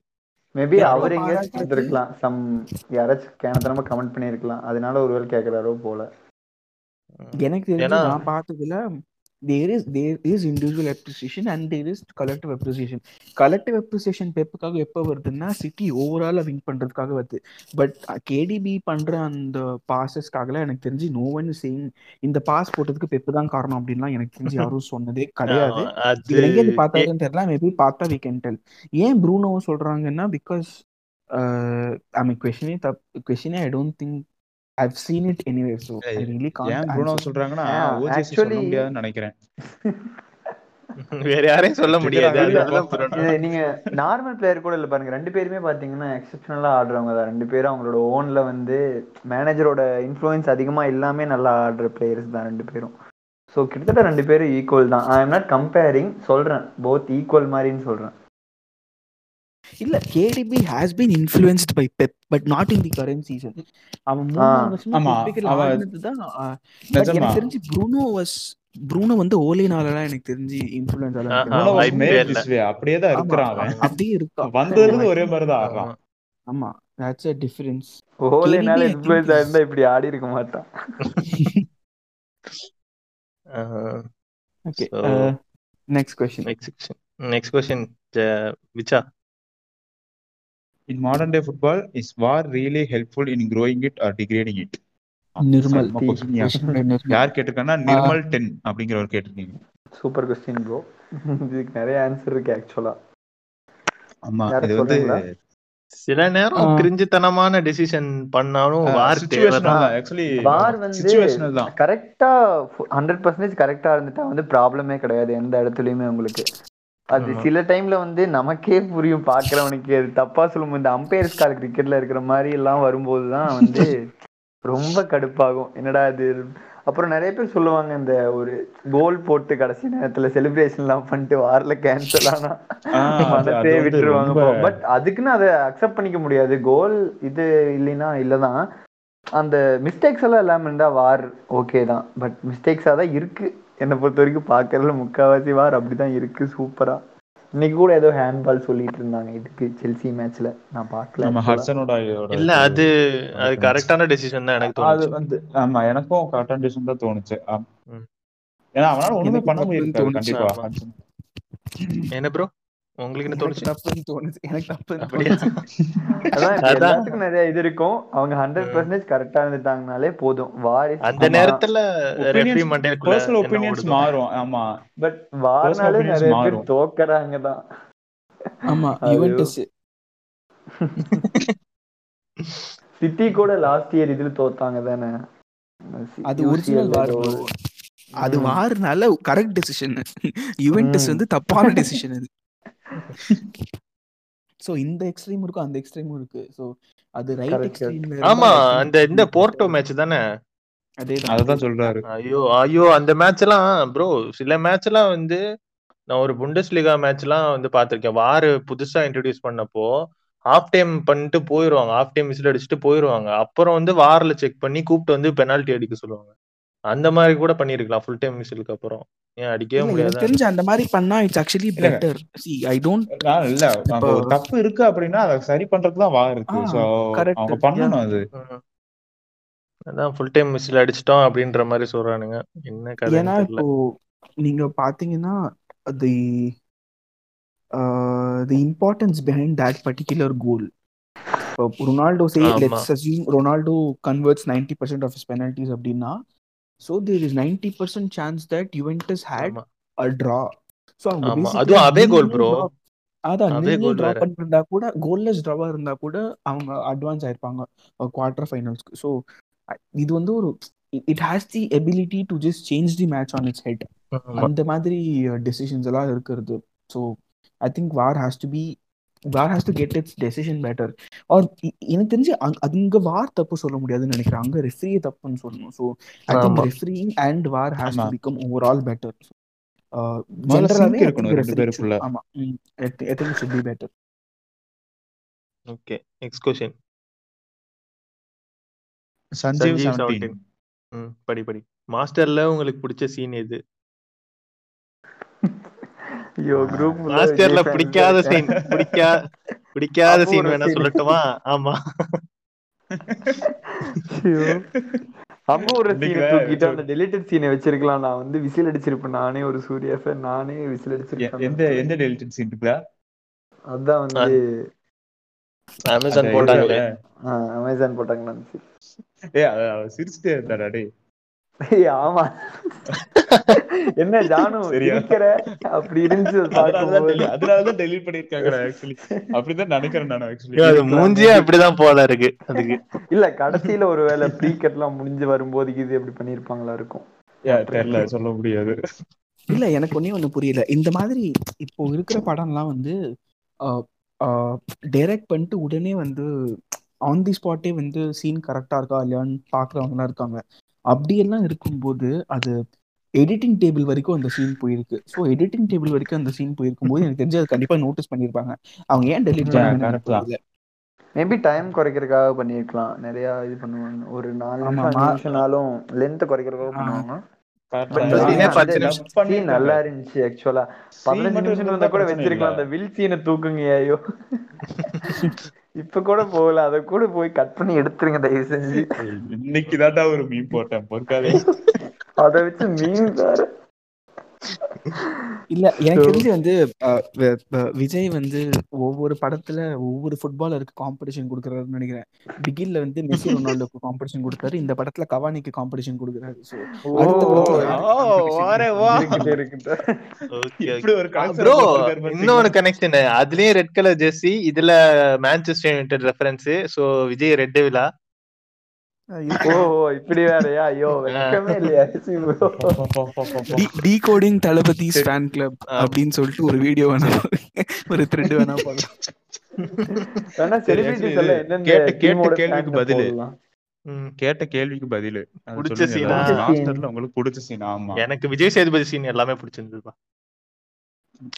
மேபி அவர் எங்கேயாச்சும். இருந்திருக்கலாம் சம் யாராச்சும் கேனத்தனமா கமெண்ட் பண்ணியிருக்கலாம். அதனால ஒருவேளை கேட்கறாரோ போல. எனக்கு தெரிஞ்சு நான் பார்த்ததுல there is there is individual appreciation and there is collective appreciation collective appreciation பெப்புக்காக எப்போ வருதுன்னா சிட்டி ஓவராலா வின் பண்றதுக்காக வருது. பட் கேடிபி பண்ற அந்த பாசஸ்க்காகலாம் எனக்கு தெரிஞ்சு நோ ஒன் சேயிங் இந்த பாஸ் போட்டதுக்கு பெப்பு தான் காரணம் அப்படின்லாம் எனக்கு தெரிஞ்சு யாரும் சொன்னதே கிடையாது. ஆமா, இது எங்க இருந்து அது பார்த்தாருன்னு தெரியல. மேபி பார்த்தா வி கேன் டெல் ஏன் ப்ரூனோ சொல்றாங்கன்னா பிகாஸ் ஐ மீன் கொஸ்டினே tough கொஸ்டினே I don't think I've seen it anyway so I really ஏன் காண்ட் ப்ரூனோ சொல்றாங்கன்னா ஓஜிஎஸ் சொல்ல actually- முடியாதுன்னு நினைக்கிறேன். வேற யாரையும் சொல்ல முடியாது. நீங்க நார்மல் பிளேயர் கூட இல்ல பாருங்க. ரெண்டு பேருமே பாத்தீங்கன்னா எக்ஸப்ஷனலா ஆடுறவங்க தான். ரெண்டு பேரும் அவங்களோட ஓன்ல வந்து மேனேஜரோட இன்ஃப்ளூயன்ஸ் அதிகமா இல்லாம நல்லா ஆடுற பிளேயர்ஸ் தான் ரெண்டு பேரும். ஸோ கிட்டத்தட்ட ரெண்டு பேரும் ஈக்குவல் தான். ஐ எம் நாட் கம்பேரிங் சொல்றேன். போத் ஈக்குவல் மாதிரின்னு சொல்றேன். இல்ல KDB has been influenced by Pep but not in the current season அவன் மூணு வருஷமா எனக்கு தெரிஞ்சு ப்ரூனோ வாஸ் ப்ரூனோ வந்து ஓலேனாலலாம் எனக்கு தெரிஞ்சு இன்ஃப்ளூயன்ஸ் ஆ, ஆகலாம் ப்ரூனோ ஆ, வாஸ் வாய்ப்பே மேட் இல்ல. திஸ் வே அப்படியே தான் இருக்கிறான் அவன். அப்படியே இருக்கா வந்ததுல ஒரே மாதிரி தான் ஆடுறான் ஆமா தட்ஸ் அ டிஃபரன்ஸ் ஓலேனால இன்ஃப்ளூயன்ஸ் ஆயிருந்தா இப்படி ஆடி இருக்க மாட்டான். Okay next question next question. Next question, uh, in modern day football is VAR really helpful in growing it or degrading it? Nirmal யார் கேட்டிருக்காங்கன்னா நிர்மல் டென் அப்படிங்கிறவர் கேட்டிருக்கீங்க. சூப்பர் கொஸ்டின் ப்ரோ இதுக்கு நிறைய ஆன்சர் இருக்கு ஆக்சுவலா ஆமா இது வந்து? சில நேரம். கிரிஞ்சுத்தனமான டிசிஷன் பண்ணாலும் வார் ஆக்சுவலி வார் வந்து சுச்சுவேஷனல் தான். கரெக்டா ஹண்ட்ரட் பர்சன்டேஜ் கரெக்டா இருந்துட்டா வந்து ப்ராப்ளமே கிடையாது எந்த இடத்துலயுமே உங்களுக்கு. அது. சில டைம்ல வந்து நமக்கே புரியும் பாக்குறவனுக்கு. அது தப்பா சொல்லும் இந்த அம்பையர்ஸ் கால் கிரிக்கெட்ல இருக்கிற மாதிரி எல்லாம் வரும்போது தான் வந்து ரொம்ப கடுப்பாகும். என்னடா இது? அப்புறம் நிறைய பேர் சொல்லுவாங்க இந்த ஒரு கோல் போட்டு கடைசி நேரத்துல செலிப்ரேஷன் எல்லாம் பண்ணிட்டு வாரில் கேன்சல் ஆனா அது- அது மனசே விட்டுருவாங்க பட் அதுக்குன்னு அதை அக்செப்ட் பண்ணிக்க முடியாது. கோல் இது இல்லைன்னா இல்லதான் அந்த மிஸ்டேக்ஸ் எல்லாம் இல்லாம இருந்தா வார் ஓகே தான். பட் மிஸ்டேக்ஸா தான் இருக்கு. என்னை பொறுத்த வரைக்கும் பார்க்கறதுல முக்காவாசி வார் அப்படிதான் இருக்கு சூப்பரா. இன்னைக்கு கூட ஏதோ ஹேண்ட்பால் சொல்லிட்டு இருந்தாங்க இதுக்கு செல்சி மேட்ச்ல நான் பார்க்கல. நம்ம actually. ஹட்சனோட இல்ல அது அது கரெக்டான டெசிஷன் தான் எனக்கு அது வந்து ஆமா எனக்கும் கரெக்டான டிசிஷன் தான் தோணுச்சு. ஏன்னா அவனால ஒண்ணுமே பண்ண தோணுச்சு. கண்டிப்பா. என்ன ப்ரோ உங்களுக்கு என்ன தோணுச்சு. தப்புன்னு தோணுச்சு எனக்கு நிறைய இது இருக்கும். அவங்க ஹண்ட்ரட் பர்சன்டேஜ் கரெக்டா இருந்துட்டாங்கனாலே போதும். வார் அந்த நேரத்துல. மாறும். ஆமா. பட் வார்னாலே நிறைய பேர். தோக்கறாங்க தான் ஆமா யுவென்டஸ் சிட்டி கூட லாஸ்ட் இயர் இதுல தோத்தாங்க தானே. அது ஒரிஜினல் வார் bro. அது வாருனால கரெக்ட் டெசிஷன் யுவென்டஸ். வந்து தப்பான டெசிஷன் அது. சோ இந்த எக்ஸ்ட்ரீம் இருக்கும் அந்த எக்ஸ்ட்ரீமும் இருக்கு. சோ அது ரைட் எக்ஸ்ட்ரீம்ல ஆமா அந்த இந்த போர்ட்டோ மேட்ச் தானே? அதேதான். அததான் சொல்றாரு. ஐயோ ஐயோ அந்த மேட்ச் எல்லாம் ப்ரோ சில மேட்ச் எல்லாம் வந்து நான் ஒரு புண்டஸ்லிகா மேட்ச் எல்லாம் வந்து பாத்திருக்கேன் வாரு புதுசா இன்ட்ரடியூஸ் பண்ணப்போ ஹாஃப் டைம் பண்ணிட்டு போயிருவாங்க. ஹாஃப் டைம் விசில் அடிச்சுட்டு போயிருவாங்க. அப்புறம் வந்து வார்ல செக் பண்ணி கூப்பிட்டு வந்து பெனால்டி அடிக்க சொல்லுவாங்க. அந்த மாதிரி கூட பண்ணிருக்கலாம் ஃபுல் டைம் விசிலுக்கு அப்புறம். ஏன் அடிக்கவே முடியாது? தெரிஞ்சு அந்த மாதிரி பண்ணா it's actually. Better see I don't நான் இல்ல. அங்க இப்போ- ஒரு தப்பு இருக்கு அப்படின்னா அதை சரி பண்றதுக்கு தான் வா இருக்கு. சோ. அவங்க பண்ணணும் அது. அதான் ஃபுல் டைம் விசில் அடிச்சிட்டோம் அப்படின்ற மாதிரி சொல்றானுங்க. என்ன கதை ஏன்னா இப்போ நீங்க பாத்தீங்கன்னா the the importance behind that particular goal Ronaldo say. Let's assume Ronaldo converts ninety percent of his penalties அப்படின்னா so there is ninety percent chance that Juventus had a draw so அவங்க goal நின்னு bro. draw- அதான் draw. பண்ணிருந்தா கூட goalless ட்ராவா இருந்தா கூட அவங்க அட்வான்ஸ் ஆயிருப்பாங்க குவார்டர் ஃபைனல்ஸ்க்கு ஸோ இது வந்து ஒரு it has the ability to just change the match on its head. அந்த மாதிரி டெசிஷன்ஸ் எல்லாம் இருக்கிறது so I think VAR has to be VAR has to get its decision better or எனக்கு தெரிஞ்சு அங்க- அங்க வார் தப்பு சொல்ல முடியாதுன்னு நினைக்கிறேன். அங்க ரெஃப்ரியே தப்புன்னு சொல்லணும். So I think and VAR has to. Become better இருக்கணும் ரெண்டு பேருக்குள்ள. ஆமா. I think should be better okay next question Sanjeev Sanjeev seventeen seventeen ம் படி படி. மாஸ்டர்ல உங்களுக்கு பிடிச்ச சீன் எது? ஐயோ குரூப் மாஸ்டர்ல பிடிக்காத சீன் பிடிக்கா பிடிக்காத அப்போ சீன் வேணா. சொல்லட்டுமா? ஆமா. அங்க ஒரு சீனை தூக்கிட்டு அந்த டெலிட்டட் சீனை வச்சிருக்கலாம். நான் வந்து விசில் அடிச்சிருப்பேன். நானே ஒரு சூர்யா ஃபேன் நானே விசில் அடிச்சிருப்பேன். எந்த எந்த டெலிட்டட் சீன் இருக்குதா? அதான் வந்து அமேசான் போட்டாங்களே. அமேசான் போட்டாங்க நினைச்சு ஏய் அவ- அவ சிரிச்சுட்டே இருந்தாடா டேய். ஆமா. என்ன ஜானு? இருக்கிற? அப்படி இருந்துச்சு அது அதனாலதான். அப்படிதான் நினைக்கிறேன் நான் actually. அது மூஞ்சியே அப்படிதான் போல இருக்கு அதுக்கு. இல்ல கடைசியில ஒருவேளை ப்ரீ எல்லாம் முடிஞ்சு வரும்போது இது எப்படி பண்ணிருப்பாங்களா இருக்கும். தெரியல சொல்ல முடியாது. இல்ல எனக்கு ஒன்னே ஒண்ணு புரியல. இந்த மாதிரி இப்போ இருக்கிற படம்லாம் வந்து டைரக்ட் பண்ணிட்டு உடனே வந்து ஆன் தி ஸ்பாட்டே வந்து சீன் கரெக்டா இருக்கா இல்லையான்னு பாக்குறவங்கலாம் இருக்காங்க. அப்படியெல்லாம் இருக்கும்போது அது எடிட்டிங் டேபிள் வரைக்கும் அந்த சீன் போயிருக்கு. ஸோ எடிட்டிங் டேபிள் வரைக்கும் அந்த சீன் போயிருக்கும் போது எனக்கு தெரிஞ்சு அது கண்டிப்பா நோட்டீஸ் பண்ணிருப்பாங்க. அவங்க ஏன் டெலிட். தெரியல மேபி டைம் குறைக்கிறதுக்காக பண்ணிருக்கலாம் நிறைய இது பண்ணுவாங்க. ஒரு நாலு நிமிஷம்னாலும் லென்த் குறைக்கிறதுக்காக. பண்ணுவாங்க. நல்லா இருந்துச்சு ஆக்சுவலா பதினஞ்சு மட்டும் நிமிஷம் கூட வச்சிருக்கலாம். அந்த வில் சீனை தூக்குங்க ஐயோ. இப்ப கூட போகல. அத கூட போய் கட் பண்ணி எடுத்துருங்க தயவு செஞ்சு இன்னைக்கு தான்டா ஒரு மீன் போட்டேன். பொறுக்காதே அத வச்சு மீன் வேற. இல்ல எனக்கு தெரிஞ்சு வந்து விஜய் வந்து ஒவ்வொரு படத்துல ஒவ்வொரு ஃபுட்பாலருக்கு காம்படிஷன் கொடுக்குறாருன்னு நினைக்கிறேன். பிகில்ல வந்து மெஸ்ஸி ரொனால்டோக்கு காம்படிஷன் கொடுத்தாரு. இந்த படத்துல கவானிக்கு காம்படிஷன் கொடுக்குறாரு. அடுத்த படத்துல பாத்தீங்களா? இன்னொரு கனெக்ஷன் அதுலயும் ரெட் கலர் ஜெர்சி இதுல Manchester United reference so Vijay red விழா. இப்படி வேறயா? ஐயோ வெக்கமே இல்லையா? சரி. Fan club. அப்படின்னு சொல்லிட்டு ஒரு வீடியோ வேணா ஒரு த்ரெட் வேணா பார்க்கலாம் கேட்ட- கேட்ட கேள்விக்கு பதிலு. கேட்ட கேள்விக்கு பதிலு. பிடிச்ச. மாஸ்டர்ல உங்களுக்கு பிடிச்ச சீன் ஆமா. எனக்கு விஜய் சேதுபதி சீன் எல்லாமே பிடிச்சிருந்ததுப்பா.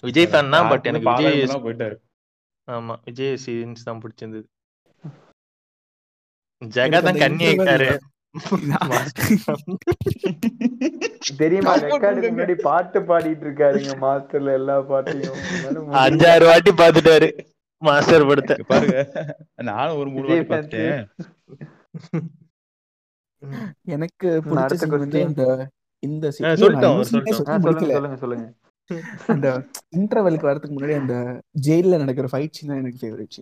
விஜய் ஃபேன் தான் பட் எனக்கு விஜய் போயிட்டாரு. ஆமா விஜய் சீன்ஸ் தான் பிடிச்சிருந்தது. ஜெகா எனக்கு தான் அந்த கண்ணி interval- ஆயிட்டாரு தெரியுமா ரெக்கார்டுக்கு. முன்னாடி பாட்டு பாடிட்டு இருக்காருங்க மாஸ்டர்ல எல்லா பாட்டையும். அஞ்சாறு வாட்டி பாத்துட்டாரு மாஸ்டர் படத்தை. பாருங்க. நானும் ஒரு மூணு வாட்டி எனக்கு. இந்த இந்த சொல்லுங்க முடிக்கல. சொல்லுங்க சொல்லுங்க. அந்த இன்டர்வெலுக்கு வரதுக்கு முன்னாடி அந்த ஜெயில்ல நடக்கிற ஃபைட் சீன் எனக்கு ஃபேவரட்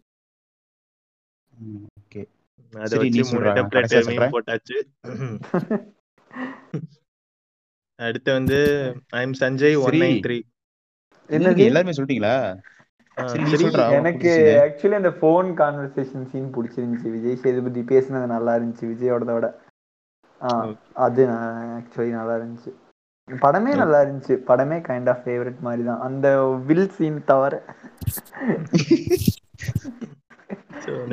அதை வச்சு மூணு டெம்ப்ளேட். போட்டாச்சு. அடுத்து வந்து ஐ எம் சஞ்சய் ஒன் சரி. நைன் த்ரீ என்னது எல்லாருமே சொல்லிட்டீங்களா? எனக்கு. ஆக்சுவலி அந்த ஃபோன் கான்வர்சேஷன் சீன் பிடிச்சிருந்துச்சு. விஜய் சேதுபதி பேசுனது நல்லா இருந்துச்சு விஜயோட அது ஆக்சுவலி நல்லா இருந்துச்சு. படமே நல்லா இருந்துச்சு. படமே கைண்ட் ஆஃப் ஃபேவரட் மாதிரி தான் அந்த வில் சீன் தவிர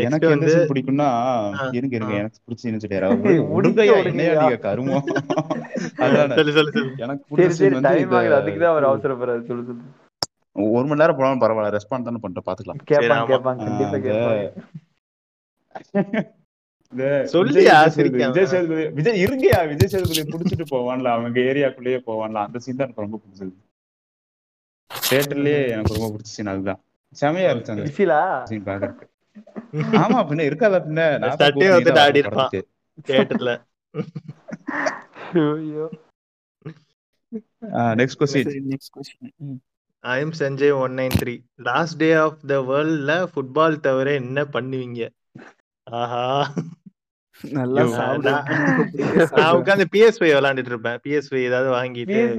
எனக்கு எந்த வந்து scene பிடிக்கும்னா இருங்க இருங்க. எனக்கு ஏய், சொல்லிடுறேன் உடுங்கையா. என்னையா நீங்க கருமம். அதானே. சொல்லு சொல்லு சொல்லு. எனக்கு பிடிச்ச அதுக்கு தான் அவர் அவசரப்படுறாரு. சொல்லு சொல்லு. ஒரு மணி நேரம் போனாலும் பரவாயில்ல. ரெஸ்பாண்ட் தானே பண்ணிட்டு பாத்துக்கலாம். சொல்லியா, விஜய் சேதுபதி-. விஜய் இருங்கயா? விஜய் சேதுபதி புடிச்சிட்டு போவான்ல. அவங்க ஏரியாக்குள்ளேயே போவான்ல. அந்த சீன் தான் எனக்கு ரொம்ப பிடிச்சது. தியேட்டர்லயே எனக்கு ரொம்ப பிடிச்ச சீன் அதுதான். செமையா இருந்துச்சு அந்த சீன் பாக்குறதுக்கு ஆமா பின்ன இருக்காத பின்ன? வந்துட்டு நீதான் ஆடி இருப்பான். தியேட்டர்ல. ஐயோ. Next question next question I am Sanjay one nine three last day of the வேர்ல்ட்ல football தவிர என்ன பண்ணுவீங்க? ஆஹா. நல்லா நான். உட்காந்து பிஎஸ்பை விளையாண்டுட்டு இருப்பேன் பிஎஸ்பை ஏதாவது வாங்கிட்டு?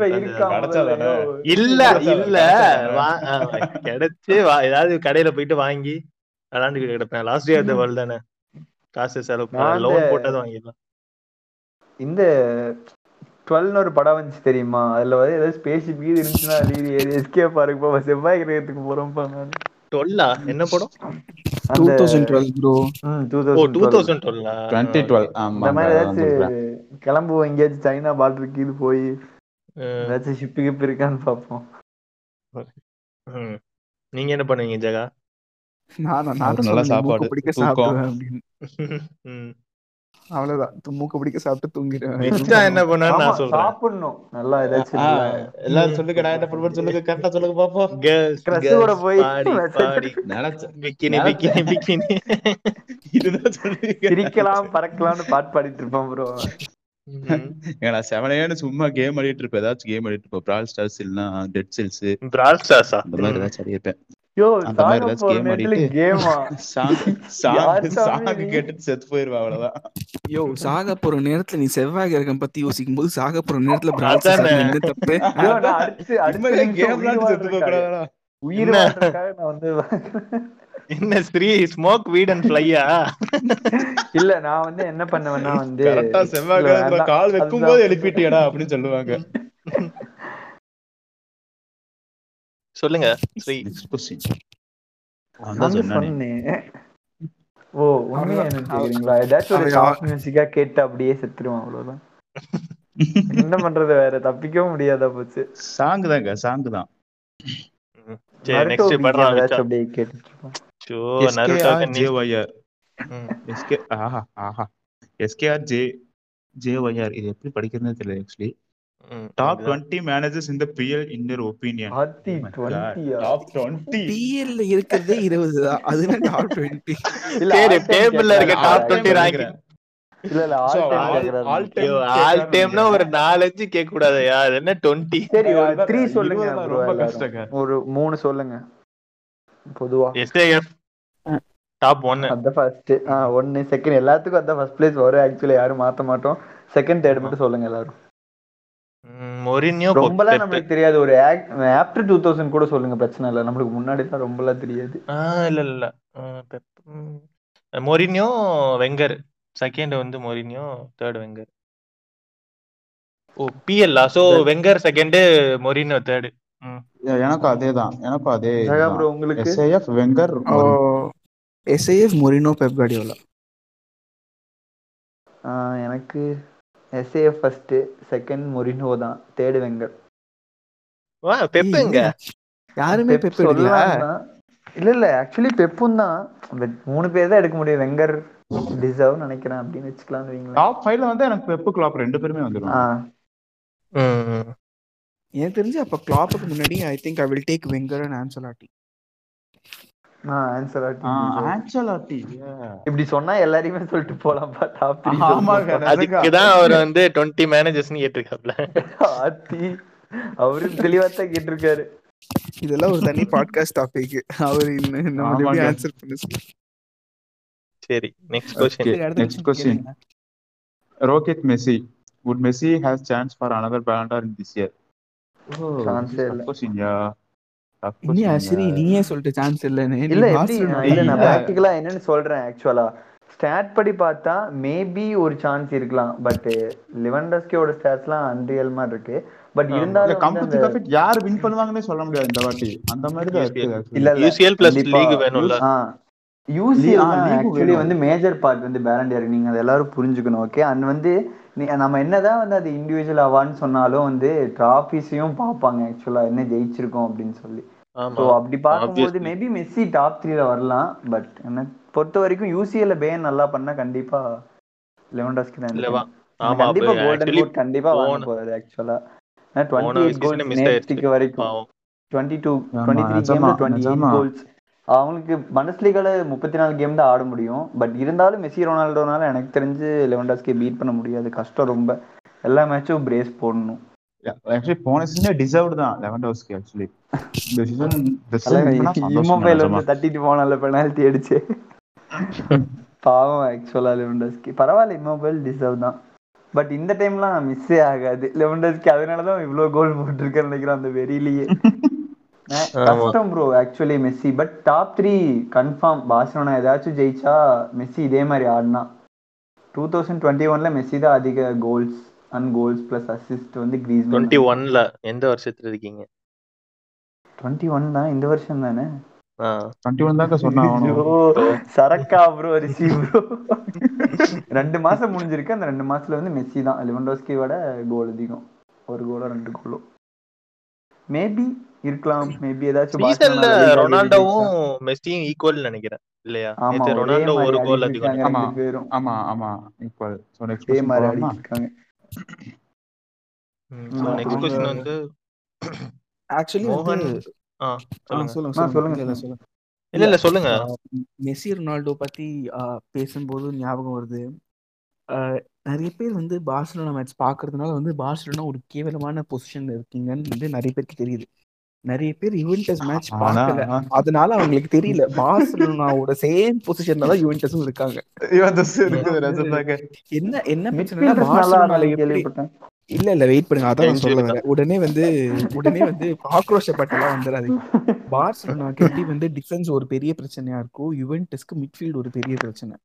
இல்ல இல்ல. கிடைச்சா- வா- ஆ, கிடைச்சு வா- ஏதாவது கடையில போயிட்டு வாங்கி விளையாண்டுக்கிட்டு கிடப்பேன். Last day of the world தானே. காசு செலவு நான் லோன் அந்த- போட்டது வாங்கிடலாம் இந்த டுவெல்னு ஒரு படம் வந்துச்சு தெரியுமா? அதுல வந்து ஏதாவது ஸ்பேஸ் கீது இருந்துச்சுன்னா அது எஸ்கே பாருக்கு போவா செவ்வாய் கிரகத்துக்கு போறோம்ப்பா நான். டுவெல்லா என்ன படம்? 2012 bro. Two O two thousand thousand டுவெல்லா twenty twelve இந்த மாதிரி. ஏதாச்சும் கிளம்புவோம். எங்கேயாச்சும் சைனா பார்டருக்கு இது போய் ஏதாச்சும் ஷிப்பு கிப்பு இருக்கான்னு பார்ப்போம். நீங்க என்ன பண்ணுவீங்க ஜெகா? நான் நான் அவருக்கு தான் நல்ல சாப்பாடு, பிடிக்க. சாப்பிடுவேன் அப்படின்னு. அவ்வளவுதான். து- மூக்கு பிடிக்க சாப்பிட்டு தூங்கிடுவேன். என்ன ஆமா நான் சொல்றேன். சாப்பிடணும். நல்லா ஏதாச்சும் எல்லாரும் சொல்லுங்க நான் என்ன பண்ணுவேன்னு சொல்லுங்க கரெக்டா சொல்லுங்க பாப்போம். கூட போய் பிக்கினி பிக்கினி பிக்கினி. இதுதான் சொல்லுங்க சிரிக்கலாம் பறக்கலாம்னு பாட்டு பாடிட்டு இருப்பான் ப்ரோ நான் செவனையானு சும்மா கேம் ஆடிட்டு இருப்பேன். ஏதாச்சும் கேம் ஆடிட்டு இருப்பேன். பிரால் ஸ்டார்ஸ் இல்லைன்னா டெட் செல்ஸ் பிரால் ஸ்டார்ஸா அந்த மாதிரி ஏதாச்சும் ஆடி இருப்பேன். யோ அந்த மாதிரி ஏதாச்சும் ஆடிட்டு-? கேட்டுட்டு செத்து போயிருவா அவ்வளவுதான் யோ சாக போற நேரத்துல நீ செவ்வாய் கிரகம் பத்தி யோசிக்கும் போது சாக போற நேரத்துல தப்பு உயிர் நான் வந்து என்ன ஸ்ரீ ஸ்மோக் வீட் அண்ட் ஃப்ளையா இல்ல நான் வந்து என்ன பண்ணுவேன்னா வந்து செவ்வாய் கிரகத்துல. கால் வைக்கும். போது எழுப்பிட்டியடா அப்படின்னு சொல்லுவாங்க சொல்லுங்க. ஸ்ரீ ஓ உண்மையா கேக்குறீங்களா ஏதாச்சும் ஒரு அவர் சாஃப்ட் மியூசிக்கா கேட்டு அப்படியே செத்துருவான் அவ்வளவுதான். என்ன பண்றது வேற? தப்பிக்கவும் முடியாதா போச்சு. சாங் தாங்க சாங் தான். சரி நெக்ஸ்ட் அப்படியே இருப்போம் ஷோ நருட்டோக்கு நீ ஜேஒய்ஆர் ம். எஸ்கே ஆஹா ஆஹா. எஸ்கேஆர் ஜே ஜேஒய்ஆர் இது எப்படி படிக்கிறதுன்னு தெரியல ஆக்சுவலி டாப். டுவெண்ட்டி மேனேஜர்ஸ் இந்த பிஎல் இன் யர் ஒப்பீனியன் ஆத்தி 20 டாப் டுவெண்ட்டி பிஎல்ல இருக்கிறதே இருபது தான். அதுனா டாப் டுவெண்ட்டி time டேபிள்ல இருக்க. டாப் டுவெண்ட்டி ரேங்கிங் இல்ல இல்ல ஆல் டைம் ஆல் டைம்னா ஒரு. நாலஞ்சு கேட்க கூடாதயா அது என்ன டுவெண்ட்டி சரி ஒரு த்ரீ சொல்லுங்க ரொம்ப. கஷ்டங்க. ஒரு மூணு சொல்லுங்க. பொதுவா. எஸ்ஏஎஃப் டாப் ஒன்னு அதான் ஃபர்ஸ்ட் ஒன்னு செகண்ட் எல்லாத்துக்கும் அதான் ஃபர்ஸ்ட் பிளேஸ் வரும் ஆக்சுவலி யாரும் மாத்த மாட்டோம். செகண்ட் தேர்ட் மட்டும் சொல்லுங்க எல்லாரும். மொரினியோ ரொம்பலாம் நம்மளுக்கு தெரியாது. ஒரு ஆப்டர் டூ தௌசண்ட் கூட சொல்லுங்க பிரச்சனை இல்லை. நம்மளுக்கு முன்னாடி தான் ரொம்பலாம் தெரியாது. இல்ல இல்ல. Mourinho Wenger. செகண்ட் வந்து மொரினியோ தேர்ட் வெங்கர். ஓ பிஎல்லா so Wenger second Mourinho third எனக்கும் அதேதான் எனக்கும் அதே ப்ரோ உங்களுக்கு? SIF Wenger SIF Mourinho. Pep எனக்கு எஸ்ஏஎஃப் ஃபர்ஸ்ட் செகண்ட் மொரினோ தான். தேர்ட் வெங்கர் வா பெப் எங்க? யாருமே பெப் தான். இல்ல இல்ல ஆக்சுவலி பெப்பும் தான். பட் மூணு பேர் தான் எடுக்க முடியும். வெங்கர் டிசர்வ் நினைக்கிறேன் அப்படின்னு வச்சுக்கலாம்னு வைங்களேன். டாப் ஃபைவ்ல வந்து எனக்கு பெப்பு கிளாப் ரெண்டு பேருமே ஆ. வந்துருவாங்க ம், ம். எனக்கு தெரிஞ்சு அப்ப கிளாப்புக்கு முன்னாடி I think I will take Wenger and Ancelotti இப்படி சொன்னா எல்லாரையுமே சொல்லிட்டு ஆமாங்க அதுக்குதான் அவர் வந்து டுவெண்ட்டி மேனேஜர்ஸ்னு கேட்டிருக்காப்ல ஆத்தி அவரு தெளிவா தான் கேட்டிருக்காரு இதெல்லாம் ஒரு தனி பாட்காஸ்ட் டாபிக் அவர் நம்ம. ஆன்சர் பண்ண சரி நெக்ஸ்ட் question question. கேளுங்க. Rohit Messi would Messi has chance for another Ballon d'Or in this year? Oh, Chance இல்ல. question, yeah. Tough இனி question, அஸ்வினி yeah. நீயே சொல்லிட்டு சான்ஸ் இல்லன்னு நீ இல்ல எப்படி Barcelona இல்ல நான் இல்ல. பிராக்டிகலா என்னன்னு சொல்றேன் ஆக்சுவலா ஸ்டாட் படி பார்த்தா மேபி ஒரு சான்ஸ் இருக்கலாம். பட் லிவன்டஸ்கியோட ஸ்டாட்ஸ்லாம் அன்ரியல் மாதிரி இருக்கு. பட் இருந்தாலும் அந்த கம்பெட் யார் வின் பண்ணுவாங்கன்னே சொல்ல முடியாது இந்த வாட்டி. அந்த மாதிரி தான் இருக்கு. இல்ல plus கண்டிப்பா. league வேணும்ல? UCL actually. வந்து மேஜர் பார்ட் வந்து பேலண்டியர் நீங்க அதை எல்லாரும் புரிஞ்சுக்கணும் ஓகே அண்ட் வந்து நீ- நம்ம என்னதான் வந்து அது இண்டிவிஜுவல் அவார்ட்னு சொன்னாலும் வந்து டிராஃபிஸையும் பார்ப்பாங்க ஆக்சுவலா என்ன ஜெயிச்சிருக்கோம் அப்படின்னு சொல்லி. ஸோ அப்படி பார்க்கும்போது. மேபி மெஸ்ஸி டாப் த்ரீல வரலாம் பட் என்ன பொறுத்த வரைக்கும் யூசிஎல்ல பேன் நல்லா பண்ணா கண்டிப்பா லெவன்டாஸ்கி தான் கண்டிப்பா கோல்டன் actually பூட் கண்டிப்பா வாங்க போறாரு ஆக்சுவலா வரைக்கும். Twenty two twenty three twenty. Goals அவங்களுக்கு பண்டஸ்லீகால முப்பத்தி நாலு கேம் தான் ஆட முடியும். பட் இருந்தாலும் மெஸ்ஸி ரொனால்டோனால எனக்கு தெரிஞ்சு லெவன்டாஸ்கி பீட் பண்ண முடியாது. கஷ்டம் ரொம்ப. எல்லா மேட்சும் பிரேஸ் போடணும். ஆக்சுவலி போன சீசன் டிசர்வ்டு தான் லெவன்டோஸ்கி ஆக்சுவலி இந்த சீசன் வந்து தட்டிட்டு போனால பெனால்டி அடிச்சு பாவம் ஆக்சுவலா லெவன்டாஸ்கி பரவாயில்ல இமோபைல் டிசர்வ் தான் பட் இந்த டைம்லாம் மிஸ்ஸே ஆகாது லெவன்டாஸ்கி அதனாலதான் இவ்வளவு கோல் போட்டிருக்கேன்னு நினைக்கிறேன் அந்த வெறியிலேயே கஷ்டம் bro actually Messi but top three confirm Barcelona ஏதாச்சும் ஜெயிச்சா மெஸ்ஸி இதே மாதிரி ஆடினா டூ தௌசண்ட் டுவெண்ட்டி ஒன்ல மெஸ்ஸி தான் அதிக goals and goals plus assist வந்து கிரீஸ் டுவெண்ட்டி ஒன்ல எந்த வருஷத்துல இருக்கீங்க? டுவெண்ட்டி ஒன் தான் இந்த வருஷம் தானே? சரக்கா ப்ரோ ரெண்டு மாசம் முடிஞ்சிருக்கு. அந்த ரெண்டு மாசத்துல வந்து மெஸ்ஸி தான். லிவண்டோஸ்கியோட கோல் அதிகம். ஒரு கோலோ ரெண்டு கோலோ மேபி இருக்கலாம். மேபி ஏதாச்சும் ரொனால்டோவும் மெஸ்ஸியும் ஈக்குவல் நினைக்கிறேன். இல்லையா? ஆமா ரொனால்டோ ஒரு கோல் அதிகம். ஆமா. ஆமா ஆமா. ஈக்குவல் ஸோ நெக்ஸ்ட் நெக்ஸ்ட் வந்து ஆக்சுவலி மோகன் ஆ சொல்லுங்க சொல்லுங்க. சொல்லுங்க இல்ல, இல்ல, சொல்லுங்க. மெஸ்ஸி ரொனால்டோ பத்தி பேசும்போது ஞாபகம் வருது. நிறைய பேர் வந்து பார்சலோனா மேட்ச் பாக்குறதுனால வந்து பார்சலோனா ஒரு கேவலமான பொசிஷன்ல இருக்கீங்கன்னு வந்து நிறைய பேருக்கு தெரியுது. நிறைய பேர் யுவென்டஸ் மேட்ச் பார்க்கல. அதனால அவங்களுக்கு தெரியல. பார்சலோனாவோட சேம் பொசிஷன்ல தான் யுவென்டஸும் இருக்காங்க. என்ன என்ன கேள்விப்பட்டேன். இல்ல இல்ல வெயிட் பண்ணுங்க. அதான் சொல்ல வரேன். உடனே வந்து உடனே வந்து ஆக்ரோஷப்பட்டெல்லாம் வந்துடாதீங்க. பார்சலோனாக்கு எப்படி வந்து டிஃபென்ஸ் ஒரு பெரிய பிரச்சனையா இருக்கும் யுவென்டஸ்க்கு மிட்ஃபீல்டு ஒரு பெரிய பிரச்சனை.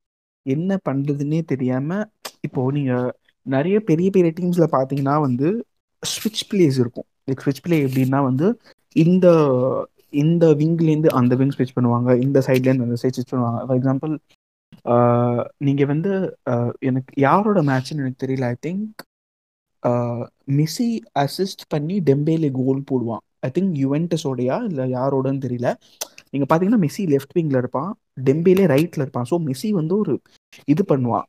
என்ன பண்றதுன்னே தெரியாம இப்போ நீங்க நிறைய பெரிய பெரிய டீம்ஸ்ல பாத்தீங்கன்னா வந்து ஸ்விட்ச் பிளேஸ் இருக்கும். ஸ்விட்ச் பிளே எப்படின்னா வந்து இந்த இந்த விங்லேருந்து அந்த விங் ஸ்விட்ச் பண்ணுவாங்க இந்த சைட்லேருந்து அந்த சைட் ஸ்விட்ச் பண்ணுவாங்க. ஃபார் எக்ஸாம்பிள் நீங்கள் வந்து எனக்கு யாரோட மேட்ச்னு எனக்கு தெரியல. ஐ திங்க் மிஸ்ஸி அசிஸ்ட் பண்ணி டெம்பேலே கோல் போடுவான். ஐ திங்க் யுவென்டஸோடையா இல்லை யாரோடன்னு தெரியல. நீங்கள் பார்த்தீங்கன்னா மெஸ்ஸி லெஃப்ட் விங்கில் இருப்பான் டெம்பேலே ரைட்டில் இருப்பான். ஸோ மெஸ்ஸி வந்து ஒரு இது பண்ணுவான்.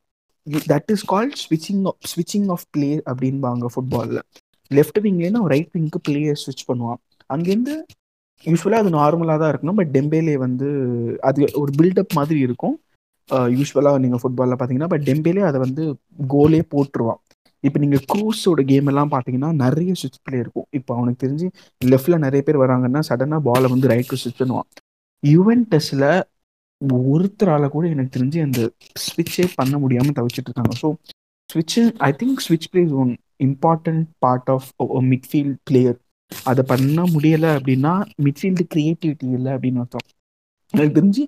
தட் இஸ் கால்ட் ஸ்விட்சிங் ஸ்விட்சிங் ஆஃப் பிளே அப்படின்பாங்க ஃபுட்பாலில் லெஃப்ட் விங்லேருந்து அவன் ரைட் விங்க்கு பிளேயர் ஸ்விட்ச் பண்ணுவான். அங்கேருந்து யூஸ்வலாக அது நார்மலாக தான் இருக்கணும் பட் டெம்பேலே வந்து அது ஒரு பில்டப் மாதிரி இருக்கும். யூஸ்வலாக நீங்கள் ஃபுட்பாலில் பார்த்தீங்கன்னா பட் டெம்பேலே அதை வந்து கோலே போட்டுருவான். இப்போ நீங்கள் க்ரூஸோட கேம் எல்லாம் பார்த்தீங்கன்னா நிறைய ஸ்விட்ச் பிளே இருக்கும். இப்போ அவனுக்கு தெரிஞ்சு லெஃப்டில் நிறைய பேர் வராங்கன்னா சடனாக பாலை வந்து ரைட்டு ஸ்விட்ச் பண்ணுவான். யுவென்டஸில் ஒருத்தரால கூட எனக்கு தெரிஞ்சு அந்த ஸ்விட்சே பண்ண முடியாமல் தவிச்சிட்டு இருக்காங்க. ஸோ ஸ்விட்ச் ஐ திங்க் ஸ்விட்ச் place one important part of midfield player அதை பண்ண முடியலை அப்படின்னா மிட்ஃபீல்டு கிரியேட்டிவிட்டி இல்லை அப்படின்னு அர்த்தம். எனக்கு தெரிஞ்சு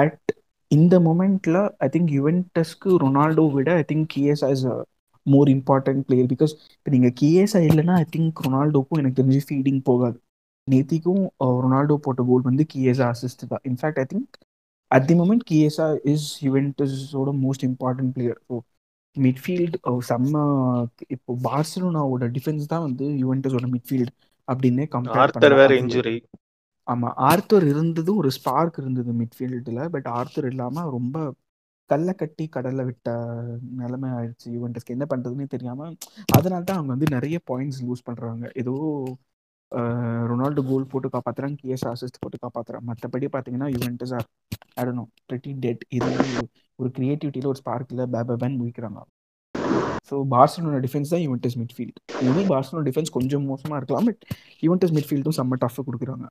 அட் இந்த மொமெண்ட்ல ஐ திங்க் யுவென்டஸ்க்கு ரொனால்டோ விட I think Chiesa as a more important player because இப்போ நீங்கள் கிஎஸ்ஐ இல்லைன்னா ஐ திங்க் ரொனால்டோக்கும் எனக்கு தெரிஞ்சு ஃபீடிங் போகாது. நேத்திக்கும் ரொனால்டோ போட்ட கோல் வந்து கிஎஸ்ஆ அசிஸ்ட் தான். In fact I think at the moment Chiesa is யுவென்டஸோட most important player so midfield செம்ம இப்போ பார்சலோனாவோட டிஃபென்ஸ் தான் வந்து யுவென்டஸோட மிட்ஃபீல்டு அப்படின்னே கம்பேர் வேற இன்ஜுரி ஆமாம் ஆர்த்தர் இருந்தது ஒரு ஸ்பார்க் இருந்தது மிட்ஃபீல்டில் பட் ஆர்த்தர் இல்லாமல் ரொம்ப கல்லை கட்டி கடல்ல விட்ட நிலைமை ஆயிடுச்சு யுவென்டஸ்க்கு. என்ன பண்றதுன்னே தெரியாம அதனால தான் அவங்க வந்து நிறைய பாயிண்ட்ஸ் லூஸ் பண்றாங்க. ஏதோ ரொனால்டோ கோல் போட்டு காப்பாத்துறாங்க கேஸ் அசிஸ்ட் போட்டு காப்பாத்துறாங்க மற்றபடி பார்த்தீங்கன்னா யுவென்டஸ் ஆர் ஆடணும் pretty டெட் இது ஒரு கிரியேட்டிவிட்டியில் ஒரு ஸ்பார்க்கில் பேபேபேன் முடிக்கிறாங்க ஸோ பார்சலோனா டிஃபென்ஸ் தான் யுவென்டஸ் மிட்ஃபீல்ட் இனி பார்சலோனா டிஃபென்ஸ் கொஞ்சம் மோசமாக இருக்கலாம் பட் யுவென்டஸ் மிட்ஃபீல்டும் செம்ம டஃப் கொடுக்குறாங்க.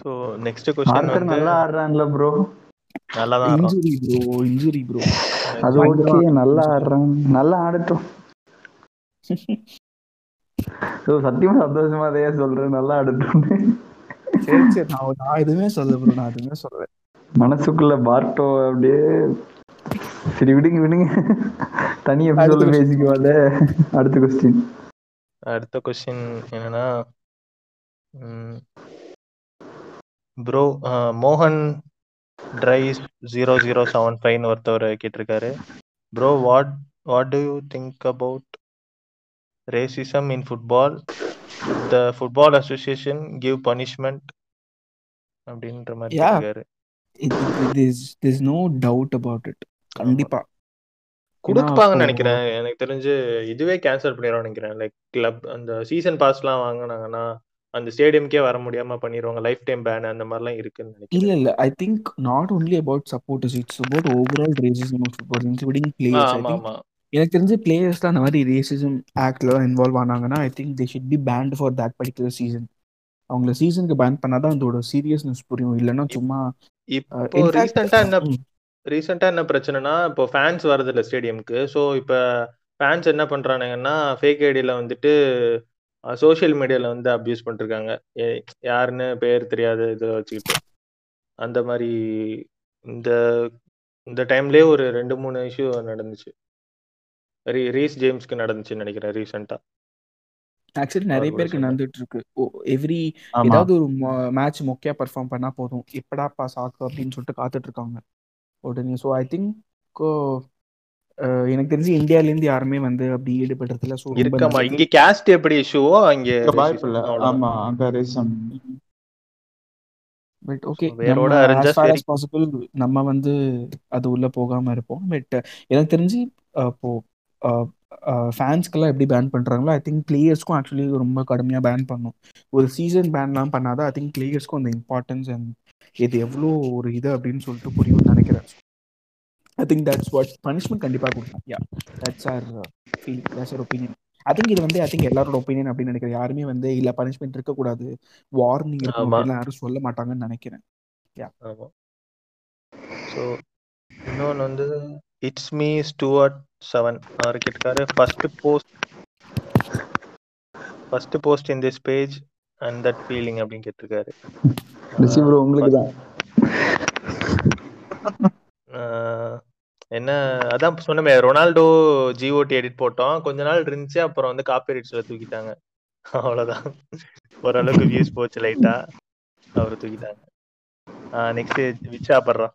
ஸோ நெக்ஸ்ட் கொஸ்டின் நல்லா ஆடுறான்ல ப்ரோ நல்லா தான் ஆடுறான் இன்ஜுரி ப்ரோ இன்ஜுரி ப்ரோ அது ஓகே நல்லா ஆடுறான். நல்லா ஆடட்டும். ஸோ சத்தியமா சந்தோஷமா அதையே சொல்றேன். நல்லா ஆடட்டும் சரி சரி. நான் நான் எதுவுமே சொல்ல ப்ரோ நான் எதுவுமே சொல்ல மனசுக்குள்ள பார்ட்டோ அப்படியே சரி விடுங்க விடுங்க. தனி அடுத்த எபிசோட question. பேசிக்குவாத அடுத்த கொஸ்டின் அடுத்த கொஸ்டின் என்னன்னா ப்ரோ மோகன் ட்ரைஸ் ஜீரோ ஜீரோ செவன் ஃபைவ்னு ஒருத்தவர் கேட்டிருக்காரு. Bro what what do you think about racism in football the football association give punishment அப்படின்ற மாதிரி நோ டவுட் அபவுட் இட் கண்டிப்பா. கொடுப்பாங்கன்னு நினைக்கிறேன். எனக்கு தெரிஞ்சு இதுவே கேன்சல் பண்ணிடுவாங்க நினைக்கிறேன். லைக் கிளப் அந்த சீசன் பாஸ்லாம் வாங்கினாங்கன்னா அந்த ஸ்டேடியம்க்கே வர முடியாம பண்ணிடுவாங்க. லைஃப் டைம் பேன் அந்த மாதிரிலாம் இருக்குன்னு இல்ல நினைக்கிறேன் இல்ல I think not only about supporters it's about overall racism of football including players I think ஆமா. எனக்கு தெரிஞ்ச பிளேயர்ஸ் தான் அந்த மாதிரி ரேசிசம் ஆக்ட்ல involve ஆனாங்கன்னா I think they should be banned for that particular season அவங்கள சீசனுக்கு பேன் பண்ணாதான் அதோட சீரியஸ்னஸ் புரியும். இல்லைன்னா சும்மா இப்போ ரீசெண்டா என்ன ம், ரீசெண்டா என்ன பிரச்சனைனா இப்போ ஃபேன்ஸ் வரது இல்ல ஸ்டேடியம்க்கு ஸோ இப்போ ஃபேன்ஸ் என்ன பண்றானுங்கன்னா ஃபேக் ஐடியில வந்துட்டு சோஷியல் மீடியால வந்து அப்யூஸ் பண்ணிருக்காங்க. யாருன்னு பேர் தெரியாத இதை வச்சுக்கிட்டு. அந்த மாதிரி இந்த இந்த டைம்லயே ஒரு ரெண்டு மூணு இஷ்யூ நடந்துச்சு. ரீஸ் ஜேம்ஸ்க்கு நடந்துச்சுன்னு நினைக்கிறேன் ரீசெண்டா. ஆக்சுவலி நிறைய பேருக்கு. நடந்துட்டு இருக்கு எவ்ரி ஏதாவது ஒரு மேட்ச் மொக்கையா பெர்ஃபார்ம் பண்ணா போதும். எப்படாப்பா சாக்கு அப்படின்னு சொல்லிட்டு காத்துட்டு இருக்காங்க உடனே ஸோ ஐ திங்க் எனக்கு தெரிஞ்சு இந்தியால இருந்து யாருமே வந்து அப்படி ஈடுபடுறதுல ஸோ இருக்கமா. இங்க கேஸ்ட் எப்படி இஷ்யூவோ அங்க இங்க வாய்ப்பு இல்ல. ஆமா அங்க ரேசம் பட் ஓகே வேரோட நம்ம அரைஞ்சா as far சரி. as possible நம்ம வந்து அது உள்ள போகாம இருப்போம். பட் எனக்கு தெரிஞ்சு இப்போ ஃபேன்ஸ்க்கெல்லாம் எப்படி பேன் பண்றாங்களோ ஐ திங்க் பிளேயர்ஸ்க்கும் ஆக்சுவலி ரொம்ப கடுமையா பேன் பண்ணும். ஒரு சீசன் பேன்லாம் பண்ணாதான் ஐ திங்க் பிளேயர்ஸ்க்கும் அந்த இம்பார்ட்டன்ஸ் அண்ட் இது எவ்வளோ ஒரு இது அப்படின்னு சொல்லிட்டு புரியும்னு நினைக்கிறேன். I think that's what punishment கண்டிப்பாக கொடுக்கலாம் yeah that's our feel that's our opinion I think இது வந்து ஐ திங்க் எல்லாரோட ஒப்பீனியன் அப்படின்னு நினைக்கிறேன். யாருமே வந்து இல்ல பனிஷ்மெண்ட் இருக்கக்கூடாது. வார்னிங். அப்படிலாம் யாரும் சொல்ல மாட்டாங்கன்னு நினைக்கிறேன். ஆமா. ஸோ இன்னொன்று வந்து இட்ஸ் மீ ஸ்டூவர்ட் செவன் அவர் கேட்டிருக்காரு. First post first post in this page and that feeling அப்படின்னு கேட்டிருக்காரு. ரிஷி ப்ரோ உங்களுக்கு தான் என்ன அதான் சொன்னமே ரொனால்டோ ஜிஓடி எடிட் போட்டோம். கொஞ்ச நாள் இருந்துச்சு அப்புறம் வந்து காப்பி ரைட்ஸ்ல தூக்கிட்டாங்க. அவ்வளவுதான். ஓரளவுக்கு வியூஸ் போச்சு லைட்டா அவரை தூக்கிட்டாங்க. Next Vicha படுறான்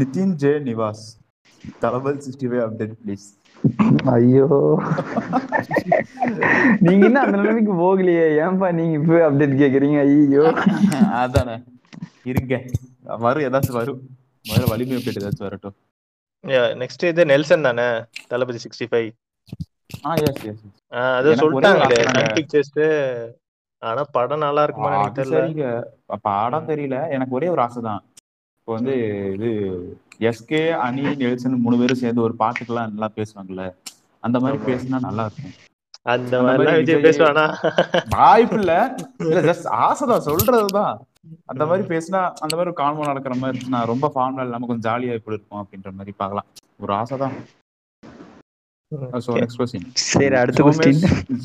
Nitin J Nivas. Thalapathy sixty five update please ஐயோ. நீங்க என்ன அந்த நிலைமைக்கு போகலையே. ஏன்பா நீங்க இப்ப அப்டேட் கேக்குறீங்க? ஐயோ அதானே. இருங்க. வரும் ஏதாச்சும் வரும் முதல்ல வலிமை அப்டேட் ஏதாச்சும் வரட்டும். நெக்ஸ்ட் இது நெல்சன் தானே? தளபதி சிக்ஸ்டி ஃபைவ் அது சொல்லிட்டாங்களே பிக்சர்ஸ் ஆனா படம் நல்லா இருக்குமா எனக்கு தெரியல. படம் தெரியல. எனக்கு ஒரே ஒரு ஆசை தான். இப்போ வந்து இது எஸ்கே அனி நெல்சன் மூணு பேரும் சேர்ந்து ஒரு பாட்டுக்கெல்லாம் நல்லா பேசுவாங்கல்ல. அந்த மாதிரி. பேசினா நல்லா இருக்கும் அந்த மாதிரி பேசுவானா? வாய்ப்பு இல்ல. இல்ல ஜஸ்ட் ஆசைதான். சொல்றதுதான். அந்த மாதிரி பேசினா அந்த மாதிரி ஒரு கான்வோ நடக்கிற மாதிரி இருந்துச்சுன்னா ரொம்ப ஃபார்ம்ல இல்லாம கொஞ்சம் ஜாலியா இப்படி இருக்கும் அப்படின்ற மாதிரி பார்க்கலாம். ஒரு. நெக்ஸ்ட் கொஸ்டின் சரி அடுத்த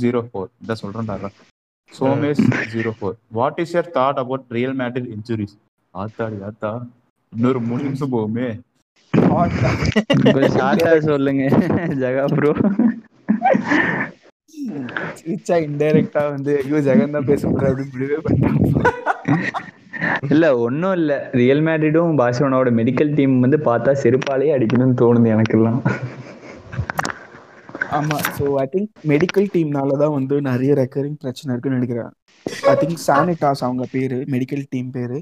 ஜீரோ ஃபோர் இதான் சொல்றேன்டா Somesh zero four what is your thought about Real Madrid injuries ஆத்தாடி ஆத்தா. இன்னொரு மூணு நிமிஷம் போகுமே. ஷார்ட்டா சொல்லுங்க. ஜகா ப்ரோ ரிச்சா இன்டைரக்டா வந்து ஐயோ ஜெகன் தான் பேச போறாரு அப்படின்னு முடிவே இல்ல ஒண்ணும் இல்ல. ரியல் மேட்ரிடும் பார்சிலோனாவோட மெடிக்கல் டீம் வந்து பார்த்தா செருப்பாலேயே அடிக்கணும்னு தோணுது எனக்கெல்லாம். ஆமா ஸோ ஐ திங்க் மெடிக்கல் டீம்னால தான் வந்து நிறைய ரெக்கரிங் பிரச்சனை இருக்குன்னு நினைக்கிறேன். ஐ திங்க் சானிட்டாஸ் அவங்க பேரு மெடிக்கல் டீம் பேரு.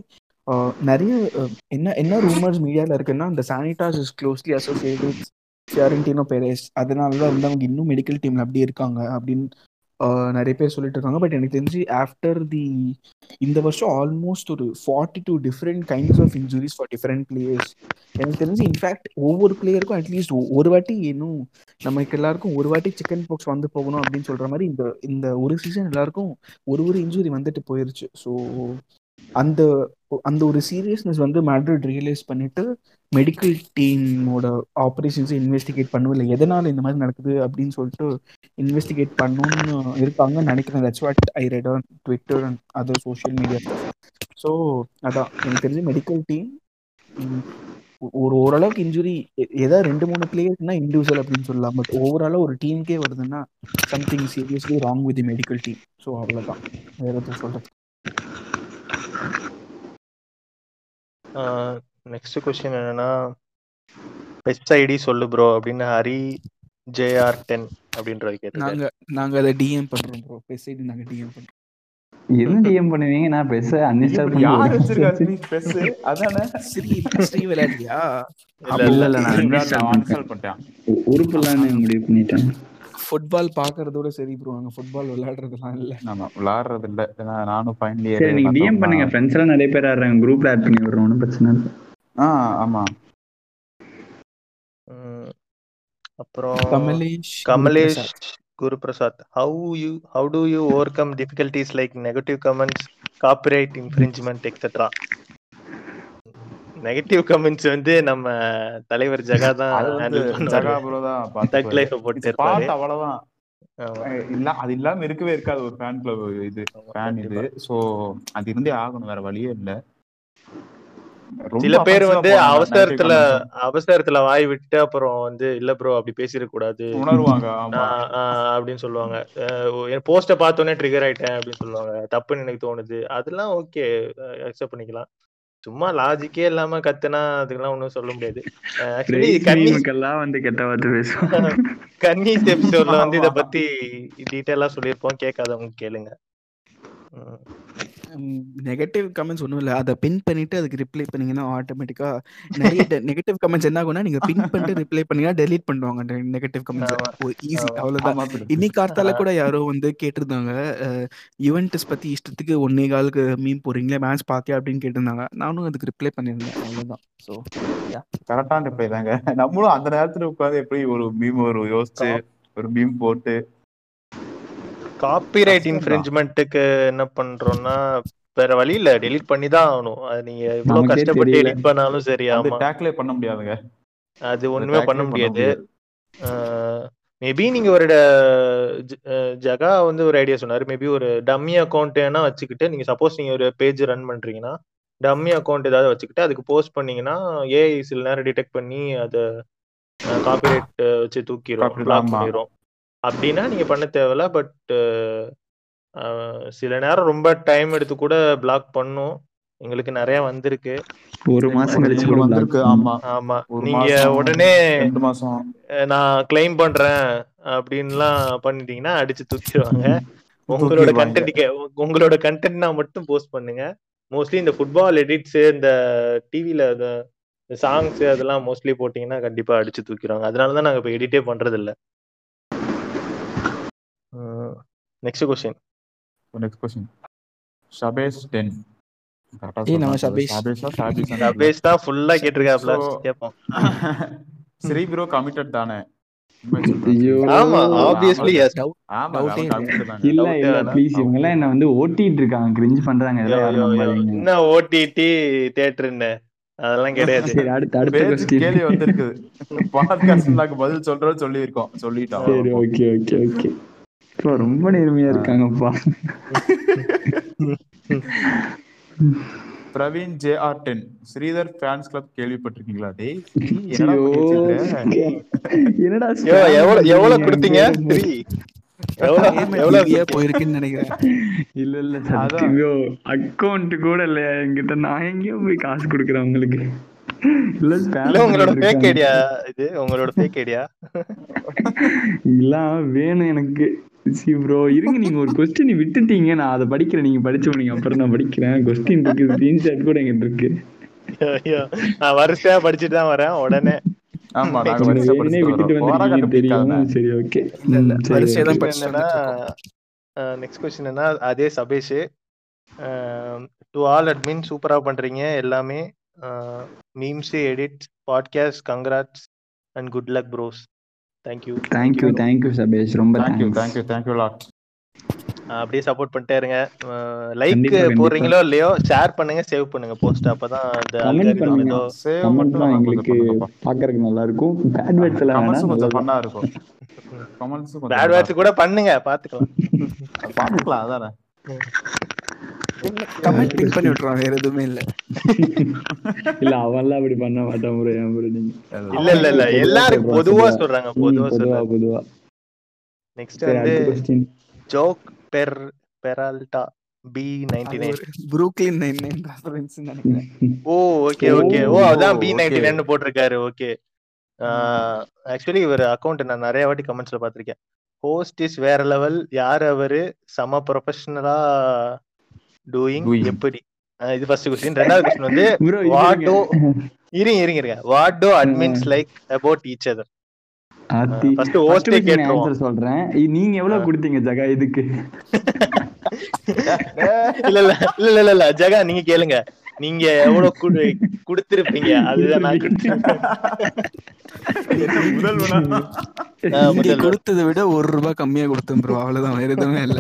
நிறைய என்ன என்ன ரூமர்ஸ் மீடியால இருக்குன்னா இந்த Sanitas is closely associate with Florentino Perez அதனால தான் வந்து அவங்க இன்னும் மெடிக்கல் டீம்ல அப்படியே இருக்காங்க அப்படின்னு நிறைய பேர் சொல்லிட்டு இருக்காங்க. பட் எனக்கு தெரிஞ்சு ஆஃப்டர் தி இந்த வருஷம் ஆல்மோஸ்ட் ஒரு forty two different kinds of injuries for different players எனக்கு தெரிஞ்சு இன்ஃபேக்ட் ஒவ்வொரு பிளேயருக்கும் அட்லீஸ்ட் ஒரு வாட்டி இன்னும் நமக்கு எல்லாருக்கும் ஒரு வாட்டி சிக்கன் பாக்ஸ் வந்து போகணும் அப்படின்னு சொல்ற மாதிரி இந்த இந்த ஒரு சீசன் எல்லாருக்கும் ஒரு ஒரு இன்ஜுரி வந்துட்டு போயிருச்சு. ஸோ அந்த அந்த ஒரு சீரியஸ்னஸ் வந்து மேட்ரிட் ரியலைஸ் பண்ணிட்டு மெடிக்கல் டீமோட ஆப்ரேஷன்ஸை இன்வெஸ்டிகேட் பண்ணும் இல்லை. எதனால இந்த மாதிரி நடக்குது அப்படின்னு சொல்லிட்டு இன்வெஸ்டிகேட் பண்ணணும்னு இருக்காங்கன்னு நினைக்கிறேன். That's what I read on Twitter and other social media so அதான். எனக்கு தெரிஞ்சு மெடிக்கல் டீம் ஒரு ஓரளவுக்கு இன்ஜுரி ஏதாவது ரெண்டு மூணு பிளேயர்னா இண்டிவிஜுவல் அப்படின்னு சொல்லலாம். பட் ஓவராலாக ஒரு டீமுக்கே வருதுன்னா something seriously wrong with the medical team so அவ்வளோதான் வேற எதுவும் சொல்கிறேன் நெக்ஸ்ட் கொஸ்டின் என்னன்னா பெஸ்ட் ஐடி சொல்லு ப்ரோ அப்படின்னு ஹரி ஜேஆர் டென் அப்படின்றது கேட்டிருக்காரு. நாங்க நாங்க அதை டிஎம் பண்றோம் ப்ரோ பெசைடு நாங்க டிஎம் பண்றோம். என்ன டிஎம் பண்ணுவீங்க? நான் பெருசா அன்இன்ஸ்டால் இப்படி யார் வச்சிருக்காரு பெஸ் அதானே? ஸ்ரீ ஸ்ரீ விளையாடுறியா? இல்ல இல்ல இல்ல நான் அன்இன்ஸ்டால் பண்ணிட்டேன். உறுப்புலான்னு முடிவு பண்ணிட்டேன். ஃபுட்பால் பாக்குறதோட சரி ப்ரோ அங்க ஃபுட்பால் விளையாடுறதுலாம் இல்ல. நான் விளாடுறது இல்ல நானும் ஃபைனல் இயர் சரி நீங்க டிஎம் பண்ணுங்க. ஃப்ரெண்ட்ஸ் எல்லாம் நிறைய பேர் ஆடுறாங்க. குரூப்ல ஆட் பண்ணி விடுறோம். ஒன்றும் பிரச்சனை இல்லை. ஆ ஆமா. அப்புறம் Kamlesh Kamlesh Guruprasad. Guruprasad. How you how do you overcome difficulties like negative comments copyright infringement etcetera negative comments வந்து நம்ம தலைவர் ஜகா தான் ஜகா ப்ரோ தான் தக் லைஃப் போட்டு part அவ்வளவுதான். இல்ல அது இல்லாம இருக்கவே இருக்காது ஒரு ஃபேன் கிளப் இது. ஃபேன் இது. சோ அது இருந்தே ஆகணும் வேற வழியே இல்ல. சில பேர் வந்து அவசரத்துல. அவசரத்துல வாய் விட்டு அப்புறம் வந்து இல்ல ப்ரோ அப்படி பேசிடக் கூடாது உணர்வாங்க அப்படின்னு சொல்லுவாங்க. போஸ்ட பார்த்தோன்னே ட்ரிகர் ஆயிட்டேன் அப்படின்னு சொல்லுவாங்க. தப்புன்னு எனக்கு தோணுது. அதெல்லாம் ஓகே அக்செப்ட் பண்ணிக்கலாம். சும்மா லாஜிக்கே இல்லாம கத்துனா அதுக்கெல்லாம் ஒண்ணும் சொல்ல முடியாது. ஆக்சுவலி கன்னி மக்கள்லாம் வந்து கெட்ட வார்த்தை பேசுவாங்க. கன்னிஸ் எபிசோட்ல வந்து இத. பத்தி டீட்டெயிலா சொல்லியிருப்போம். கேட்காதவங்க கேளுங்க. உம் நெகட்டிவ் கமெண்ட்ஸ் ஒன்றும் இல்லை. அதை பின் பண்ணிட்டு அதுக்கு ரிப்ளை பண்ணீங்கன்னா ஆட்டோமேட்டிக்கா நிறைய நெகட்டிவ் கமெண்ட்ஸ் என்ன ஆகும்னா நீங்க பின் பண்ணிட்டு ரிப்ளை பண்ணீங்கன்னா டெலீட் பண்ணுவாங்க நெகட்டிவ். Comments easy. அவ்வளவுதான். இன்னைக்கு கார்த்தால கூட யாரோ வந்து கேட்டிருந்தாங்க யுவென்டஸ் பத்தி இஷ்டத்துக்கு ஒன்னே காலுக்கு மீன் போறீங்களே மேட்ச் பாத்தியா அப்படின்னு கேட்டிருந்தாங்க. நானும் அதுக்கு ரிப்ளை பண்ணியிருந்தேன். அவ்வளவுதான். ஸோ கரெக்டான ரிப்ளை தாங்க. நம்மளும் அந்த நேரத்துல உட்கார்ந்து எப்படி ஒரு மீம் ஒரு யோசிச்சு ஒரு மீம் போட்டு காப்பிரைட். இன்ஃப்ரிஞ்ச்மெண்ட்டுக்கு என்ன பண்றோம்னா வேற வழி இல்ல. டெலீட் பண்ணி தான் ஆகணும். அது நீங்க இவ்வளவு கஷ்டப்பட்டு. எடிட் பண்ணாலும் சரி அது ஆமா. டேக்லே பண்ண முடியாதுங்க. அது ஒண்ணுமே பண்ண முடியாது. மேபி நீங்க ஒரு ஜகா வந்து ஒரு ஐடியா சொன்னாரு. மேபி ஒரு டம்மி அக்கௌண்ட் வேணா வச்சுக்கிட்டு நீங்க சப்போஸ் நீங்க ஒரு பேஜ் ரன் பண்றீங்கன்னா டம்மி அக்கௌண்ட் ஏதாவது வச்சுக்கிட்டு அதுக்கு போஸ்ட் பண்ணீங்கன்னா ஏஐ சில நேரம் டிடெக்ட் பண்ணி அதை காப்பிரைட் வச்சு தூக்கிடும் பிளாக். பண்ணிடும் அப்படின்னா நீங்க பண்ண தேவையில்ல. பட் சில நேரம் ரொம்ப டைம் எடுத்து கூட பிளாக் பண்ணும். எங்களுக்கு நிறைய வந்திருக்கு. ஒரு மாசம் கழிச்சு வந்திருக்கு. block ஆமா. ஆமா. நீங்க உடனே ரெண்டு மாசம். நான் கிளைம் பண்றேன் அப்படின்லாம் பண்ணிட்டீங்கன்னா அடிச்சு தூக்கிடுவாங்க. உங்களோட. கண்டென்ட் உங்களோட கண்டென்ட்னா மட்டும் போஸ்ட் பண்ணுங்க. மோஸ்ட்லி இந்த ஃபுட்பால் எடிட்ஸ் இந்த டிவில இந்த சாங்ஸ் அதெல்லாம் மோஸ்ட்லி போட்டீங்கன்னா கண்டிப்பா அடிச்சு தூக்கிடுவாங்க. அதனால தான் நாங்க இப்போ எடிட்டே பண்றது இல்ல நெக்ஸ்ட் கொஸ்டின் நெக்ஸ்ட் ஏய், நம்ம ஷாபிஷா ரபேஷ் தான் ஃபுல்லா கேட்டிருக்காப்ல. கேட்போம் ஸ்ரீ ப்ரோ கமிட்டட் தானே. ஐயோ. ஆமா ஆப்வியஸ்லி எஸ் ஆமா Doubt. ஏ அவன் இல்ல. committed தாங்க. இல்ல Doubt இல்ல வேணாம். ப்ளீஸ் இவங்க எல்லாம் என்ன வந்து ஓட்டிட்டு இருக்காங்க. கிரிஞ்சு பண்றாங்க. இதெல்லாம் என்ன ஓடிடி தேட்டருன்னு அதெல்லாம் கிடையாது. சரி அடுத்த அடுத்த கேள்வி வந்திருக்குது. பதில் சொல்றோம் சொல்லியிருக்கோம். சொல்லிட்டோம். சரி ஓகே ஓகே ஓகே. ரொம்ப நேர்மையா இருக்காங்கப்பா. Praveen J R ten Sridhar fans club கேள்விப்பட்டிருக்கீங்களா? டேய் என்னடா எவ்வளவு எவ்வளவு? கொடுத்தீங்க? போயிருக்குன்னு நினைக்கிறேன். இல்ல இல்ல அதான். சத்தியோ அக்கௌண்ட் கூட இல்லையா என்கிட்ட நான் எங்கேயோ போய் காசு கொடுக்குறேன் உங்களுக்கு. இல்ல இல்ல உங்களோட ஃபேக் இருக்காங்க. ஐடியா இது? உங்களோட ஃபேக் ஐடியா இல்ல வேணும் எனக்கு. சி ப்ரோ இருங்க நீங்க ஒரு கொஸ்டின் விட்டுட்டீங்க. நான் அதை படிக்கிறேன். நீங்க படிச்சு நீங்க அப்புறம் நான் படிக்கிறேன். கொஸ்டின் இருக்கு ஸ்கிரீன்ஷாட் கூட எங்கிட்ட இருக்கு. ஐயோ, நான் வரிசையா படிச்சுட்டு தான் வரேன் உடனே. ஆமா விட்டுட்டு தெரியும். சரி ஓகே வரிசையா தான் நெக்ஸ்ட் கொஸ்டின் என்ன அதே சபேஷ். டு ஆல் அட்மின் சூப்பரா பண்றீங்க. எல்லாமே memes edit podcast congrats and good luck bros thank you thank you thank you Sabesh ரொம்ப thank you thank you thank you lot அப்படியே சப்போர்ட் பண்ணிட்டே இருங்க. லைக். போடுறீங்களோ இல்லையோ ஷேர் பண்ணுங்க சேவ் பண்ணுங்க போஸ்ட் அப்பதான் ஏதோ சேவ் மட்டும் எங்களுக்கு. பாக்குறதுக்கு நல்லா இருக்கும் பேட் வேர்ட்ஸ் எல்லாம் கொஞ்சம் ஃபன்னா இருக்கும். கமெண்ட்ஸ் கொஞ்சம் பேட் வேர்ட்ஸ் கூட பண்ணுங்க பாத்துக்கலாம் பாத்துக்கலாம் அதானே. கமெண்ட் பின் பண்ணி விட்டுருவான் வேற எதுவுமே இல்ல. இல்ல அவன்லாம் அப்படி பண்ண மாட்டான் ப்ரோ ஏன் bro நீங்க. இல்ல இல்ல இல்ல எல்லாருக்கும் பொதுவா சொல்றாங்க பொதுவா பொதுவா சொல்றாங்க. பொதுவா. நெக்ஸ்ட் வந்து Jake per Peralta B ninety nine Brooklyn nine nine reference நினைக்கிறேன். ஓ ஓகே ஓகே ஓ அதான் பி okay. நைன்டி நைன் போட்டிருக்காரு ஓகே ஆக்சுவலி இவர் அக்கௌண்ட் நான் நிறைய வாட்டி கமெண்ட்ஸ்ல பாத்திருக்கேன் ஹோஸ்ட் இஸ் வேற லெவல் யார் அவரு? சம ப்ரொஃபஷனலா டூயிங் Doing. எப்படி? இது ஃபர்ஸ்ட் கொஸ்டின் ரெண்டாவது கொஸ்டின் வந்து வாட் டோ இருங்க. இருங்க. இருங்க what do admins like about each other first கேட்டுருவோம். ஆன்சர் சொல்றேன். நீங்க எவ்வளவு கொடுத்தீங்க ஜகா இதுக்கு? இல்ல இல்ல இல்ல இல்ல இல்ல ஜெகா நீங்க கேளுங்க. நீங்க எவ்வளவு குடு கொடுத்திருப்பீங்க? அதுதான் நான் முதல்ல. கொடுத்ததை விட ஒரு ரூபாய் கம்மியா கொடுத்தேன் ப்ரோ அவ்வளவுதான். வேற எதுவுமே இல்ல.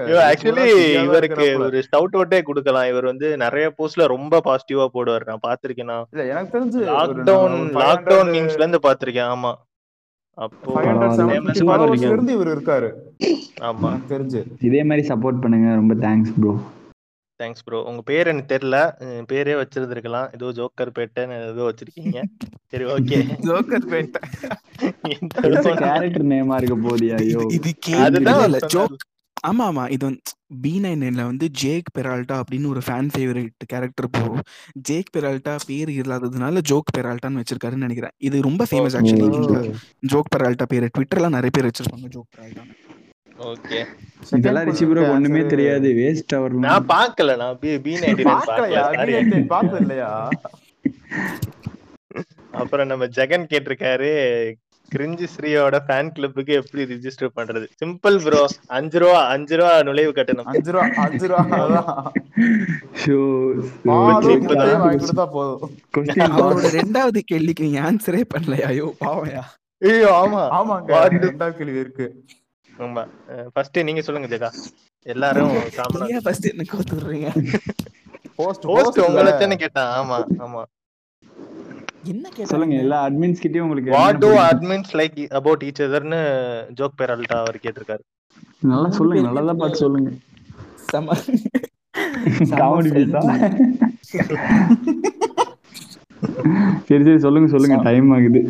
ஐயோ ஆக்சுவலி இவருக்கு. ஒரு ஸ்டவுட் அவுட்டே கொடுக்கலாம். இவர் வந்து நிறைய போஸ்ட்ல ரொம்ப பாசிட்டிவா போடுவார். நான் பாத்திருக்கேன் இல்ல எனக்கு தெரிஞ்சு லாக்டவுன் லாக்டவுன் மீம்ஸ்ல இருந்து பாத்திருக்கேன் ஆமா. அப்போ இவர் இருக்காரு. ஆமா. தெரிஞ்சு. இதே மாதிரி சப்போர்ட் பண்ணுங்க. ரொம்ப தேங்க்ஸ் ப்ரோ தேங்க்ஸ் ப்ரோ உங்க பேர் எனக்கு தெரியல. பேரே வச்சிருந்திருக்கலாம். ஏதோ ஜோக்கர் பேட்டன் ஏதோ வச்சிருக்கீங்க. சரி ஓகே. ஜோக்கர் பேட்டை. கேரக்டர் நேமா இருக்க போதியா? ஐயோ. இது அதுதான் இல்ல. ஜோக். ஆமா ஆமா. இது வந்து பி நைன் நைன்ல வந்து ஜேக் பெரால்டா அப்படின்னு ஒரு ஃபேன் ஃபேவரட் கேரக்டர் போ ஜேக் பெரால்டா பேர் இல்லாததுனால ஜோக் பெரால்டான்னு வச்சிருக்காருன்னு நினைக்கிறேன். இது ரொம்ப ஃபேமஸ். ஆக்சுவலி ஜோக் பெரால்டா பேர். ட்விட்டர்ல நிறைய பேர் வச்சிருப்பாங்க ஜோக் பெரால்டா ஓகே இதெல்லாம் ஒண்ணுமே தெரியாது வேஸ்ட் அவர்லாம் நான் பார்க்கல நான் பி பி பார்க்கல. இல்லையா? அப்புறம் நம்ம ஜெகன் கேட்டிருக்காரு கிரிஞ்சு ஸ்ரீயோட ஃபேன் கிளப்புக்கு எப்படி ரிஜிஸ்டர் பண்றது? சிம்பிள் ப்ரோ அஞ்சு ரூபா அஞ்சு ரூபா நுழைவு கட்டணம். அஞ்சு ரூபா அஞ்சு ரூபா. போதும். ரெண்டாவது கேள்விக்கு நீங்க ஆன்சரே பண்ணலையா? ஐயோ பாவையா ஐயோ ஆமா. ஆமாங்க? ரெண்டாவது கேள்வி இருக்கு. ஆமா. ஃபர்ஸ்ட் நீங்க சொல்லுங்க ஜெகா. எல்லாரும் காமனா ஏன் ஃபர்ஸ்ட் என்ன கோத்துறீங்க? போஸ்ட் ஹோஸ்ட் உங்களை தானே கேட்டான். ஆமா ஆமா. என்ன சொல்லுங்க கேட்டாங்க எல்லா அட்மின்ஸ் கிட்டயும் உங்களுக்கு what do? Admins like about each அதர்னு Jake Peralta அவர் கேட்டிருக்காரு. நல்லா சொல்லுங்க நல்லா பார்த்து சொல்லுங்க. செம காமெடி பீஸா சரி சரி சொல்லுங்க சொல்லுங்க டைம் ஆகுது.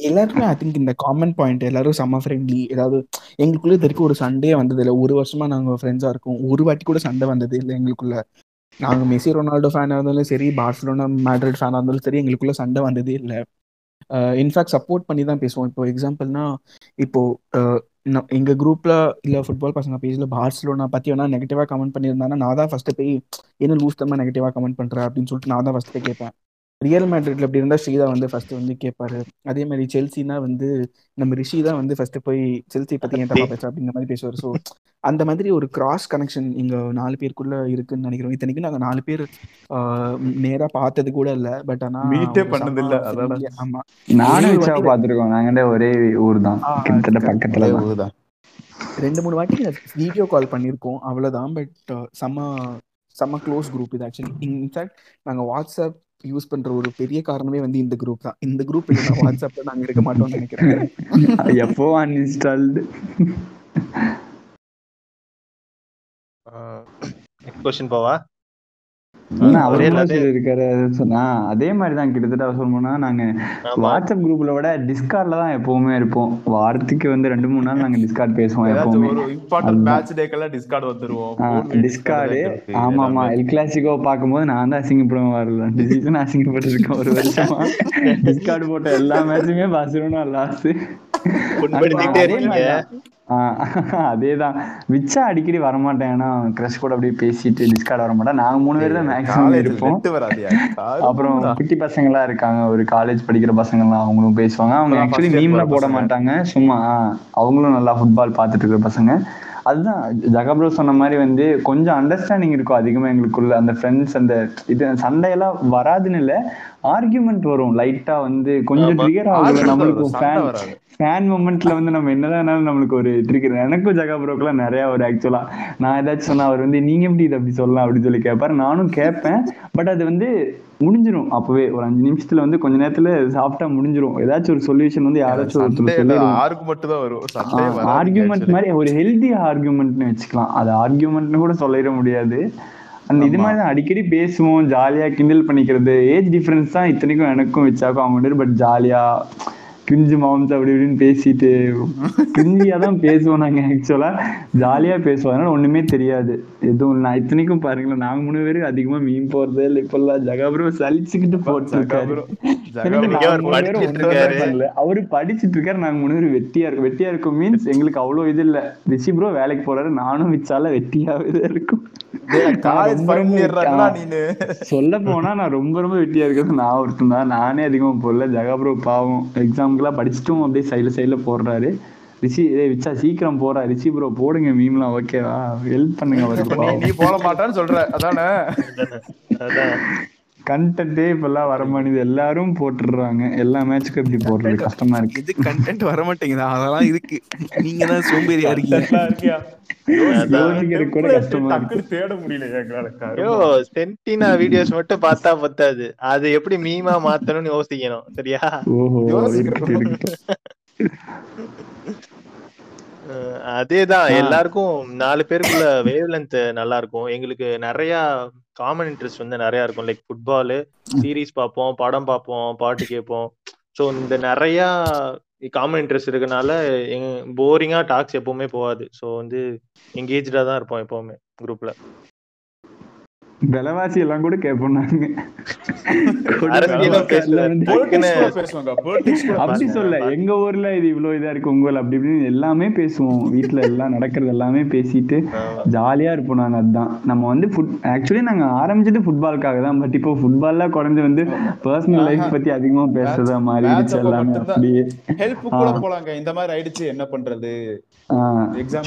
எல்லாருமே ஐ திங்க் இந்த காமன் பாயிண்ட் எல்லாரும் செம்ம ஃப்ரெண்ட்லி ஏதாவது எங்களுக்குள்ள இது வரைக்கும் ஒரு சண்டே வந்தது இல்லை ஒரு வருஷமா நாங்க ஃப்ரெண்ட்ஸா இருக்கோம். ஒரு வாட்டி கூட சண்டை வந்தது இல்லை எங்களுக்குள்ள. நாங்க மெஸ்ஸி ரொனால்டோ ஃபேனாக இருந்தாலும் சரி பார்சலோனா மேட்ரிட் ஃபேனாக இருந்தாலும் சரி எங்களுக்குள்ள சண்டை வந்ததே இல்லை. இன்ஃபேக்ட் சப்போர்ட் பண்ணி தான் பேசுவோம். இப்போ எக்ஸாம்பிள்னா இப்போ எங்க குரூப்ல இல்ல ஃபுட்பால் பசங்க பேஜ்ல பார்சலோனா பத்தி வேணா நெகட்டிவா கமெண்ட் பண்ணியிருந்தாங்கன்னா நான் தான் ஃபர்ஸ்ட் போய் என்ன லூஸ் தம்மா நெகட்டிவா கமெண்ட் பண்றேன் அப்படின்னு சொல்லிட்டு நான் தான் ஃபர்ஸ்ட் போய் கேட்பேன். ரியல் மேட்ரிட்ல அப்படி இருந்தா ஸ்ரீதா வந்து ஃபர்ஸ்ட் வந்து கேட்பாரு அதே மாதிரி செல்சினா வந்து நம்ம ரிஷி தான் வந்து ஃபர்ஸ்ட் போய் செல்சி பத்தி ஏன் தப்பா பேச அப்படிங்கிற மாதிரி பேசுவார். ஸோ அந்த மாதிரி ஒரு கிராஸ் கனெக்ஷன் இங்க நாலு பேருக்குள்ள இருக்குன்னு நினைக்கிறோம். இத்தனைக்கும் நாங்க நாலு பேர் ஆஹ், நேரா பார்த்தது கூட இல்ல. பட் ஆனா ஒரு பண்ணது இல்ல, ஆமா. நானும் பாத்துருக்கோம் நாங்க ஒரே ஊர் தான். கிட்டத்தட்ட. பக்கத்துல தான். ஊர்தான். ரெண்டு மூணு வாட்டி வீடியோ கால் பண்ணியிருக்கோம். அவ்வளவுதான். பட் செம்ம செம்ம க்ளோஸ் குரூப் இது ஆக்சுவலி இன்ஃபேக்ட் நாங்க வாட்ஸ்அப் யூஸ் பண்ற ஒரு பெரிய காரணமே வந்து இந்த குரூப் தான். இந்த குரூப் இல்லைன்னா வாட்ஸ்அப்ல நாங்க இருக்க மாட்டோம்னு நினைக்கிறேன். எப்போ அன்இன்ஸ்டால்டு நெக்ஸ்ட் கொஸ்டின் போவா? அவர் சொன்னா அதே மாதிரி தான் கிட்டத்தட்ட சொல்லணும்னா நாங்க வாட்ஸ்அப் குரூப்ல விட டிஸ்கார்ட்ல தான் எப்பவுமே இருப்போம். வாரத்துக்கு வந்து ரெண்டு மூணு நாள் நாங்க டிஸ்கார்ட் பேசுவோம் ஏதாச்சும் எப்பவுமே. ஒரு இம்பார்ட்டன்ட். மேட்ச் டேக்கெல்லாம் டிஸ்கார்ட் வந்துருவோம். டிஸ்கார்டு ஆமா ஆமா. எல் கிளாசிக்கோ பார்க்கும்போது நான் தான் அசிங்கப்படுவேன் வரல ரெண்டு சீசன் அசிங்கப்பட்டிருக்கேன் ஒரு வருஷமா. டிஸ்கார்டு போட்ட எல்லா மேட்சுமே பார்சிலோனா லாஸ் அதேதான். விச்சா அடிக்கடி வரமாட்டேன். ஏன்னா கிரஷ் கூட அப்படியே பேசிட்டு டிஸ்கார்ட் வர மாட்டேன் நாங்க மூணு பேர் தான் மேக்ஸிமம் இருப்போம். அப்புறம் குட்டி பசங்களா இருக்காங்க. ஒரு காலேஜ் படிக்கிற பசங்கலாம் அவங்களும் பேசுவாங்க. அவங்க ஆக்சுவலி first year மீம்ல போற போட பசங்க. மாட்டாங்க. சும்மா ஆஹ் அவங்களும் நல்லா ஃபுட்பால் பார்த்துட்டு இருக்கிற பசங்க. அதுதான் ஜகப்ரோ சொன்ன மாதிரி வந்து கொஞ்சம் அண்டர்ஸ்டாண்டிங் இருக்கும் அதிகமா எங்களுக்குள்ள. அந்த ஃப்ரெண்ட்ஸ் அந்த இது சண்டையெல்லாம் வராதுன்னு இல்ல. ஆர்கியூமெண்ட் வரும். லைட்டா வந்து கொஞ்சம். ட்ரிகர் ஆகும் Argument நம்மளுக்கு வரும், சண்டை ஃபேன் வராது. ஃபேன் மூமெண்ட்ல வந்து நம்ம என்னதான் நம்மளுக்கு ஒரு ட்ரிகர் எனக்கும் ஜகாப்ரோக்கெல்லாம் நிறைய ஒரு ஆக்சுவலா நான் ஏதாச்சும் சொன்னா அவர் வந்து நீங்க எப்படி இதை அப்படி சொல்லலாம்? அப்படின்னு சொல்லி கேட்பாரு நானும் கேட்பேன். பட் அது வந்து முடிஞ்சிரும். அப்பவே ஒரு அஞ்சு நிமிஷத்துல வந்து கொஞ்ச நேரத்துல சாப்பிட்டா முடிஞ்சிரும். ஏதாச்சும் ஒரு சொல்யூஷன் வந்து யாராச்சும் ஒருத்தர் மட்டும் தான் வரும். ஆர்கியூமெண்ட் மாதிரி ஒரு ஹெல்தி ஆர்கியூமெண்ட்னு வச்சுக்கலாம். அது ஆர்கியூமெண்ட்னு கூட சொல்லிட முடியாது. அந்த இது மாதிரி தான் அடிக்கடி பேசுவோம். ஜாலியா கிண்டல் பண்ணிக்கிறது. ஏஜ் டிஃபரன்ஸ் தான் இத்தனைக்கும் எனக்கும் வச்சாக்கும் அவங்க பட் ஜாலியா கிஞ்சு மாம்ஸ் அப்படி இப்படின்னு பேசிட்டு கிஞ்சியா தான் பேசுவோம் நாங்க ஆக்சுவலா ஜாலியா பேசுவோம். அதனால ஒண்ணுமே தெரியாது. எதுவும் நான் இத்தனைக்கும் பாருங்களேன் நாங்க மூணு பேருக்கு அதிகமா மீன் போறதே இல்லை. இப்பெல்லாம் ஜகாபுரம் சலிச்சுக்கிட்டு போட்டு அவர் படிச்சிட்டு இருக்காரு. நாங்க மூணு பேரும் வெட்டியா இருக்கும். வெட்டியா இருக்கும் மீன்ஸ் எங்களுக்கு அவ்வளவு இது இல்ல. ரிஷி ப்ரோ வேலைக்கு போறாரு. நானும் விச்சால வெட்டியாவே தான் இருக்கும். சொல்ல போனா நான் ரொம்ப ரொம்ப வெட்டியா இருக்கிறது நான் ஒருத்தன் தான். நானே அதிகமா போடல. ஜகா ப்ரோ பாவம். எக்ஸாம்க்குலாம் படிச்சுட்டும் அப்படியே சைடுல சைடுல போடுறாரு. ரிஷி ஏய் விச்சா சீக்கிரம் போறா ரிஷி ப்ரோ போடுங்க மீம்லாம் ஓகேவா ஹெல்ப் பண்ணுங்க அவருக்கு நீ போட மாட்டான்னு சொல்ற. அதானே. அதான். கண்டென்ட்டே இப்பெல்லாம் வர மாட்டேங்குது. எல்லாரும் போட்டுடுறாங்க. எல்லா மேட்சுக்கும் இப்படி போடுறது. கஷ்டமா இருக்கு. இது கண்டென்ட் வர மாட்டேங்குது. அதெல்லாம் இருக்கு. நீங்க தான் சோம்பேறியா இருக்கீங்க. வீடியோஸ் மட்டும் பார்த்தா பத்தாது. அது எப்படி மீமா மாத்தணும்னு யோசிக்கணும். சரியா? அதேதான். எல்லாருக்கும் நாலு பேருக்குள்ள வேவ் லென்த் நல்லா இருக்கும். எங்களுக்கு நிறைய காமன் இன்ட்ரெஸ்ட் வந்து நிறைய இருக்கும். லைக் ஃபுட்பாலு சீரீஸ் பார்ப்போம் படம் பார்ப்போம் பாட்டு கேட்போம். ஸோ இந்த நிறைய காமன் இன்ட்ரெஸ்ட் இருக்கனால போரிங்கா டாக்ஸ் எப்பவுமே போகாது. ஸோ வந்து எங்கேஜ்டா தான் இருப்போம் எப்பவுமே குரூப்ல விலைவாசி எல்லாம் கூட கேட்போம் நாங்க அப்படி. சொல்ல எங்க ஊர்ல இது இவ்வளவு இதா இருக்கு உங்க ஊர்ல அப்படி இப்படின்னு எல்லாமே பேசுவோம். வீட்ல எல்லாம் நடக்கிறது எல்லாமே பேசிட்டு. ஜாலியா இருப்போம் நாங்க அதுதான் நம்ம வந்து ஃபுட் ஆக்சுவலி நாங்க ஆரம்பிச்சது ஃபுட்பாலுக்காக தான் பட் இப்போ ஃபுட்பால்ல குறைஞ்சு வந்து பர்சனல் லைஃப் பத்தி அதிகமா பேசுறதா மாறிடுச்சு எல்லாமே. அப்படியே. ஹெல்ப் கூட போலாங்க. இந்த மாதிரி ஆயிடுச்சு என்ன பண்றது?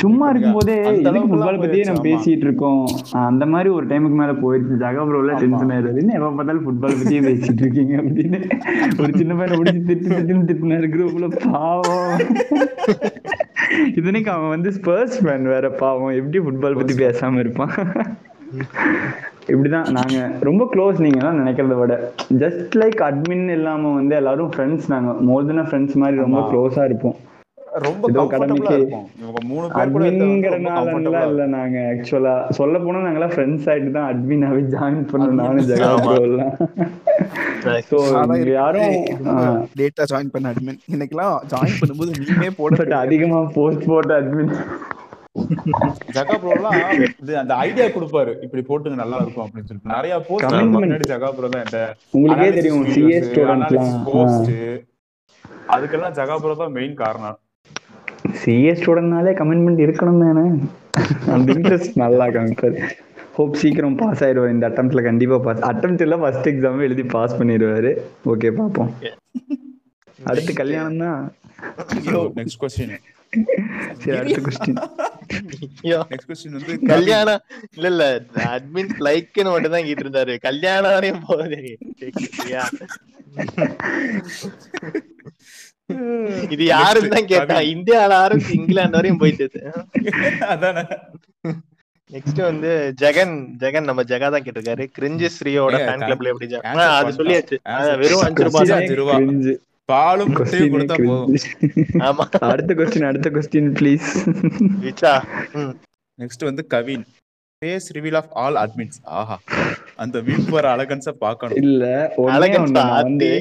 சும்மா. இருக்கும்போதே அந்த எதுக்கு ஃபுட்பால் பத்தியே நம்ம பேசிட்டு இருக்கோம். அந்த மாதிரி ஒரு டைமுக்கு மேல போயிடுச்சு ஜகா ப்ரோல டென்ஷன் ஆயிடுது என்ன எப்ப பார்த்தாலும் ஃபுட்பால் பத்தியே பேசிட்டு இருக்கீங்க அப்படின்னு. ஒரு சின்ன பையனை பிடிச்சி திட்டு திட்டுன்னு திட்டினாரு குரூப்ல பாவம். இதனைக்கு அவன் வந்து ஸ்பர்ஸ் ஃபேன் வேற பாவம். எப்படி ஃபுட்பால் பத்தி பேசாம இருப்பான்? இப்படிதான் நாங்க ரொம்ப க்ளோஸ் நீங்க எல்லாம் நினைக்கிறத விட. ஜஸ்ட் லைக் அட்மின் இல்லாம வந்து எல்லாரும் ஃப்ரெண்ட்ஸ் நாங்க. மோர் தென் ஃப்ரெண்ட்ஸ் மாதிரி ரொம்ப. க்ளோஸா இருப்போம். ரொம்ப கடமைக்கு இருக்கும் இவங்க மூணு பேர் கூட இல்ல நாங்க ஆக்சுவலா சொல்ல போனா நாங்கெல்லாம் ஃப்ரெண்ட்ஸ் ஆயிட்டு தான் அட்மினாவே ஜாயின் பண்ணோம் நானும் ஜெகா சோ யாரும் டேட்டா ஜாயின் பண்ண அட்மின். எனக்கெல்லாம் ஜாயின் பண்ணும்போது நீமே போட அதிகமா போஸ்ட் போட்ட அட்மின். ஜகா ப்ரோலாம் இது அந்த ஐடியா கொடுப்பாரு. இப்படி போட்டுங்க நல்லா இருக்கும் அப்படின்னு சொல்லிட்டு. நிறைய போஸ்ட். முன்னாடி ஜகா ப்ரோ தான் உங்களுக்கே தெரியும் சிஏ ஸ்டூடெண்ட்ஸ்லாம் போஸ்ட் அதுக்கெல்லாம் ஜகா ப்ரோ தான் மெயின் காரணம். சிஏ ஸ்டூடெண்ட்னாலே கமிட்மெண்ட் இருக்கணும் தானே? அந்த இன்ட்ரெஸ்ட் நல்லா காமிப்பாரு ஹோப் சீக்கிரம் பாஸ் ஆயிடுவார். இந்த அட்டம்ப்ட்ல கண்டிப்பா பாஸ் அட்டம்ப்ட் இல்ல ஃபர்ஸ்ட் எக்ஸாம் எழுதி பாஸ் பண்ணிடுவாரு. ஓகே பாப்போம் அடுத்து கல்யாணம் தான். நெக்ஸ்ட் கொஸ்டின் சரி அடுத்த கொஸ்டின் ஐயோ, நெக்ஸ்ட் கொஸ்டின் வந்து கல்யாணம் இல்ல இல்ல. அட்மின் லைக்னு மட்டும் தான் கேட்டு இருந்தாரு கல்யாணம் வரையும் போகுது? இது யாருன்னு தான் கேட்டான் இந்தியால ஆரம்பிச்சு இங்கிலாந்து வரையும் போயிட்டு அதானே. நெக்ஸ்ட் வந்து ஜெகன் ஜெகன் நம்ம ஜெகா தான் கேட்டிருக்காரு. கிரிஞ்சு ஸ்ரீயோட ஃபேன் கிளப்ல எப்படி அது. சொல்லியாச்சு. வெறும் அஞ்சு ரூபாய் அஞ்சு ரூபா. பாலும் கொடுத்தா போதும். ஆமா. அடுத்த கொஸ்டின் அடுத்த கொஸ்டின் ப்ளீஸ் விச்சா. நெக்ஸ்ட் வந்து Kavin. Face reveal of all admins ஆஹா. அந்த வீக் வர அழகன்ஸ பார்க்கணும். இல்ல நான் வந்து.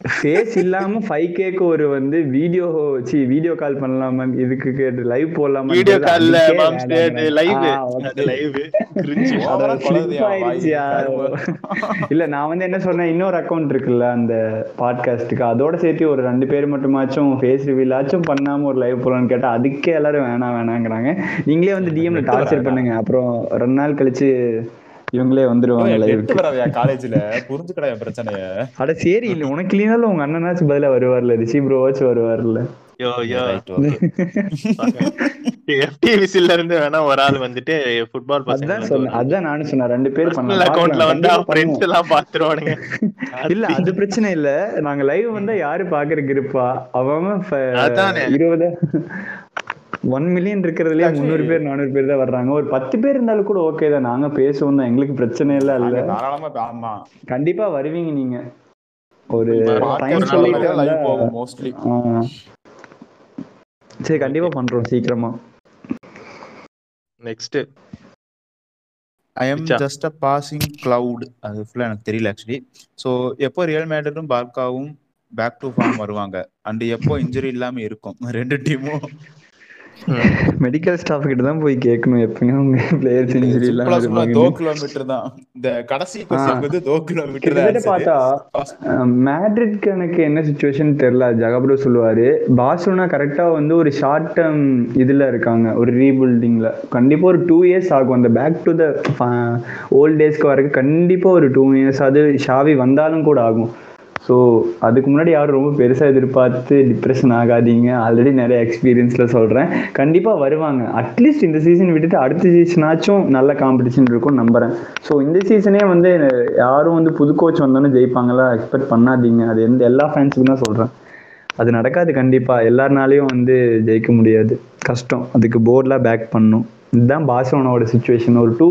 ஃபேஸ் இல்லாம ஃபைவ் கேக்கு ஒரு வந்து வீடியோ சி வீடியோ கால் பண்ணலாமா? இதுக்கு கேட்டு லைவ் போடலாமா வீடியோ கால்ல லைவ் லைவ். இல்ல நான் வந்து என்ன சொன்னேன் இன்னொரு அக்கவுண்ட் இருக்குல்ல அந்த பாட்காஸ்ட்டுக்கு அதோட சேர்த்து ஒரு ரெண்டு பேர் மட்டுமாச்சும் ஃபேஸ் ரிவீல் ஆச்சும் பண்ணாம ஒரு லைவ் போலான்னு கேட்டா அதுக்கே எல்லாரும் வேணாம் வேணாங்கிறாங்க. நீங்களே வந்து டிஎம்ல டார்ச்சர் பண்ணுங்க. அப்புறம் ரெண்டு நாள் கழிச்சு இவங்களே வந்துருவாங்க லைவுக்கு காலேஜ்ல புரிஞ்சுக்கடா என் பிரச்சனைய. அட சரி இல்ல உனக்கு இல்லைனாலும் உங்க அண்ணனாச்சும் பதிலா வருவார்ல ரிஷி ப்ரோவாச்சும் வருவார்ல. எஃப்டிவிசில இருந்து வேணா ஒரு ஆள் வந்துட்டு ஃபுட்பால் அதான் சொன்னேன் அதான் நானும் சொன்னேன் ரெண்டு பேர் பர்சனல் அக்கவுண்ட்ல வந்து ஃப்ரெண்ட்ஸ் எல்லாம் பாத்துருவானுங்க. இல்ல அது பிரச்சனை இல்ல. நாங்க லைவ் வந்தா யாரு பாக்குறதுக்கு இருப்பா அவன் அதானே. இருபது. ஒன் மில்லியன் இருக்கிறதுலயே முந்நூறு பேர் நானூறு பேர் தான் வர்றாங்க. ஒரு பத்து பேர் இருந்தாலும் கூட ஓகே தான். நாங்க பேசுவோம் தான். எங்களுக்கு பிரச்சனை எல்லாம் இல்ல. தாராளமா கண்டிப்பா வருவீங்க நீங்க. ஒரு. சரி கண்டிப்பா பண்றோம் சீக்கிரமா. Next I am. Just a passing cloud அது ஃபுல்லா எனக்கு தெரியல ஆக்சுவலி ஸோ எப்போ ரியல் மேட்ரும் பார்க்காவும் பேக் டு ஃபார்ம் வருவாங்க? அண்ட் எப்போ இன்ஜுரி இல்லாம இருக்கும்? ரெண்டு டீமும் மெடிக்கல் ஸ்டாஃப் கிட்ட தான் போய் கேட்கணும் எப்பங்க உங்க பிளேயர்ஸ் இன்ஜுரி எல்லாம் சொன்னா இருப்பாங்கன்னு. தோ கிலோமீட்டர் தான். இந்த கடைசி கொஸ்டின் வந்து தோ கிலோமீட்டர் கிட்டத்தட்ட பார்த்தா மேட்ரிட்க்கு எனக்கு என்ன சுச்சுவேஷன் தெரியல ஜகப்ரோ சொல்லுவாரு. பார்சலோனா கரெக்டா வந்து ஒரு ஷார்ட் டேர்ம் இதுல இருக்காங்க ஒரு ரீபில்டிங்ல கண்டிப்பா ஒரு டூ இயர்ஸ் ஆகும். அந்த பேக் டு த ஓல்ட் டேஸ்க்கு வரக்கு கண்டிப்பா ஒரு டூ இயர்ஸ் அது ஷாவி வந்தாலும் கூட ஆகும். ஸோ அதுக்கு முன்னாடி யாரும் ரொம்ப பெருசாக எதிர்பார்த்து டிப்ரெஷன் ஆகாதீங்க. ஆல்ரெடி நிறைய எக்ஸ்பீரியன்ஸில் சொல்கிறேன் கண்டிப்பாக வருவாங்க. அட்லீஸ்ட் இந்த சீசன் விட்டுட்டு அடுத்த சீசனாச்சும் நல்ல காம்படிஷன் இருக்கும் நம்புறேன். ஸோ இந்த சீசனே வந்து யாரும் வந்து புது கோச் வந்தோன்னு ஜெயிப்பாங்களா? எக்ஸ்பெக்ட் பண்ணாதீங்க. அது எந்த எல்லா ஃபேன்ஸுக்கும் தான் சொல்கிறேன் அது நடக்காது கண்டிப்பாக எல்லாருனாலையும் வந்து ஜெயிக்க முடியாது. கஷ்டம். அதுக்கு போர்டெலாம் பேக் பண்ணும் இதுதான் பார்சலோனாவோட சுச்சுவேஷன் ஒரு டூ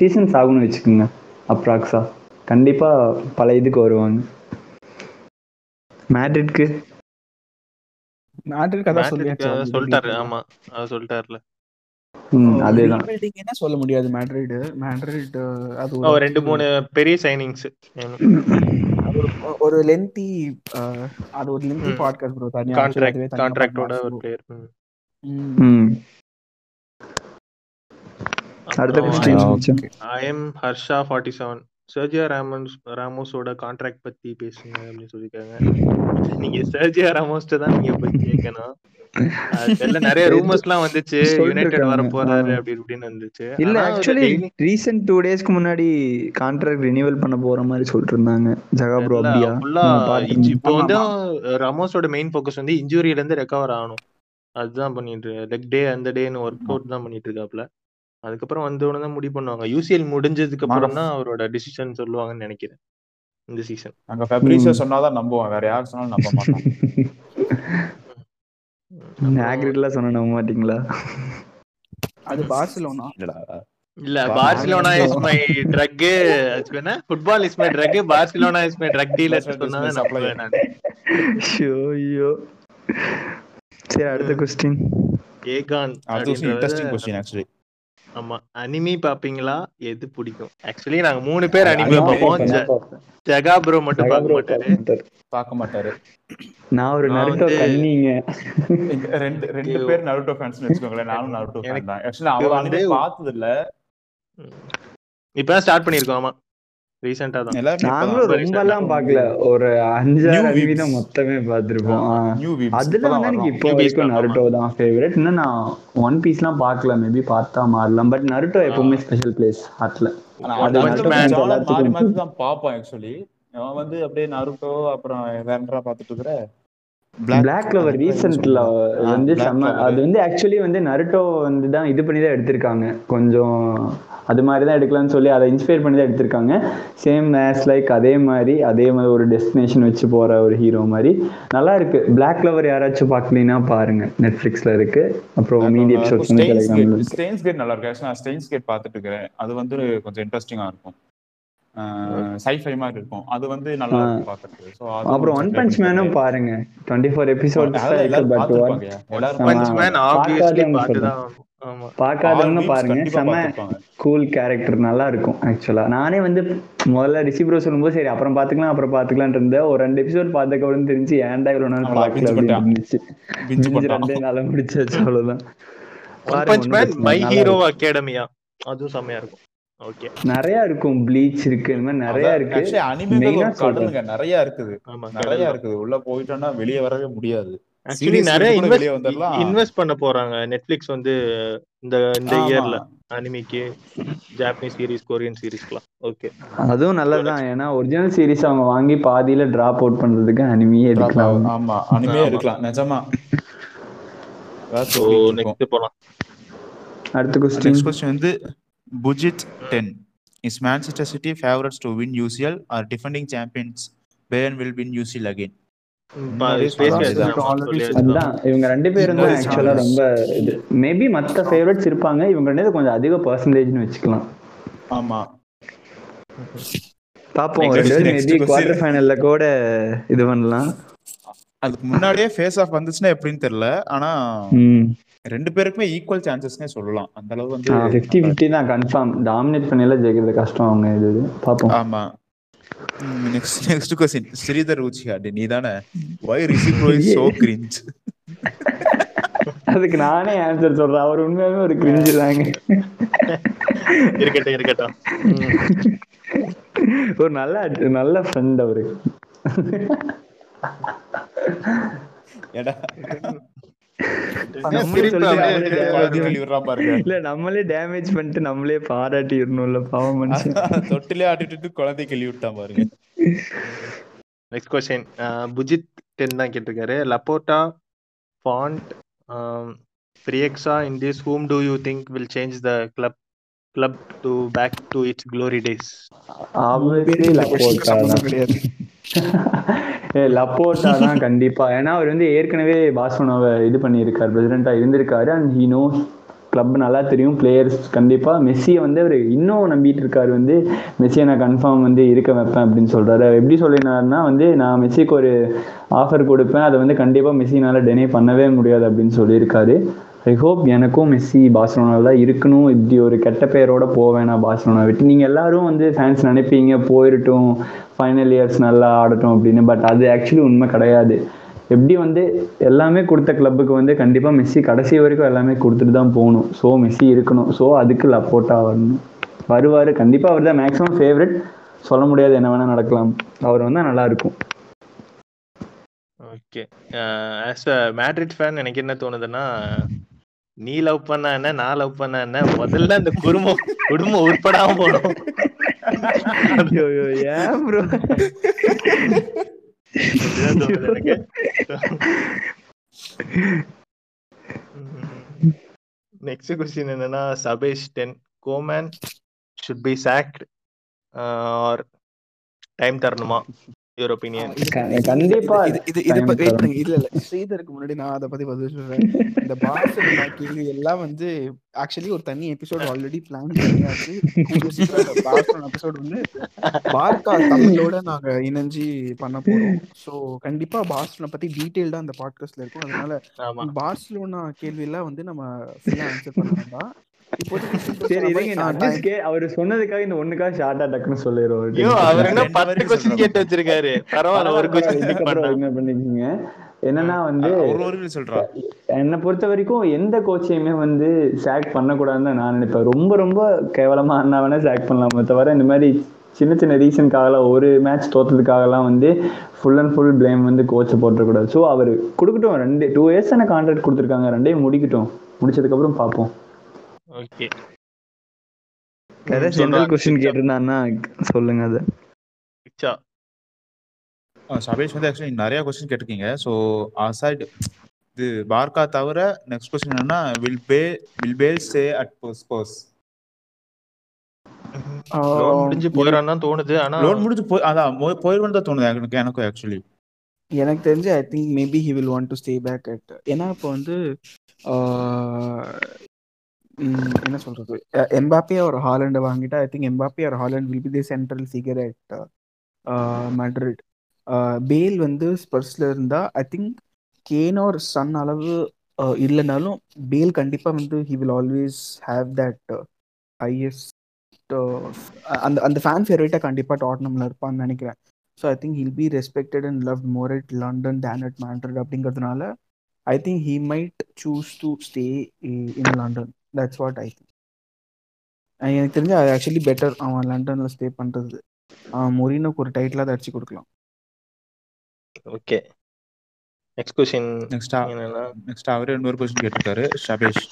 சீசன்ஸ் ஆகும்னு வச்சுக்கோங்க. அப்ராக்ஸாக கண்டிப்பாக பல இதுக்கு வருவாங்க. மேட்ரிட்க்கு? மேட்ரிட் கதை சொல்லியாச்சு. சொல்லிட்டாரு. ஆமா அவர் சொல்லிட்டாருல. ம் அதேதான். என்ன சொல்ல முடியாது மேட்ரிட் மேட்ரிட் அது ரெண்டு மூணு பெரிய சைனிங்ஸ் அது ஒரு ஒரு லென்த்தி அது ஒரு லென்த்தி. பாட்காஸ்ட் ப்ரோ தனியா கான்ட்ராக்ட் கான்ட்ராக்டோட. ஒரு பிளேயர் ம். ம். அடுத்த question I am Harsha forty seven Sergio Ramos ராமோஸோட contract பத்தி பேசுங்க அப்படின்னு சொல்லிருக்காங்க நீங்க சர்ஜியா ராமோஸ்ட தான் நீங்க போய் கேட்கணும் நிறைய ரூமர்ஸ் எல்லாம் வந்துச்சு. யுனைடெட் வர. போறாரு. அப்படி இப்படின்னு வந்துச்சு இல்ல ஆக்சுவலி ரீசெண்ட் டூ டேஸ்க்கு முன்னாடி கான்ட்ராக்ட் ரினிவல் பண்ண போற மாதிரி சொல்லிட்டு இருந்தாங்க. ஜகா ப்ரோ அப்படியா இப்போ வந்து ரமோஸோட மெயின் ஃபோக்கஸ் வந்து இன்ஜுரியில இருந்து ரெக்கவர் ஆகணும். அதுதான் பண்ணிட்டு லெக் டே அந்த டேன்னு ஒர்க் அவுட் தான் பண்ணிட்டு இருக்காப்ல அதுக்கப்புறம் வந்த உடனே தான் முடிவு பண்ணுவாங்க. யூசிஎல் முடிஞ்சதுக்கு அப்புறம் தான் அவரோட டிசிஷன் சொல்லுவாங்கன்னு நினைக்கிறேன். இந்த சீசன் அங்க ஃபெப்ரிசியோ சொன்னாதான் நம்புவான். வேற யார் சொன்னாலும் நம்ப மாட்டான். ஆக்ரிட்லாம் சொன்ன நம்ப மாட்டீங்களா? அது பார்சிலோனா இல்லடா. இல்ல பார்சிலோனா இஸ் மை ட்ரக் என்ன? Football is my drug Barcelona is my drug dealer சொன்னாங்க நம்புவேன் நான். ஐயோ. ஐயோ சரி அடுத்த கொஸ்டின் ஏகான் அது இன்ட்ரெஸ்டிங் கொஸ்டின் ஆக்சுவலி ஆமா. அனிமி பாப்பீங்களா? எது பிடிக்கும்? ஆக்சுவலி நாங்க மூணு பேர் அனிமி பார்ப்போம் ஜ- ஜகா ப்ரோ மட்டும் பார்க்க மாட்டாரு. பார்க்க மாட்டாரு. நான் ஒரு நருட்டோ கண்ணிங்க ரெண்டு ரெண்டு பேர் நருட்டோ ஃபேன்ஸ் வச்சுக்கோங்களேன். நானும் நருட்டோ ஃபேன் தான். ஆக்சுவலி அவங்க வந்து- பார்த்தது இல்ல இப்பதான் ஸ்டார்ட் பண்ணிருக்கோம் ஆமா. ரீசெண்டா தான். நாங்களும் ரொம்ப எல்லாம் பாக்கல ஒரு அஞ்சாறு New அனிமி. தான் மொத்தமே பார்த்திருப்போம். அதுல வந்து எனக்கு இப்போ வரைக்கும் நருட்டோ தான் ஃபேவரட் இன்னும் நான் ஒன் பீஸ்லாம் பார்க்கல. மேபி பார்த்தா மாறலாம். பட் நருட்டோ எப்பவுமே ஸ்பெஷல் பிளேஸ் ஹார்ட்ல மாறி மாறி தான் பார்ப்போம் ஆக்சுவலி அவன் வந்து அப்படியே நருட்டோ அப்புறம் வேறா பார்த்துட்டு இருக்கிற? பிளாக் லவர் ரீசெண்ட்ல வந்து Black செம்ம. அது வந்து ஆக்சுவலி வந்து நருட்டோ வந்து தான் இது பண்ணி தான் எடுத்திருக்காங்க. கொஞ்சம் அது மாதிரி தான் எடுக்கலாம்னு சொல்லி அதை இன்ஸ்பயர் பண்ணி தான் எடுத்திருக்காங்க. சேம் மேஸ் லைக் அதே மாதிரி அதே மாதிரி ஒரு டெஸ்டினேஷன் வச்சு போற ஒரு ஹீரோ மாதிரி. நல்லா இருக்கு. பிளாக் லவர் யாராச்சும் பார்க்கலீங்கன்னா பாருங்க. நெட்ஃபிளிக்ஸ்ல இருக்கு. அப்புறம் மீடியா எபிசோட்ஸ் வந்து டெலிகிராம்ல இருக்கு. ஸ்டெயின்ஸ் கேட் நல்லா இருக்கு. ஸ்டெயின்ஸ் கேட் பார்த்துட்டு இருக்கிறேன். அது வந்து கொஞ்சம் இன்ட்ரெஸ்டிங்கா இருக்கும். சைஃபை மாதிரி இருக்கும். அது வந்து நல்லா அது அப்புறம் ஒன் பஞ்ச் மேனும் பாருங்க. பாருங்க. டுவெண்ட்டி ஃபோர் எபிசோட் அதான் எல்லாரும் பார்த்திருப்பாங்கயா. எல்லாரும் பஞ்ச் மேன் ஆப்வியஸ்லி பார்க்காதவங்க பாட்டு சொல்றேன். தான் ஆமா. பார்க்காதவங்க All weeks பாருங்க பார்த்திருப்பாங்க. கூல் கேரக்டர் நல்லா இருக்கும் ஆக்சுவலா நானே வந்து முதல்ல ரிஷி ப்ரோ சொல்லும்போது சரி அப்புறம் பாத்துக்கலாம் அப்புறம் பாத்துக்கலாம் இருந்தேன். ஒரு ரெண்டு எபிசோட் பார்த்த அப்புறம் தெரிஞ்சு ஏன்டா இவ்வளவு நாள் பண்ணிட்டான். இருந்துச்சு. ரெண்டே நாள முடிச்சாச்சு அவ்வளவுதான். My hero. அகாடமியா அதுவும் செம்மையா இருக்கும். நிறைய இருக்கும் ப்ளீச் இருக்கு இந்த மாதிரி நிறைய இருக்கு. ஒரு கடலுங்க நிறைய இருக்குது. ஆமா நிறைய இருக்குது. உள்ள போயிட்டோம்னா வெளியே வரவே முடியாது. ஆக்சுவலி Series நிறைய இன்வெஸ்ட் பண்ண போறாங்க. நெட்ஃபிளிக்ஸ் வந்து இந்த இந்த. இயர்ல அனிமிக்கு ஜாப்பனீஸ் சீரிஸ் கொரியன் சீரிஸ்க்குலாம் ஓகே அதுவும் நல்லதுதான். ஏன்னா ஒரிஜினல் சீரிஸ் அவங்க வாங்கி பாதியில டிராப் அவுட் பண்றதுக்கு அனிமியே எடுக்கலாம். ஆமா அனிமே ஆமா. எடுக்கலாம். நிஜமா. இருக்கும். நெக்ஸ்ட் போலாம். அடுத்த நெக்ஸ்ட் கொஸ்டின் வந்து favourites to win UCL are defending champions Bayern will win UCL again முன்னாடியே ஸ்பேஸ் சொன்னாங்க. already அதுதான். இவங்க ரெண்டு பேரும் தான் ஆக்சுவலா. ரொம்ப இது. மேபி மத்த ஃபேவரட்ஸ் இருப்பாங்க. இவங்க ரெண்டு கொஞ்சம் அதிக பர்சன்டேஜ்னு வச்சுக்கலாம். ஆமா. பாப்போம். ரெண்டு மேபி. குவார்டர் ஃபைனல்ல கூட இது பண்ணலாம். அதுக்கு முன்னாடியே ஃபேஸ் ஆஃப் வந்துச்சுன்னா எப்படின்னு தெரியல. ஆனா ரெண்டு பேருக்குமே ஈக்குவல் சான்சஸ்னே சொல்லலாம். அந்த அளவு வந்து ஃபிஃப்டி ஃபிஃப்டி தான் கன்ஃபார்ம் டாமினேட் பண்ணல ஜெயிக்கிறது கஷ்டம் அவங்க இது. பாப்போம் ஆமா. நெக்ஸ்ட் நெக்ஸ்ட் கொஸ்டின் ஸ்ரீதர் உச்சிஹாடி நீ தானே why Rishi bro is so cringe அதுக்கு நானே ஆன்சர் சொல்றேன். அவர் உண்மையாவே ஒரு கிரிஞ்சு தாங்க. இருக்கட்டும் இருக்கட்டும். ஒரு நல்ல நல்ல ஃப்ரெண்ட் அவரு. ஏடா. இல்ல நம்மளே டேமேஜ் பண்ணிட்டு நம்மளே பாராட்டிடணும்ல பாவம் மனுஷன். தொட்டிலே ஆட்டிட்டு குழந்தை கேள்வி விட்டான் பாருங்க. நெக்ஸ்ட் கொஸ்டின் புஜித் டென் தான் கேட்டிருக்காரு. Laporta Font பிரியக்ஸா in this whom do you think will change the club club to back to its glory days obviously Laporta Laporta தான் கண்டிப்பா. ஏன்னா அவர் வந்து ஏற்கனவே பார்சலோனாவை இது பண்ணியிருக்காரு பிரசிடென்ட்டா இருந்திருக்காரு அண்ட் ஹீ நோஸ் கிளப் நல்லா தெரியும் பிளேயர்ஸ் கண்டிப்பா. மெஸ்ஸியை வந்து அவர் இன்னும் நம்பிட்டு இருக்காரு வந்து மெஸ்ஸியை நான் கன்ஃபார்ம் வந்து இருக்க வைப்பேன் அப்படின்னு சொல்றாரு. எப்படி சொல்லினாருன்னா வந்து நான் மெஸ்ஸிக்கு ஒரு ஆஃபர் கொடுப்பேன் அதை வந்து கண்டிப்பா மெஸ்ஸினால டெனே பண்ணவே முடியாது அப்படின்னு சொல்லியிருக்காரு. ஐ ஹோப் எனக்கும் மெஸ்ஸி பார்சலோனாவில் தான் இருக்கணும். இப்படி ஒரு கெட்ட பெயரோட போவேனா நான் பார்சலோனா விட்டு. நீங்கள் எல்லாரும் வந்து ஃபேன்ஸ் நினைப்பீங்க போயிடட்டும் ஃபைனல் இயர்ஸ் நல்லா ஆடட்டும் அப்படின்னு. பட் அது ஆக்சுவலி உண்மை கிடையாது. எப்படி வந்து எல்லாமே கொடுத்த கிளப்புக்கு வந்து கண்டிப்பாக மெஸ்ஸி கடைசி வரைக்கும் எல்லாமே கொடுத்துட்டு தான் போகணும். ஸோ மெஸ்ஸி இருக்கணும். ஸோ அதுக்கு லப்போட்டாக வரணும். வருவார். கண்டிப்பாக அவர் தான் மேக்ஸிமம் ஃபேவரட் சொல்ல முடியாது என்ன வேணால் நடக்கலாம். அவர் வந்தால் நல்லா இருக்கும். Okay as a Madrid fan எனக்கு என்ன தோணுதுன்னா நீ லவ் பண்ண என்ன நான் லவ் பண்ண என்ன? முதல்ல அந்த குடும்பம் குடும்பம் உட்படாம போகணும். ஏன் ப்ரோ நெக்ஸ்ட் கொஸ்டின் என்னன்னா Sabesh ten Koeman should be sacked or time தரணுமா? யுவர் ஒப்பீனியன் கண்டிப்பா. இது இது வெயிட். பண்ணுங்க இல்ல இல்ல. ஸ்ரீதருக்கு முன்னாடி நான் அதை பத்தி பதில் சொல்றேன். இந்த பார்சலோனா கேள்வி எல்லாம் வந்து ஆக்சுவலி ஒரு தனி எபிசோட் ஆல்ரெடி பிளான் பண்ணியாச்சு. எபிசோட் வந்து பார்க்கா தமிழோட நாங்க இணைஞ்சு பண்ண போறோம். சோ கண்டிப்பா பார்சலோனா பத்தி டீடைல்டா அந்த பாட்காஸ்ட்ல இருக்கும். அதனால பார்சலோனா கேள்வி எல்லாம் வந்து நம்ம ஃபுல்லா ஆன்சர் பண்ண வேண்டாம் இப்போதைக்கு simple சரி இருங்க அவர் சொன்னதுக்காக இந்த ஒண்ணுக்காக ஷார்ட்டா டக்குன்னு சொல்லிடுவோம் ஐயோ அவர் என்ன பத்து. கேட்டு வச்சிருக்காரு. பரவாயில்ல ஒரு என்னன்னா வந்து என்னை பொறுத்த வரைக்கும் எந்த கோச்சையுமே வந்து சாக் பண்ணக்கூடாதுன்னு தான் நான் நினைப்பேன். ரொம்ப ரொம்ப கேவலமா அண்ணா வேணா சாக் பண்ணலாமே தவிர இந்த மாதிரி சின்ன சின்ன ரீசனுக்காகலாம் ஒரு மேட்ச் தோத்ததுக்காகலாம் வந்து ஃபுல் அண்ட் ஃபுல் ப்ளேம் வந்து கோச்சை போட்டுறக்கூடாது. ஸோ அவர் கொடுக்கட்டும் ரெண்டு டூ இயர்ஸ் தானே கான்ட்ராக்ட் கொடுத்துருக்காங்க ரெண்டையும் முடிக்கட்டும். முடிச்சதுக்கப்புறம் பார்ப்போம். ஓகே. ஜென்ரல் கேட்டிருந்தான்னா சொல்லுங்க அதை. சபேஷ் வந்து ஆக்சுவலி நிறைய கொஸ்டின் கேட்டிருக்கீங்க. ஸோ அசைட் இது பார்க்கா தவிர நெக்ஸ்ட் கொஸ்டின் என்னன்னா will pay will Bale stay at Spurs loan முடிஞ்சு போயிடறான்னு தான் தோணுது ஆனா லோன் முடிஞ்சு போய் அதான் போயிடுவேன்னு தான் தோணுது எனக்கு எனக்கும் ஆக்சுவலி எனக்கு தெரிஞ்சு I think maybe he will want to stay back at ஏன்னா இப்போ வந்து என்ன சொல்றது? எம்பாப்பே ஒரு ஹாலண்டை வாங்கிட்டா ஐ திங்க் எம்பாப்பே ஒரு Haaland will be the central figure at Madrid Bale வந்து ஸ்பர்ஸ்ல இருந்தா ஐ திங்க் கேன் சன் அளவு இல்லைனாலும் பேல் கண்டிப்பா வந்து he will always have that highest அந்த அந்த ஃபேன் ஃபேவரேட்டா கண்டிப்பாக டாட்னம்ல இருப்பான்னு நினைக்கிறேன். So I think he'll be respected and love more at London than at Madrid அப்படிங்கிறதுனால I think he might choose to stay in London that's what I think எனக்கு தெரிஞ்சு அது ஆக்சுவலி பெட்டர் அவன் லண்டனில் ஸ்டே பண்ணுறது அவன் மொரினோக்கு ஒரு டைட்டிலாக அடிச்சு கொடுக்கலாம். Okay next question next next அவரே இன்னொரு கொஸ்டின் கேட்டிருக்காரு ஷபேஷ்.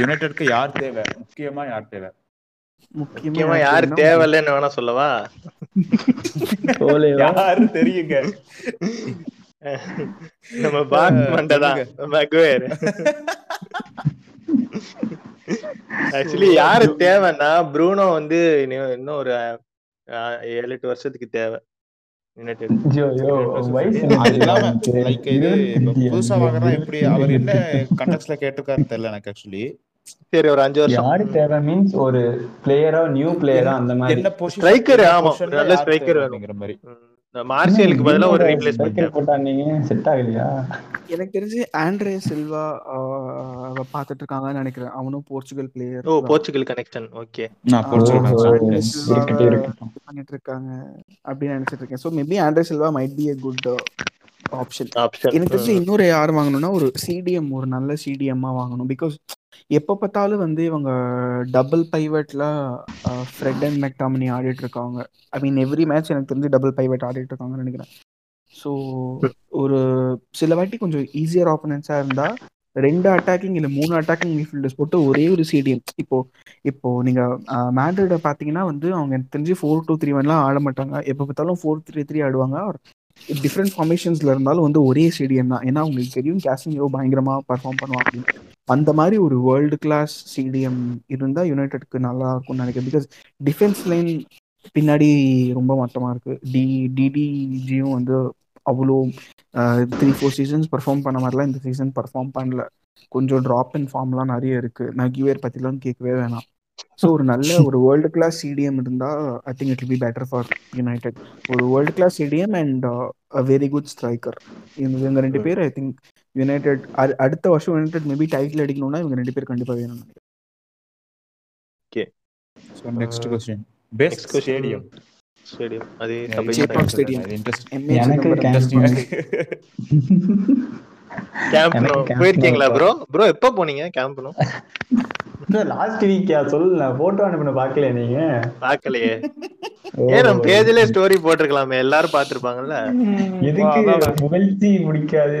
யுனைடெட்க்கு யார் தேவை? முக்கியமா யார் தேவை? முக்கியமா யார் தேவையில்லைன்னு வேணா சொல்லவா? யாரு தெரியுங்க? நம்ம பாக் மண்டதான் மகுவேர் ஆக்சுவலி யாரு தேவைன்னா ப்ரூனோ வந்து இன்னும் ஒரு ஏழு எட்டு வருஷத்துக்கு தேவை. புதுசா அஞ்சு, வாங்குறதா எப்படி அவர் என்ன இருபத்தி கண்டெக்ட்ல கேட்டிருக்காருன்னு தெரியல எனக்கு ஆக்சுவலி சரி ஒரு அஞ்சு வருஷம். யாரு தேவை மீன்ஸ் ஒரு பிளேயரா நியூ பிளேயரா அந்த மாதிரி. என்ன பொசிஷன் Striker, ஆமா. நல்ல வேணும். அப்படிங்கிற மாதிரி. மார்சியலுக்கு பதிலா ஒரு ரீப்ளேஸ்மெண்ட் சைக்கிள் போட்டா நீங்க செட் ஆகலையா? எனக்கு தெரிஞ்சு ஆண்ட்ரே சில்வா பார்த்துட்டு இருக்காங்கன்னு நினைக்கிறேன். அவனும் Portugal player oh Portugal connection okay நான் போர்ச்சுகல். பண்ணிட்டு இருக்காங்க அப்படின்னு நினைச்சிட்டு இருக்கேன். So maybe Andre Silva might be a good option எனக்கு தெரிஞ்சு இன்னொரு யார் வாங்கணும்னா ஒரு சிடிஎம் ஒரு நல்ல சிடிஎம்மா வாங்கணும். பிகாஸ் எப்போ பார்த்தாலும் வந்து இவங்க டபுள் பைவட்ல ஃப்ரெட் அண்ட் மெக்டாமினி ஆடிட்டு இருக்காங்க. ஐ மீன் எவ்ரி மேட்ச் எனக்கு தெரிஞ்சு டபுள் பைவட் ஆடிட்டு இருக்காங்கன்னு நினைக்கிறேன். ஸோ ஒரு சில வாட்டி கொஞ்சம் ஈஸியர் ஆப்பனன்ஸாக இருந்தால் ரெண்டு அட்டாக்கிங் இல்லை மூணு அட்டாக்கிங் மிட்ஃபீல்டர்ஸ் போட்டு ஒரே ஒரு சிடிஎம் இப்போ இப்போ நீங்க மேட்ரிட பாத்தீங்கன்னா வந்து அவங்க எனக்கு தெரிஞ்சு ஃபோர் டூ த்ரீ ஒன்லாம் ஆட மாட்டாங்க. எப்போ பார்த்தாலும் ஃபோர் த்ரீ த்ரீ ஆடுவாங்க. டிஃப்ரெண்ட் ஃபார்மேஷன்ஸ்ல இருந்தாலும் வந்து ஒரே ஸ்டேடியம் தான். ஏன்னா உங்களுக்கு தெரியும் கேசினியோ பயங்கரமா பர்ஃபார்ம் பண்ணுவாங்க அந்த மாதிரி ஒரு வேர்ல்டு கிளாஸ் ஸ்டேடியம் இருந்தால் யுனைடெட்க்கு நல்லா இருக்கும்னு நினைக்கிறேன். பிகாஸ் டிஃபென்ஸ் லைன் பின்னாடி ரொம்ப மட்டமா இருக்கு. டி டிடிஜியும் வந்து அவ்வளோ த்ரீ ஃபோர் சீசன்ஸ் பர்ஃபார்ம் பண்ண மாதிரிலாம் இந்த சீசன் பர்ஃபார்ம் பண்ணல. கொஞ்சம் ட்ராப் இன் ஃபார்ம்லாம் நிறைய இருக்கு. நகிவேர் பற்றிலாம் கேட்கவே வேணாம். ஸோ ஒரு நல்ல ஒரு வேர்ல்டு கிளாஸ் சிடிஎம் இருந்தா I think it be better for United ஒரு world class CDM and a very good striker இவங்க ரெண்டு பேர் ஐ திங்க் யுனைடெட் அடுத்த வருஷம் யுனைடெட் மேபி டைட்டில் அடிக்கணும்னா இவங்க ரெண்டு பேர் கண்டிப்பா வேணும் so next question best Next question. Stadium stadium அது Chepauk Stadium. இன்ட்ரெஸ்ட் MA எனக்கு. கேம்ப் போயிருக்கீங்களா ப்ரோ ப்ரோ எப்ப போனீங்க கேம்ப் லாஸ்ட் வீக்கா சொல்லல போட்டோ அனுப்பின பாக்கல நீங்க? பாக்கலையே. ஏன் நம்ம பேஜ்லயே ஸ்டோரி போட்டிருக்கலாமே? எல்லாரும் பாத்திருப்பாங்கல்ல எதுக்கு புகழ்ச்சி பிடிக்காது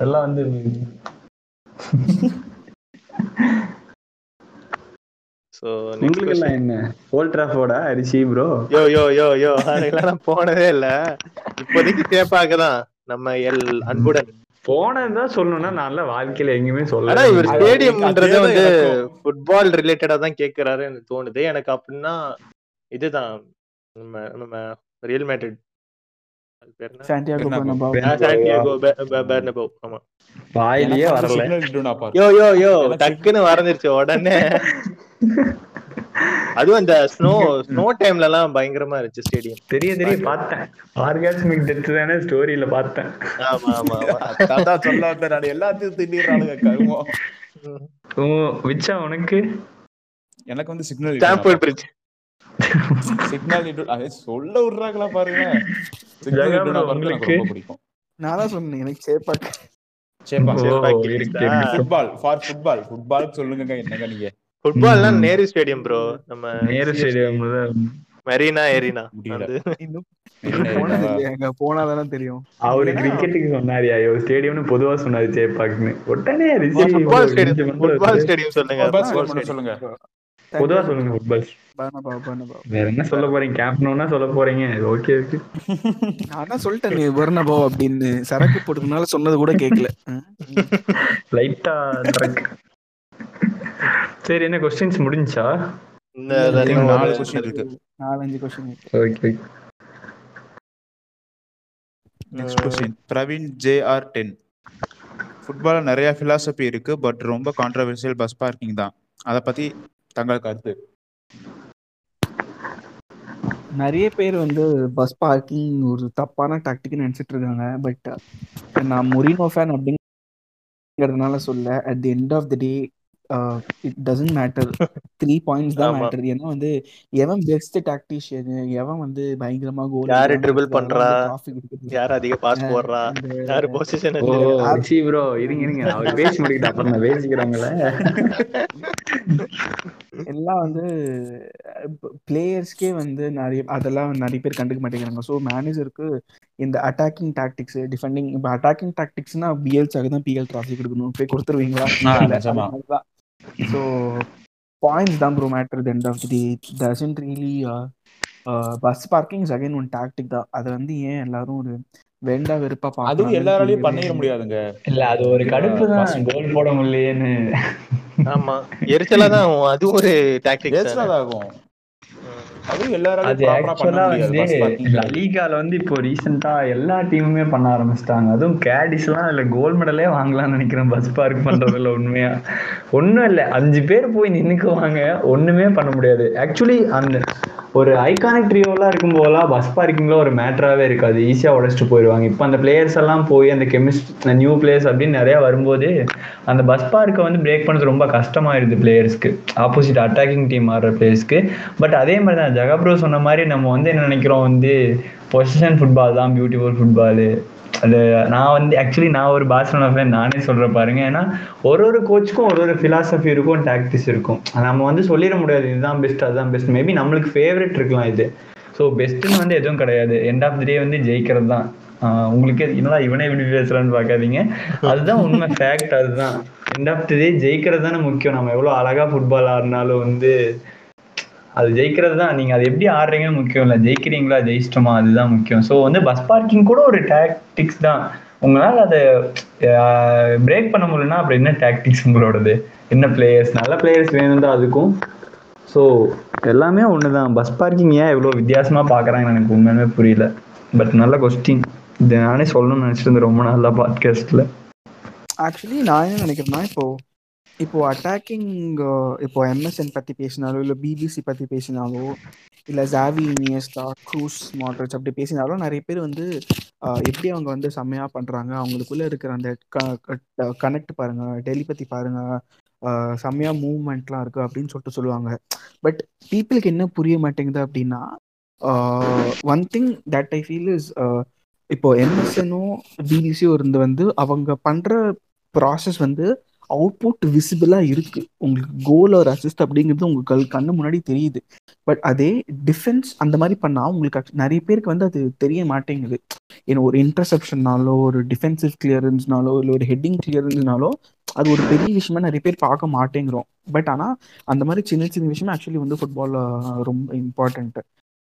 எல்லாம் வந்து சோ உங்களுக்கு எல்லாம் என்ன? ஓல்ட் டிராஃபோர்டா அரிசி ப்ரோ யோ யோ யோ யோ அதுக்கெல்லாம் நான் போனதே இல்ல. இப்போதைக்கு சேப்பாக தான் நம்ம எல் அன்புடன். போனதுதான் சொல்லணும்னா நான் வாழ்க்கையில எங்கேயுமே சொல்ல இவர் ஸ்டேடியம்ன்றது வந்து. ஃபுட்பால் ரிலேட்டடா தான் கேக்குறாரு எனக்கு தோணுது. எனக்கு அப்படின்னா இதுதான். நம்ம நம்ம ரியல் மேட்ரிட் வாயிலேயே வரல. யோ யோ யோ டக்குன்னு வரைஞ்சிருச்சு உடனே. அதுவும் அந்த ஸ்னோ ஸ்னோ டைம்ல எல்லாம் பயங்கரமா இருந்துச்சு ஸ்டேடியம் தெரிய தெரிய பார்த்தேன். ஆர்காஸ்மிக் டெத் தானே ஸ்டோரியில பார்த்தேன். ஆமா ஆமா தாத்தா சொல்ல வந்தேன் நான். எல்லாத்தையும் திண்டிடுறானுங்க கருமம். விச்சா உனக்கு? எனக்கு வந்து சிக்னல் ஸ்டாம்பர்ட் பிரிட்ஜ் சிக்னல் சொல்ல விடுறாங்களா பாருங்க. சிக்னல் பிடிக்கும். நான் தான் சொன்னேன் எனக்கு சேப்பாக் சேப்பா. ஓ, சேப்பா பாக்கி இருக்கு, இருக்கா? இருக்கு. ஃபுட்பால் ஃபார் ஃபுட்பால் ஃபுட்பால் சொல்லுங்க என்னங்க நீங்க? ஃபுட்பால்னா. நேரு ஸ்டேடியம் ப்ரோ நம்ம நேரு ஸ்டேடியம் மெரினா அங்க போனாதானே தெரியும். அவரு கிரிக்கெட்டுக்கு சொன்னாரு ஐயோ ஸ்டேடியம்னு பொதுவா சொன்னாரு உடனே ஃபுட்பால் ஸ்டேடியம் ஃபுட்பால் ஸ்டேடியம் சொல்லுங்க. பொதுவா சொல்லுங்க ஃபுட்பால் வேற என்ன சொல்ல போறீங்க? கேம்ப்னோன்னா சொல்ல போறீங்க? Okay okay. நான் சொல்லிட்டேன் நீ பர்னபாவ் அப்படின்னு. சரக்கு போட்டுக்கனால சொன்னது கூட கேட்கல ம். லைட்டா ட்ரக் சரி என்ன கொஸ்டின்ஸ் முடிஞ்சா நாலு ஒரு- கொஸ்டின் இருக்கு. நாலஞ்சு question okay next question Praveen J R ten ஃபுட்பால்ல நிறைய philosophy இருக்கு பட் ரொம்ப கான்ட்ரவர்சியல் பஸ் பார்க்கிங் தான். அதை பத்தி தங்கள் கருத்து. நிறைய பேர் வந்து பஸ் பார்க்கிங் ஒரு தப்பான டாக்டிக்னு நினைச்சிட்டு இருக்காங்க பட் நான் மொரினோ ஃபேன் அப்படிங்கிறதுனால சொல்ல at the end of the day it doesn't matter three points தான். மேட்டர் ஏன்னா வந்து எவன் பெஸ்ட் டாக்டிஷியன் எவன் வந்து பயங்கரமா கோல் யாரு dribble பண்றா? யார் அதிக பாஸ் போடுறா? யாரு பொசிஷன் ரிஷி ப்ரோ இருங்க இருங்க. அவர் பேசி முடிக்கிட்டு அப்புறம் நான் பேசிக்கிறாங்களே எல்லாம் வந்து பிளேயர்ஸ்க்கே வந்து நிறைய அதெல்லாம் நிறைய பேர் கண்டுக்க மாட்டேங்கிறாங்க. ஸோ மேனேஜருக்கு இந்த அட்டாக்கிங் டாக்டிக்ஸ் டிஃபெண்டிங் இப்போ அட்டாக்கிங் டாக்டிக்ஸ்னா பிஎல்ஸாக தான் பிஎல் டிராஃபி கொடுக்கணும். போய் கொடுத்துருவீங்களா? அது ஸோ பாயிண்ட்ஸ் தான் bro matter end of the doesn't really bus parking again one tactic தான். அதை வந்து ஏன் எல்லாரும் ஒரு வேண்டா வெறுப்பா அதுவும் பார்க்கறாங்கன்னு எல்லாராலையும் பண்ணிட முடியாதுங்க. இல்ல அது ஒரு கடுப்பு தான். கோல் போட முடியலையேன்னு ஆமா. எரிச்சலா தான் ஆகும். அது ஒரு டாக்டிக் எரிச்சலா ஆகும் அதுவும் எல்லாராலையும் அது ஆக்சுவலா வந்து இப்போ ரீசெண்டா எல்லா டீமுமே பண்ண ஆரம்பிச்சிட்டாங்க. அதுவும் கேடிஸ் எல்லாம் இல்ல கோல்ட் மெடலே வாங்கலாம்னு நினைக்கிறேன் பஸ் பார்க் பண்றதுல உண்மையா. ஒண்ணும் இல்ல அஞ்சு பேர் போய் நின்னுக்குவாங்க. ஒண்ணுமே பண்ண முடியாது. ஆக்சுவலி அந்த ஒரு ஐகானிக் ட்ரியோலாம் இருக்கும் போதெல்லாம் பஸ் பார்க்கிங்லாம் ஒரு மேட்டராகவே இருக்காது. ஈஸியாக உடச்சிட்டு போயிடுவாங்க. இப்போ அந்த பிளேயர்ஸ் எல்லாம் போய் அந்த கெமிஸ்ட் நியூ பிளேயர்ஸ் அப்படின்னு நிறையா வரும்போது அந்த பஸ் பார்க்கை வந்து பிரேக் பண்ணது ரொம்ப கஷ்டமாயிருது பிளேயர்ஸ்க்கு ஆப்போசிட் அட்டாக்கிங் டீம் ஆடுற பிளேயர்ஸ்க்கு பட் அதே மாதிரி தான் ஜகப்ரோ சொன்ன மாதிரி நம்ம வந்து என்ன நினைக்கிறோம் வந்து பொசிஷன் ஃபுட்பால் தான் பியூட்டிஃபுல் ஃபுட்பாலு அது நான் வந்து ஆக்சுவலி நான் ஒரு பார்சலோனா ஃபேன் நானே சொல்கிறேன் பாருங்க. ஏன்னா ஒரு ஒரு கோச்சுக்கும் ஒரு ஒரு ஃபிலாசபி இருக்கும் டாக்டிஸ் இருக்கும். நம்ம வந்து சொல்லிட முடியாது இதுதான் பெஸ்ட் அதுதான் பெஸ்ட் மேபி நம்மளுக்கு ஃபேவரட் இருக்கலாம் இது. ஸோ பெஸ்ட்டுன்னு வந்து எதுவும் கிடையாது. எண்ட் ஆஃப் தி டே வந்து ஜெயிக்கிறது தான் உங்களுக்கே என்னடா இவனே இப்படி பேசுறான்னு பார்க்காதீங்க. அதுதான் உண்மை ஃபேக்ட் அதுதான். எண்ட் ஆஃப் தி டே ஜெயிக்கிறது தானே முக்கியம். நம்ம எவ்வளோ அழகாக ஃபுட்பால் ஆடினாலும் வந்து அது ஜெயிக்கிறது தான் நீங்கள் அது எப்படி ஆடுறீங்கன்னு முக்கியம் இல்லை. ஜெயிக்கிறீங்களா ஜெயிச்சிட்டோமா அதுதான் முக்கியம். ஸோ வந்து பஸ் பார்க்கிங் கூட ஒரு டாக்டிக்ஸ் தான். உங்களால் அதை பிரேக் பண்ண முடியலன்னா அப்புறம் என்ன டாக்டிக்ஸ் உங்களோடது? என்ன பிளேயர்ஸ் நல்ல பிளேயர்ஸ் வேணும் தான் அதுக்கும். ஸோ எல்லாமே ஒன்று தான் பஸ் பார்க்கிங் ஏன் இவ்வளோ வித்தியாசமாக பார்க்குறாங்கன்னு எனக்கு உண்மையுமே புரியல. பட் நல்ல கொஸ்டின் இது நானே சொல்லணும்னு நினச்சிருந்தேன் ரொம்ப நல்லா பாட்காஸ்ட்டில் ஆக்சுவலி நான் என்ன நினைக்கிறேன்னா இப்போ இப்போ அட்டாக்கிங் இப்போ எம்எஸ்என் பத்தி பேசினாலோ இல்லை பிபிசி பத்தி பேசினாலோ இல்லை ஜாவி இனியஸ்டா க்ரூஸ் மாட்ரஸ் அப்படி பேசினாலோ நிறைய பேர் வந்து எப்படி அவங்க வந்து செம்மையா பண்றாங்க அவங்களுக்குள்ள இருக்கிற அந்த கனெக்ட் பாருங்க டெலிபதி பாருங்க செம்மையா மூவ்மெண்ட்லாம் இருக்கு அப்படின்னு சொல்லிட்டு சொல்லுவாங்க. பட் பீப்புளுக்கு என்ன புரிய மாட்டேங்குது அப்படின்னா one thing that I feel is இப்போ எம்எஸ்எனும் பிபிசியும் இருந்து வந்து அவங்க பண்ற ப்ராசஸ் வந்து அவுட்புட் விசிபிளாக இருக்கு. உங்களுக்கு கோல் ஒரு அசிஸ்ட் அப்படிங்கிறது உங்களுக்கு கல் கண்ணு முன்னாடி தெரியுது. பட் அதே டிஃபென்ஸ் அந்த மாதிரி பண்ணா உங்களுக்கு நிறைய பேருக்கு வந்து அது தெரிய மாட்டேங்குது. ஏன்னா ஒரு இன்டர்செப்ஷன்னாலோ ஒரு டிஃபென்சிவ் கிளியரன்ஸ்னாலோ இல்லை ஒரு ஹெட்டிங் கிளியரன்ஸ்னாலோ அது ஒரு பெரிய விஷயமா நிறைய பேர் பார்க்க மாட்டேங்கிறோம். பட் ஆனால் அந்த மாதிரி சின்ன சின்ன விஷயம் ஆக்சுவலி வந்து ஃபுட்பாலில் ரொம்ப இம்பார்ட்டன்ட்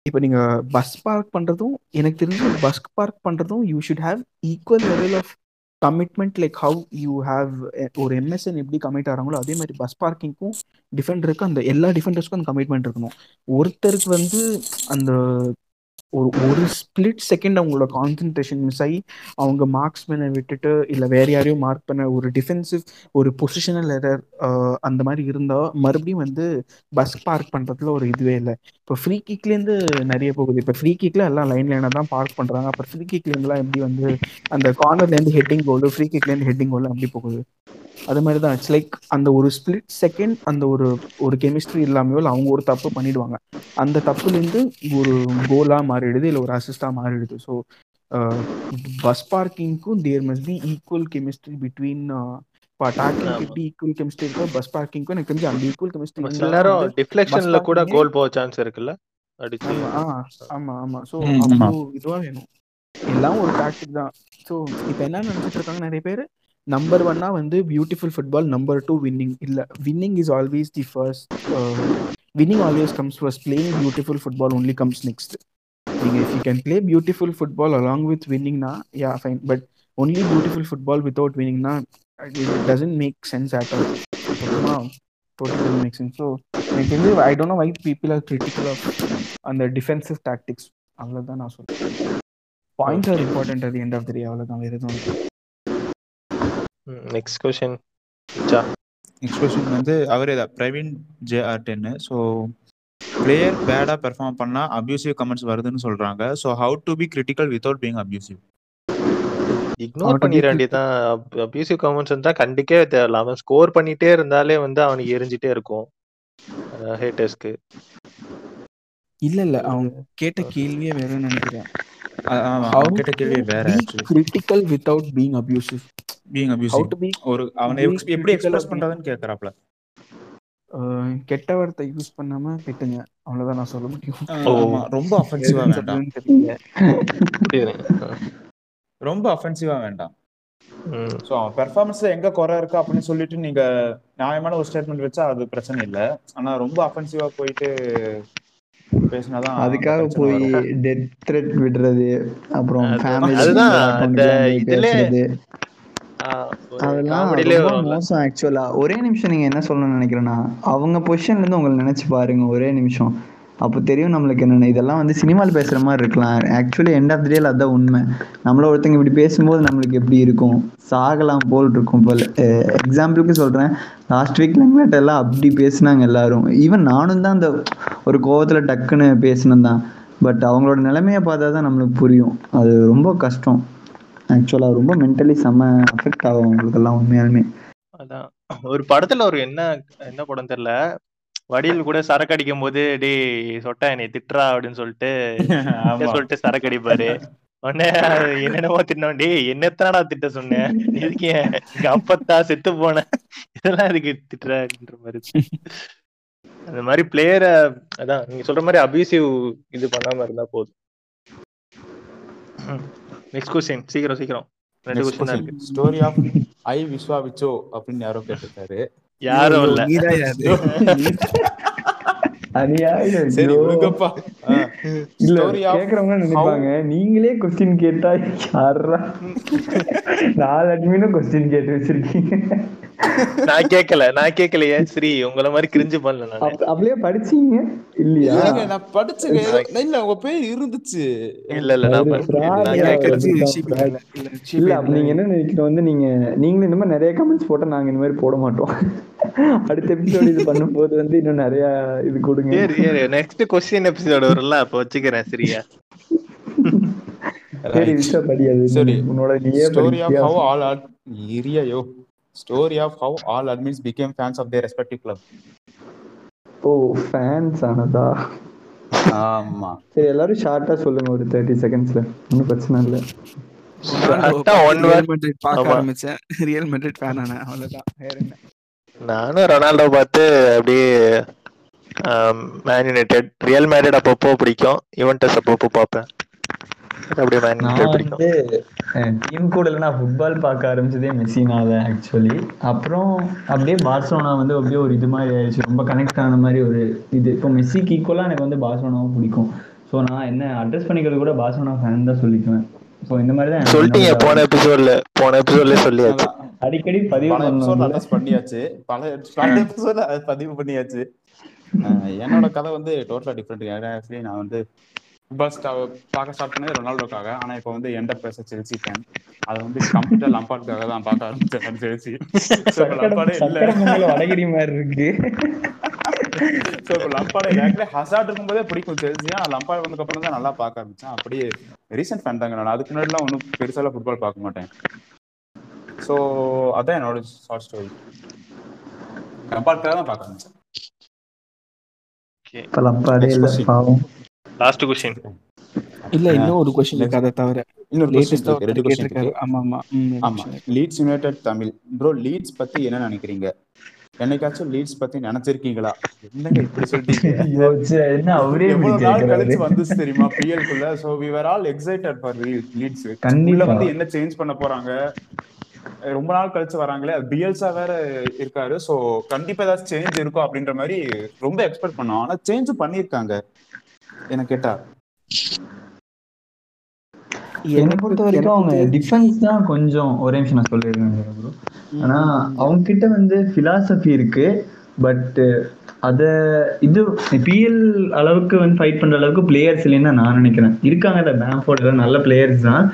இப்போ நீங்கள் பஸ் பார்க் பண்ணுறதும் எனக்கு தெரிஞ்சு பஸ் பார்க் பண்ணுறதும் you should have equal level of commitment like how you have ஒரு எம்எஸ்என் எப்படி கமிட் ஆகிறாங்களோ அதே மாதிரி பஸ் பார்க்கிங்க்கும் டிஃபெண்டருக்கு அந்த எல்லா டிஃபெண்டர்ஸ்க்கும் அந்த கமிட்மெண்ட் இருக்கணும். ஒருத்தருக்கு வந்து அந்த ஒரு ஒரு ஸ்பிளிட் செகண்ட் அவங்களோட கான்சென்ட்ரேஷன் மிஸ் ஆகி அவங்க மார்க்ஸ்மேனை விட்டுட்டு இல்லை வேற யாரையும் மார்க் பண்ண ஒரு டிஃபென்சிவ் ஒரு பொசிஷனல் எரர் அந்த மாதிரி இருந்தால் மறுபடியும் வந்து பஸ் பார்க் பண்ணுறதுல ஒரு இதுவே இல்லை. இப்போ ஃப்ரீ கிக்லேருந்து நிறைய போகுது. இப்போ ஃப்ரீ கிக்ல எல்லாம் லைன் லைனாக தான் பார்க் பண்ணுறாங்க அப்புறம் ஃப்ரீ கிக்லேருந்துலாம் எப்படி வந்து அந்த கார்னர்லேருந்து ஹெட்டிங் கோல் ஃப்ரீ கிக்லேருந்து ஹெட்டிங் கோல் அப்படி போகுது? அது மாதிரி தான். இட்ஸ் லைக் அந்த ஒரு ஸ்பிளிட் செகண்ட் அந்த ஒரு ஒரு கெமிஸ்ட்ரி இல்லாமையோ இல்லை அவங்க ஒரு தப்பு பண்ணிடுவாங்க. அந்த தப்புலேருந்து ஒரு கோலாக மாறிடுது இல்லை ஒரு அசிஸ்டாக மாறிடுது. So bus பார்க்கிங்க்கும் there must be equal chemistry between இப்போ அட்டாக்கிங். எப்படி ஈக்குவல் கெமிஸ்ட்ரி இருக்கோ பஸ் பார்க்கிங்க்கும் எனக்கு தெரிஞ்சு அந்த ஈக்குவல் கெமிஸ்ட்ரி சில நேரம் டிஃப்ளெக்ஷன்ல கூட கோல் போக சான்ஸ் இருக்குல்ல? அடிச்சு. ஆமா ஆமா ஆமா. ஸோ. அவ்வளோ இதுவாக வேணும். எல்லாம் ஒரு டாக்டிக் தான். ஸோ இப்போ என்ன நினைச்சிட்டு இருக்காங்க நிறைய பேர்? நம்பர் ஒன்னா வந்து beautiful football number two winning இல்ல winning is always the first winning always comes first playing beautiful football only comes next நீங்க if you can play beautiful football along with வின்னிங்னா yeah fine but only beautiful football without வின்னிங்னா it doesn't make sense at all சுத்தமா total make sense so எனக்கு தெரிஞ்சு I don't know why people are critical of அந்த defensive tactics அவ்வளோதான் நான் சொல்றேன். Points are important அது end of the day அவ்வளோதான் வேறு எதுவும். நெக்ஸ்ட் கொஸ்டின் நெக்ஸ்ட் கொஸ்டின் வந்து அவரே தான். பிரவீன் ஜே ஆர் டென்னு ஸோ பிளேயர் பேடா பெர்ஃபார்ம் பண்ணா அபியூசிவ் கமெண்ட்ஸ் வருதுன்னு சொல்றாங்க. So how to be critical without being abusive ignore பண்ணிட வேண்டியதான் அபியூசிவ் கமெண்ட்ஸ் இருந்தா கண்டிக்கவே தேவையில்ல அவன் ஸ்கோர் பண்ணிட்டே இருந்தாலே வந்து அவனுக்கு எரிஞ்சிட்டே இருக்கும். ஹேட்டர்ஸ்க்கு இல்ல இல்ல. அவங்க கேட்ட கேள்வியே வேறன்னு நினைக்கிறேன். கேட்ட கேள்வி வேற critical without being abusive being abusive ஒரு அவனை எப்படி எக்ஸ்பிரஸ் பண்றதுன்னு கேக்குறாப்ல. கெட்ட வார்த்தை யூஸ் பண்ணாம திட்டுங்க அவ்வளவுதான் நான் சொல்ல முடியும். ரொம்ப அஃபென்சிவா வேண்டாம். ரொம்ப அஃபென்சிவா வேண்டாம். ஸோ அவன் பெர்ஃபார்மன்ஸ்ல எங்க குறை இருக்கு அப்படின்னு சொல்லிட்டு நீங்க நியாயமான ஒரு ஸ்டேட்மெண்ட் வச்சா அது பிரச்சனை இல்லை. ஆனா ரொம்ப அஃபென்சிவா போயிட்டு பேசினாதான் அதுக்காக போய். டெத் த்ரெட் விடுறது அப்புறம் ஃபேமிலி அதுதான். அந்த இதுல- அதெல்லாம் மோசம் ஆக்சுவலா ஒரே நிமிஷம் நீங்க என்ன சொல்லணும்னு நினைக்கிறேன்னா அவங்க பொசிஷன்ல இருந்து உங்களை நினைச்சு பாருங்க ஒரே நிமிஷம். அப்போ தெரியும் நம்மளுக்கு என்னென்ன இதெல்லாம் வந்து சினிமாவில் பேசுற மாதிரி இருக்கலாம். ஆக்சுவலி எண்ட் ஆஃப் த டேல அதான் உண்மை. நம்மள ஒருத்தங்க இப்படி பேசும்போது நம்மளுக்கு எப்படி இருக்கும்? சாகலாம் போல் இருக்கும் போல. எக்ஸாம்பிளுக்கு சொல்றேன். லாஸ்ட் வீக் லங்லட் எல்லாம் அப்படி பேசுனாங்க எல்லாரும். ஈவன் நானும் தான் அந்த ஒரு கோவத்துல டக்குன்னு பேசினேன் தான். பட் அவங்களோட நிலைமையை பார்த்தா தான் நம்மளுக்கு புரியும். அது ரொம்ப கஷ்டம். ஆக்சுவலாக ரொம்ப மென்டலி செம்ம அஃபெக்ட் ஆகும் அவங்களுக்கெல்லாம் உண்மையாலுமே. அதான். ஒரு படத்துல ஒரு என்ன என்ன படம் தெரியல? வடியில் கூட சரக்கு அடிக்கும் போது டேய் சொட்டா என்னை திட்டுறா அப்படின்னு சொல்லிட்டு ஆமா. சொல்லிட்டு சரக்கு அடிப்பாரு. உடனே என்னென்னமோ திட்டினோம். டேய் என்னத்தனடா திட்ட சொன்னேன் எதுக்கு அப்பத்தா செத்து போன. இதெல்லாம் எதுக்கு திட்டுறன்ற மாதிரி. அந்த மாதிரி பிளேயரை அதான் நீங்க சொல்ற மாதிரி அபியூசிவ் இது பண்ணாம இருந்தா போதும். நெக்ஸ்ட் கொஸ்டின் சீக்கிரம் சீக்கிரம். ரெண்டு question. இருக்கு. Story of I விஸ்வா விச்சோ அப்படின்னு யாரோ கேட்டிருக்காரு. யாரும் இல்ல. யாரு? நினைப்பாங்க. நீங்களே கொஸ்டின் கேட்டா யாரா நாலு அட்மினும் கொஸ்டின் கேட்டு வச்சிருக்கீங்க. நான் கேட்கல நான் கேட்கலையே ஸ்ரீ உங்கள மாதிரி கிரிஞ்சு பண்ணல அப்படியே படிச்சீங்க? இல்லையா? நான் படிச்சேங்க. ஏதோ- இல்ல உங்க பேர் இருந்துச்சு. இல்ல இல்ல நான். இல்ல, நீங்க என்ன நினைக்கணும் வந்து நீங்க நீங்களும் இந்த மாதிரி நிறைய கமெண்ட்ஸ் போட்டா நாங்க இந்த மாதிரி போட மாட்டோம். அடுத்த எபிசோட் இது பண்ணும்போது வந்து இன்னும் நிறைய இது கொடுங்க. சரி சரி நெக்ஸ்ட் கொஸ்டின் எபிசோட் வரும்ல அப்ப வச்சுக்கிறேன் சரியா? சரி விஷயம் படி அது. சரி. உன்னோட நீயே story of? How all இரியாயோ story of how all admins become fans of their respective club oh fans ஆனதா? ஆமா. சரி எல்லாரும் ஷார்ட்டா சொல்லுங்க ஒரு தேர்ட்டி செகண்ட்ஸ்ல ஒன்றும் பிரச்சனை இல்லை. ரியல். மெட்ரிட் பார்க்க ஆமா. ஆரம்பிச்சேன். ரியல் மெட்ரிட் ஃபேன் ஆனேன். அவ்வளவுதான். வேற என்ன? நானும் ரொனால்டோ பார்த்து அப்படியே மேன் யுனைடெட் ரியல் மேரிட் அப்பப்போ பிடிக்கும்? யுவன்டஸ் அப்பப்போ பார்ப்பேன்? அப்படியே மேன் நான் யுனைடெட் பிடிக்கும் டீம் கூட நான் ஃபுட்பால் பார்க்க ஆரம்பிச்சதே மெஸ்ஸினா தான் ஆக்சுவலி அப்புறம் அப்படியே பார்சலோனா வந்து அப்படியே ஒரு இது மாதிரி ஆயிடுச்சு. ரொம்ப கனெக்ட் ஆன மாதிரி ஒரு இது. இப்போ மெஸ்ஸிக்கு ஈக்குவலாக எனக்கு வந்து பார்சலோனாவும் பிடிக்கும். ஸோ நான் என்ன அட்ரஸ் பண்ணிக்கிறது கூட பார்சலோனா ஃபேன் தான் சொல்லிக்குவேன். ஸோ இந்த மாதிரி தான் சொல்லிட்டீங்க போன எபிசோட்ல போன எபிசோட்ல சொல்லியாச்சு. அடிக்கடி பதிவு பண்ணியாச்சு. பல பல எபிசோட் பதிவு பண்ணியாச்சு. என்னோட கதை வந்து டோட்டலா டிஃப்ரெண்ட் ஆக்சுவலி நான் வந்து ஃபுட்பால் ஸ்டா பார்க்க ஸ்டார்ட் பண்ணது ரொனால்டோக்காக. ஆனா இப்போ வந்து எந்த பேச செல்சி ஃபேன் அது வந்து கம்ப்யூட்டர் லம்பார்டுக்காக தான் பார்க்க ஆரம்பிச்சேன் செல்சி லம்பாடே இல்லை. வடகிரி மாதிரி இருக்கு. ஸோ இப்போ லம்பாடே ஆக்சுவலி ஹசார்ட் இருக்கும்போதே பிடிக்கும் செல்சி ஆனால் லம்பாடு வந்ததுக்கு அப்புறம் தான் நல்லா பார்க்க ஆரம்பிச்சேன். அப்படியே ரீசெண்ட் ஃபேன் தாங்க. நான் அதுக்கு முன்னாடிலாம் ஒன்றும் பெருசாலாம் ஃபுட்பால் பார்க்க மாட்டேன். ஸோ அதான் என்னோட ஷார்ட் ஸ்டோரி லம்பாடுக்காக தான் பார்க்க ஆரம்பிச்சேன். இல்லை question. பாவம் லாஸ்ட் கொஸ்டின் இல்ல இன்னும் ஒரு கொஸ்டின் இருக்கு அதை தவிர இன்னொரு லேட்டஸ்டா ரெண்டு கொஸ்டின் கேட்டிருக்காரு ஆமா ஆமா ஆமா. Leeds United Tamil bro Leeds பத்தி என்ன நினைக்கிறீங்க என்னைக்காச்சும் லீட்ஸ் பத்தி நினைச்சிருக்கீங்களா என்னங்க இப்படி சொல்லிட்டீங்க என்ன அவரே எவ்வளவு நாள்? கழிச்சு வந்துச்சு தெரியுமா பிஎல் குள்ள so we were all excited for Leeds. உள்ள வந்து என்ன சேஞ்ச் பண்ண போறாங்க ரொம்ப நாள் கழிச்சு வராங்களே அது பிஎல்ஸா வேற இருக்காரு. சோ கண்டிப்பா ஏதாச்சும் சேஞ்ச் இருக்கும் அப்படின்ற மாதிரி ரொம்ப எக்ஸ்பெக்ட் பண்ணோம். ஆனா சேஞ்சும் பண்ணிருக்காங்க என்ன கேட்டா. என்னை பொறுத்த வரைக்கும் அவங்க டிஃபென்ஸ் தான் கொஞ்சம் ஒரே நிமிஷம் நான் சொல்லிடுறேன் ப்ரோ. ஆனா அவங்க கிட்ட வந்து பிலாசபி இருக்கு பட் அதை இது பிஎல் அளவுக்கு வந்து ஃபைட் பண்ற அளவுக்கு பிளேயர்ஸ் இல்லைன்னு தான் நான் நினைக்கிறேன். இருக்காங்க இந்த பேம்ஃபோர்ட் நல்ல பிளேயர்ஸ் தான்.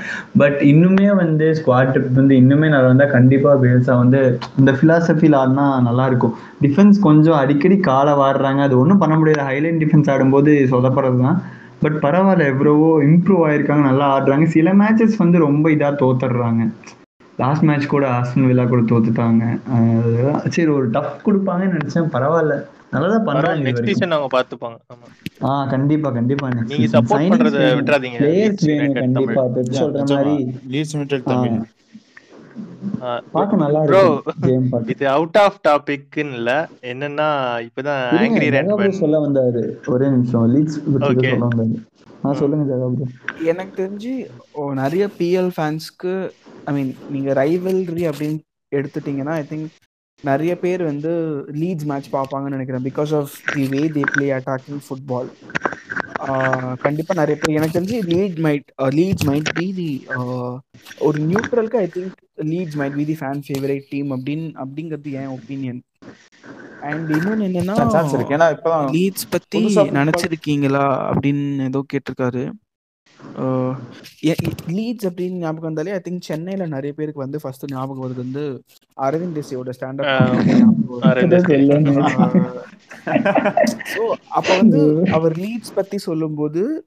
பட் இன்னுமே வந்து ஸ்குவாட் வந்து இன்னுமே நல்லா இருந்தால் கண்டிப்பாக பேல்ஸா வந்து இந்த ஃபிலாசபியில் ஆடினா நல்லா இருக்கும். டிஃபென்ஸ் கொஞ்சம் அடிக்கடி காலை வாடுறாங்க. அது ஒன்றும் பண்ண முடியாது ஹைலைன் டிஃபென்ஸ் ஆடும்போது சொதப்படுறது தான். பட் பரவாயில்ல எவ்வளவோ இம்ப்ரூவ் ஆயிருக்காங்க. நல்லா ஆடுறாங்க. சில மேட்சஸ் வந்து ரொம்ப இதாக தோத்துடுறாங்க. லாஸ்ட் மேட்ச் கூட ஆஸ்டன் வில்லா கூட தோத்துட்டாங்க. சரி ஒரு டஃப் கொடுப்பாங்கன்னு நினச்சேன். பரவாயில்ல. நல்லா தான் பண்றாங்க நெக்ஸ்ட் சீசன் அவங்க பாத்துப்பாங்க. ஆமா. ஆ கண்டிப்பா கண்டிப்பா நீங்க support பண்றத விட்டுறாதீங்க. பிளேயர்ஸ் வேணும் கண்டிப்பா. பெப் சொல்ற மாதிரி. லீட்ஸ் யுனைடெட் ஆ, தமிழ் பார்க்க நல்லா பார்க்க. இது அவுட் ஆஃப் டாபிக்னு இல்ல. என்னன்னா இப்பதான் ஆங்கிரி ரேண்ட்மேன் சொல்ல வந்தாரு. ஒரே நிமிஷம் லீட்ஸ் பத்தி. சொல்ல வந்தாரு. ஆ சொல்லுங்க ஜகா ப்ரோ எனக்கு தெரிஞ்சு நிறைய பிஎல் ஃபேன்ஸ்க்கு ஐ மீன் நீங்க ரைவல்ரி அப்படின்னு எடுத்துட்டீங்கன்னா ஐ திங்க் நிறைய பேர் வந்து லீட்ஸ் மேட்ச் பார்ப்பாங்கன்னு நினைக்கிறேன் because of the way they play attacking football கண்டிப்பா நிறைய பேர் எனக்கு தெரிஞ்சு Leed might Leeds might be the ஒரு நியூட்ரலுக்கு I think Leeds might be the fan favourite team அப்படின்னு அப்படிங்கிறது என் ஒப்பீனியன் அண்ட் இன்னொன்னு என்னன்னா சான்ஸ் இருக்கு. ஏன்னா இப்பதான் லீட்ஸ் பத்தி நினைச்சிருக்கீங்களா அப்படின்னு ஏதோ கேட்டிருக்காரு. லீட்ஸ் அப்படின்னு ஞாபகம் வந்தாலே ஐ திங்க் சென்னையில நிறைய பேருக்கு வந்து ஃபர்ஸ்ட் ஞாபகம் வருது வந்து அரவிந்த் தேசியோட ஸ்டாண்டப் அப்ப வந்து அவர் லீட்ஸ் பத்தி சொல்லும்போது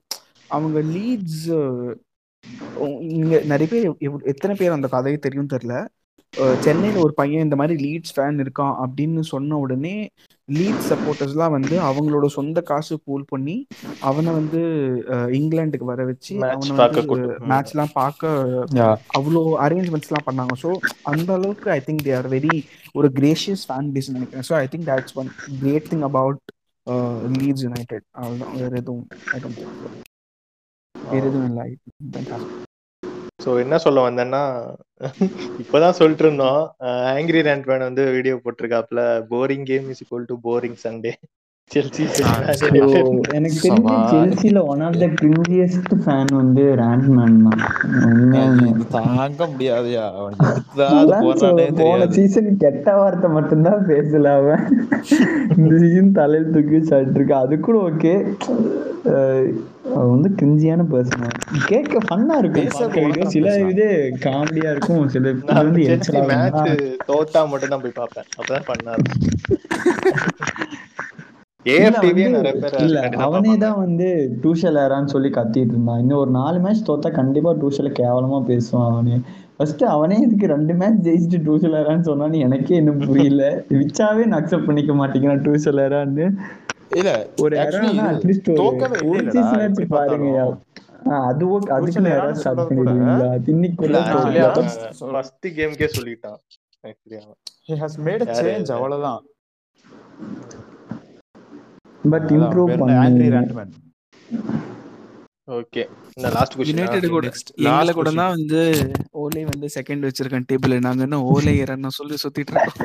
அவங்க லீட்ஸ் இங்க நிறைய பேர் எத்தனை பேர் அந்த கதையை தெரியும் தெரியல. அஹ் சென்னையில ஒரு பையன் இந்த மாதிரி லீட்ஸ் ஃபேன் இருக்கான் அப்படின்னு சொன்ன உடனே லீட்ஸ் சப்போர்ட்டர்ஸ்லாம் வந்து அவங்களோட சொந்த காசு பூல் பண்ணி அவனை வந்து இங்கிலாந்துக்கு வர வச்சு அவனை வந்து. மேட்ச்லாம் பார்க்க அவ்வளோ அரேஞ்ச்மெண்ட்ஸ்லாம் பண்ணாங்க. ஸோ அந்த அளவுக்கு I think they are very ஒரு கிரேஷியஸ் ஃபேன் பேஸ் நினைக்கிறேன். So I think that's one great thing about Leeds United அவ்வளோதான் வேற எதுவும். வேற எதுவும் இல்லை. சோ என்ன சொல்ல வந்தேன்னா இப்பதான் சொல்லிட்டு இருந்தோம். ஆங்கிரி ரேண்ட்மேன் வந்து video போட்டிருக்காப்ல boring game is equal to boring Sunday எனக்கு தெரிஞ்சு செல்சில one of the cringiest fan வந்து ரேண்ட்மேன் தான். தாங்க முடியாதுயா. போன சீசன் கெட்ட வார்த்தை மட்டும்தான் பேசல அவன். இந்த சீசன் தலையில் தூக்கி வச்சுட்டு இருக்கு அது கூட ஓகே வந்து கிரிஞ்சியான பர்சன் கேட்க ஃபன்னா இருக்கும். சில. இது காமெடியா இருக்கும். சில வந்து மேட்ச். தோத்தா மட்டும் தான் போய் பார்ப்பேன். அப்பதான் இல்ல அவனே. தான் வந்து டூஷல் ஏறான்னு சொல்லி கத்திட்டு இருந்தான். இன்னும் ஒரு நாலு மேட்ச் தோத்தா கண்டிப்பா டூஷல கேவலமா பேசுவான் அவனே. ஃபர்ஸ்ட் அவனே இதுக்கு ரெண்டு மேட்ச் ஜெயிச்சுட்டு டூஷல் ஏறான்னு சொன்னான்னு எனக்கே இன்னும் புரியல. விச்சாவே நான் அக்செப்ட் பண்ணிக்க மாட்டேங்கிறான் டூஷல் ஏறான்னு. இல்ல ஒரு அட்லீஸ்ட் ஒரு. ஆ, அது ஓகே அதுக்கு யாராவது ஸ்டார்ட் பண்ணிடுவீங்களா கேம்க்கே சொல்லிட்டான் Actually அவன். he has made a யாரு? change இது? அவ்வளவுதான். பட் இம்ப்ரூவ் பண்ணி. ஓகே இந்த லாஸ்ட் கொஸ்டின் கூட எங்களை. தான் வந்து ஓலை வந்து செகண்ட் வச்சிருக்கேன் டேபிள் நாங்க என்ன ஓலை ஏறன்னு சொல்லி சுத்திட்டு இருக்கோம்.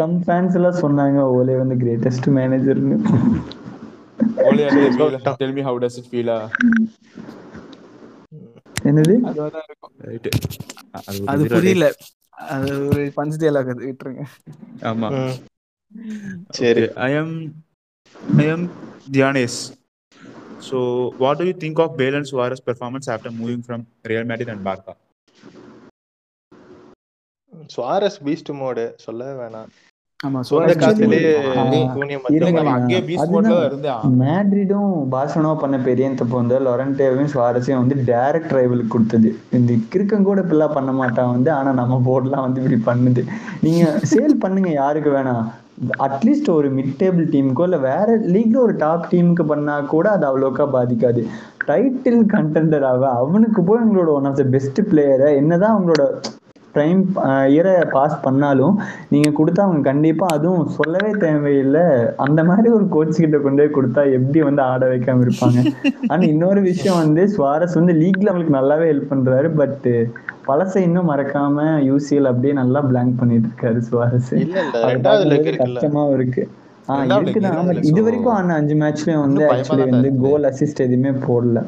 சம் ஃபேன்ஸ் எல்லாம் சொன்னாங்க ஓலே வந்து கிரேட்டஸ்ட் மேனேஜர்னு does it feel ah? என்னது. அது புரியல. அது ஒரு பஞ்ச் டேலாக் அது விட்டுருங்க. ஆமா. சரி. Okay, I am I am Dianis. So, what do you think of Bale and Suarez' performance after moving from Real Madrid and Barca? Suarez beast mode சொல்லவே வேணாம். மேட்ரிடும் பார்சலோனா பண்ண பெரிய தப்பு வந்து லொரண்டேவையும் சுவாரஸையும் வந்து டைரக்ட் ரைவலுக்கு கொடுத்தது. இந்த கிறுக்கன் கூட இப்படிலாம் பண்ண மாட்டான் வந்து ஆனா நம்ம போர்ட்லாம் வந்து இப்படி பண்ணுது. நீங்க சேல் பண்ணுங்க யாருக்கு வேணாம். அட்லீஸ்ட் ஒரு மிட் டேபிள் டீமுக்கோ இல்லை வேற லீக்ல ஒரு டாப் டீமுக்கு பண்ணா கூட அது அவ்வளோக்கா பாதிக்காது. டைட்டில் கண்டெண்டராக அவனுக்கு போய் உங்களோட ஒன் ஆஃப் த பெஸ்ட் பிளேயரை என்னதான் அவங்களோட ப்ரைம் இயரை பாஸ் பண்ணாலும் நீங்க கொடுத்தா அவங்க கண்டிப்பா அதுவும் சொல்லவே தேவையில்லை. அந்த மாதிரி ஒரு கோச் கிட்ட கொண்டு போய் கொடுத்தா எப்படி வந்து ஆட வைக்காம இருப்பாங்க? ஆனா இன்னொரு விஷயம் வந்து சுவாரஸ் வந்து லீக்ல அவங்களுக்கு நல்லாவே ஹெல்ப் பண்றாரு பட் பழசை இன்னும் மறக்காம யூசிஎல் அப்படியே நல்லா பிளாங்க் பண்ணிட்டு இருக்காரு சுவாரஸ் கஷ்டமாவும் இருக்கு. இது வரைக்கும் ஆன அஞ்சு மேட்ச்லயும் வந்து ஆக்சுவலி வந்து. கோல் அசிஸ்ட் எதுவுமே போடல.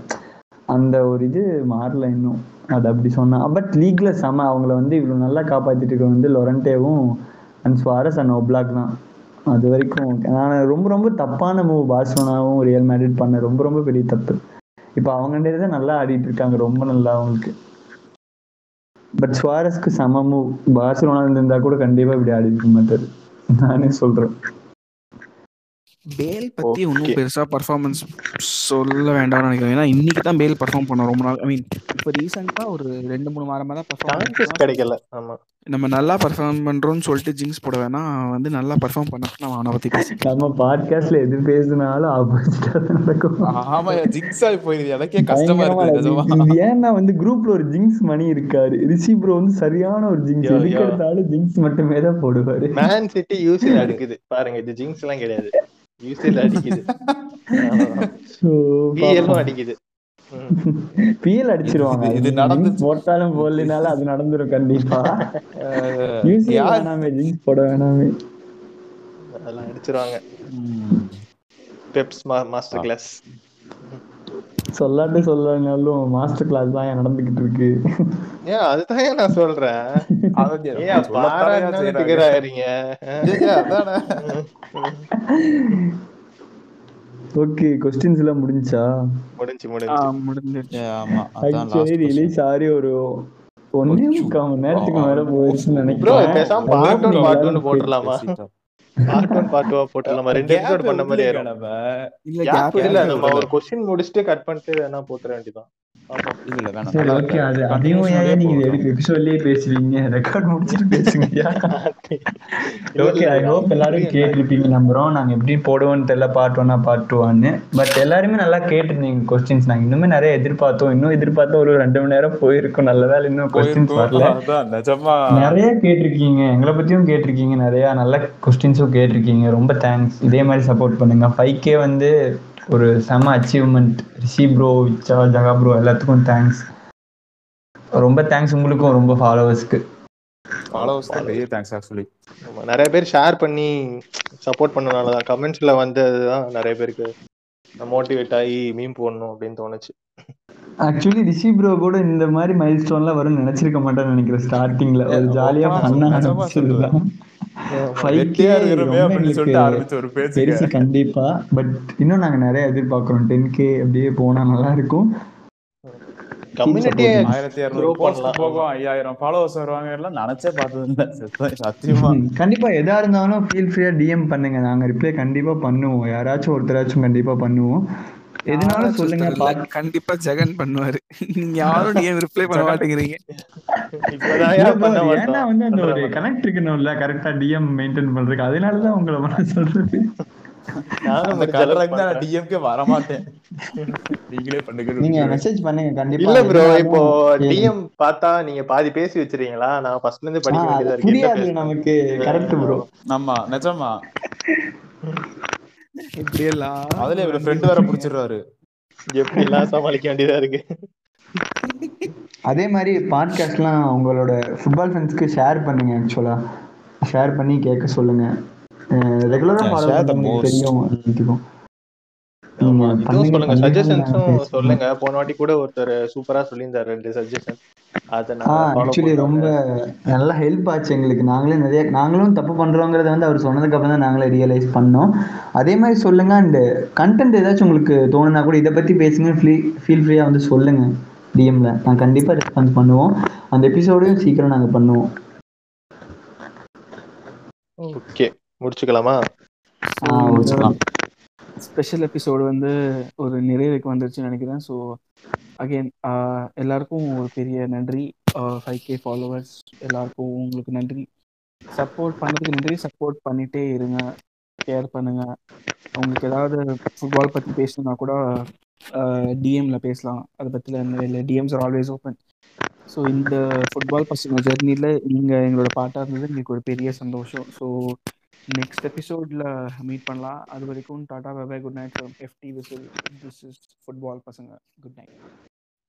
அந்த ஒரு இது மாறல இன்னும். அது அப்படி சொன்னா. பட் லீக்ல செம. அவங்கள வந்து இவ்வளவு நல்லா காப்பாத்திட்டு இருக்க வந்து லொரண்டேவும் அண்ட் சுவாரஸ் அண்ட் ஒப்லாக் தான். அது வரைக்கும் நான் ரொம்ப ரொம்ப தப்பான மூவ் பார்சலோனாவும் ரியல் மேட்ரிட் பண்ண ரொம்ப ரொம்ப பெரிய தப்பு. இப்போ அவங்க தான் நல்லா ஆடிட்டு இருக்காங்க. ரொம்ப நல்லா அவங்களுக்கு. பட் சுவாரஸ்க்கு சம மூவ் பார்சலோனா இருந்தா கூட கண்டிப்பா இப்படி ஆடி இருக்க மாட்டாரு நானே சொல்றேன் பேல் பத்தி ஒன்றும். பெருசா பர்ஃபார்மன்ஸ் சொல்ல வேண்டாம்னு நினைக்கிறேன். ஏன்னா இன்னைக்கு தான் பேல் பர்ஃபார்ம் பண்ணோம் ரொம்ப நாள். ஐ மீன் இப்போ ரீசெண்டா ஒரு ரெண்டு மூணு வாரமா தான் பர்ஃபார்ம் கிடைக்கல. ஆமா. நம்ம நல்லா பர்ஃபார்ம் பண்றோம்னு சொல்லிட்டு ஜிங்ஸ் போட வேணாம் அவன் வந்து நல்லா பர்ஃபார்ம் பண்ண நம்ம அவனை பத்தி பேசிக்கலாம். நம்ம பாட்காஸ்ட்ல எது பேசினாலும் நடக்கும். ஆமா ஜிக்ஸ் ஆகி போயிருது. எனக்கே கஷ்டமா இருக்கு. ஏன்னா வந்து குரூப்ல ஒரு ஜிங்ஸ் மணி இருக்காரு. ரிஷி ப்ரோ வந்து சரியான ஒரு ஜிங்ஸ் எதுக்கு. எடுத்தாலும் ஜிங்ஸ் மட்டுமே தான் போடுவாரு. மேன் சிட்டி யூசில் அடிக்குது. பாருங்க இது ஜிங்ஸ் எல்லாம் கிடையாது. யூசில் அடிக்குது. பிஎல்லும் அடிக்குது. பிஎல் அடிச்சிருவாங்க. இது- jinx போட்டாலும் போடலினாலும் அது நடந்துரும் கண்டிப்பா. அஹ், யூசி யார்? வேணாமே ஜிங்ஸ் போட வேணாமே. அதெல்லாம் அடிச்சிருவாங்க. பெப்ஸ் மாஸ்டர் கிளாஸ் சொல்லாட்டு சொல்லனாலும் மாஸ்டர் கிளாஸ் தான் ஏன் நடந்துகிட்டு இருக்கு? ஏன் அதுதான் நான் சொல்றேன். ஓகே கொஸ்டின்ஸ் எல்லாம் முடிஞ்சா? முடிஞ்சு முடிஞ்சு. முடிஞ்சிருச்சு. ஆமா அதான் ஆக்சுவலி. ஆறி ஒரு ஒன்னே முக்கால் மணி நேரத்துக்கு மேல போயிடுச்சுன்னு ப்ரோ நினைக்கிறேன். பேசாம பார்ட் போட்டுடலாமா. பார்ட் ஒன் பார்ட் டூ போட்டுடலாமா ரெண்டு Gap எபிசோட் பண்ண மாதிரி விடலைங்க ஆயிரும். நம்ம. இல்ல கேப் gap இல்ல இல்ல. நம்ம ஒரு கொஸ்டின் முடிச்சுட்டு கட் பண்ணிட்டு வேணா போட்டுற வேண்டியதான் ஆமா. இல்ல, இல்ல, வேணாம். சரி நல்லா ஓகே இருக்கு. அது அதையும் Continuation ஏன் நீங்க போடுறோம். எடுக்க எபிசோட்லயே பேசுவீங்க ரெக்கார்ட் முடிச்சிட்டு ஓகே ஐ ஹோப் எல்லாரும் கேட்டிருப்பீங்க நம்புறோம். நாங்க எப்படி போடுவோம்னு தெரியல பார்ட் ஒன்னா பார்ட் டூவான்னு பட் எல்லாருமே நல்லா கேட்டிருந்தீங்க கொஸ்டின்ஸ் நாங்க இன்னுமே நிறைய எதிர்பார்த்தோம். இன்னும் எதிர்பார்த்தோம் ஒரு ரெண்டு மணி நேரம் போயிருக்கும். நல்ல வேலை இன்னும் கொஸ்டின்ஸ் வரல. அதான் நிஜமா. நிறைய கேட்டிருக்கீங்க. எங்களை பத்தியும் கேட்டிருக்கீங்க நிறைய நல்ல கொஸ்டின்ஸும் கேட்டிருக்கீங்க. ரொம்ப தேங்க்ஸ் இதே மாதிரி சப்போர்ட் பண்ணுங்க. ஃபைவ் கே வந்து ஒரு செம achievement Rishi bro Vicha Jaga bro எல்லாத்துக்கும் தேங்க்ஸ் ரொம்ப தேங்க்ஸ் உங்களுக்கும். ரொம்ப ஃபாலோவர்ஸ்க்கு ஃபாலோவர்ஸ் தான். பெரிய தேங்க்ஸ் ஆக்சுவலி நிறைய பேர் ஷேர் பண்ணி சப்போர்ட் பண்ணனாலதான். கமெண்ட்ஸ்ல வந்ததுதான் நிறைய பேருக்கு மோட்டிவேட் ஆகி மீம் போடணும் அப்படின்னு தோணுச்சு. ஆக்சுவலி ரிஷி ப்ரோ கூட இந்த மாதிரி மைல் ஸ்டோன்லாம் வரும்னு நினைச்சிருக்க மாட்டேன்னு நினைக்கிறேன். ஸ்டார்டிங்ல ஒரு ஜாலியா ஆமா, பண்ண நிஜமா பெருசு கண்டிப்பா. பட் இன்னும் நாங்க நிறைய எதிர்பார்க்கிறோம். டென் கே அப்படியே போனா நல்லா இருக்கும். கம்யூனிட்டியே ஆயிரத்தி இருநூறு. போகும் ஐயாயிரம் ஃபாலோவர்ஸ் வருவாங்க எல்லாம் நினைச்சே பார்த்தது சத்தியமா. கண்டிப்பா எதா இருந்தாலும் ஃபீல் ஃப்ரீயா டிஎம் பண்ணுங்க. நாங்க ரிப்ளை கண்டிப்பா பண்ணுவோம். யாராச்சும் ஒருத்தராச்சும் கண்டிப்பா பண்ணுவோம். எதுனாலும் யாராச்சும் சொல்லுங்க கண்டிப்பா ஜெகன் பண்ணுவாரு. நீங்க யாரும் ஏன் ரிப்ளை பண்ண மாட்டேங்கிறீங்க? ஏன்னா வந்து அந்த ஒரு. கனெக்ட் இருக்கணும்ல. கரெக்டா டிஎம் மெயின்டைன் பண்றதுக்கு. அதனாலதான் உங்களை பண்ண சொல்றது. நானும் அந்த கலருக்கு தான். டிஎம்கே வரமாட்டேன். நீங்களே பண்ணுங்க நீங்க மெசேஜ் பண்ணுங்க கண்டிப்பா. இல்ல ப்ரோ இப்போ. டிஎம் பார்த்தா நீங்க பாதி பேசி வச்சிருக்கீங்களா? நான் ஃபர்ஸ்ட்ல இருந்து படிக்க வேண்டியதா இருக்கு. புரியாது? நமக்கு. கரெக்ட் ப்ரோ ஆமா நிஜமா. இப்படி எல்லாம் அதுல இவரு ஃப்ரெண்ட் வேற பிடிச்சிடுறாரு. எப்படி எல்லாம் சமாளிக்க வேண்டியதா இருக்கு? அதே மாதிரி பாட்காஸ்ட்லாம் உங்களோட ஃபுட்பால் ஃப்ரெண்ட்ஸ்க்கு ஷேர் பண்ணுங்க ஆக்சுவலா ஷேர் பண்ணி கேட்க சொல்லுங்க. ரெகுலரா ஃபாலோ. தெரியும் எல்லாத்துக்கும். ஆமா, நீங்க இதுவும் பண்ணுங்க, சொல்லுங்க. சஜஷன்ஸும் போன வாட்டி கூட ஒருத்தர் சூப்பரா சொல்லியிருந்தாரு. ரெண்டு சஜஷன் ஆக்சுவலி ரொம்ப நல்ல ஹெல்ப் ஆச்சு எங்களுக்கு. நாங்களே நிறைய நாங்களும் தப்பு பண்றோங்கிறத வந்து அவர் சொன்னதுக்கு அப்புறம் தான் நாங்களே ரியலைஸ் பண்ணோம். அதே மாதிரி சொல்லுங்க அண்ட் கண்டென்ட் ஏதாச்சும் உங்களுக்கு தோணுனா கூட இதை பத்தி பேசுங்க. ஃபீல் ஃப்ரீயா வந்து சொல்லுங்க. டிஎம்ல நான் கண்டிப்பா ரெஸ்பான்ஸ் பண்ணுவோம். அந்த எபிசோடையும் சீக்கிரம் நாங்க பண்ணுவோம். ஓகே முடிச்சுக்கலாமா? முடிச்சுக்கலாம். ஸ்பெஷல் எபிசோடு வந்து ஒரு நிறைவுக்கு வந்துருச்சுன்னு நினைக்கிறேன். ஸோ அகெயின் எல்லாருக்கும் ஒரு பெரிய நன்றி. ஃபைவ் கே ஃபாலோவர்ஸ் எல்லாருக்கும் உங்களுக்கு நன்றி. சப்போர்ட் பண்ணதுக்கு நன்றி. சப்போர்ட் பண்ணிட்டே இருங்க. கேர் பண்ணுங்க. உங்களுக்கு ஏதாவது ஃபுட்பால் பற்றி பேசணும்னா கூட டிஎம்ல பேசலாம். அதை பற்றில இல்லை. DMs are always open so இந்த ஃபுட்பால் பசங்க ஜெர்னியில் நீங்கள் எங்களோட பாட்டாக இருந்தது. எங்களுக்கு ஒரு பெரிய சந்தோஷம். ஸோ நெக்ஸ்ட் எபிசோடில் மீட் பண்ணலாம். அது வரைக்கும் tata bye good night. From FT whistle this is football பசங்க. Good night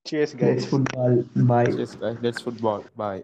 cheers guys football bye Yes, guys, let's football. Bye.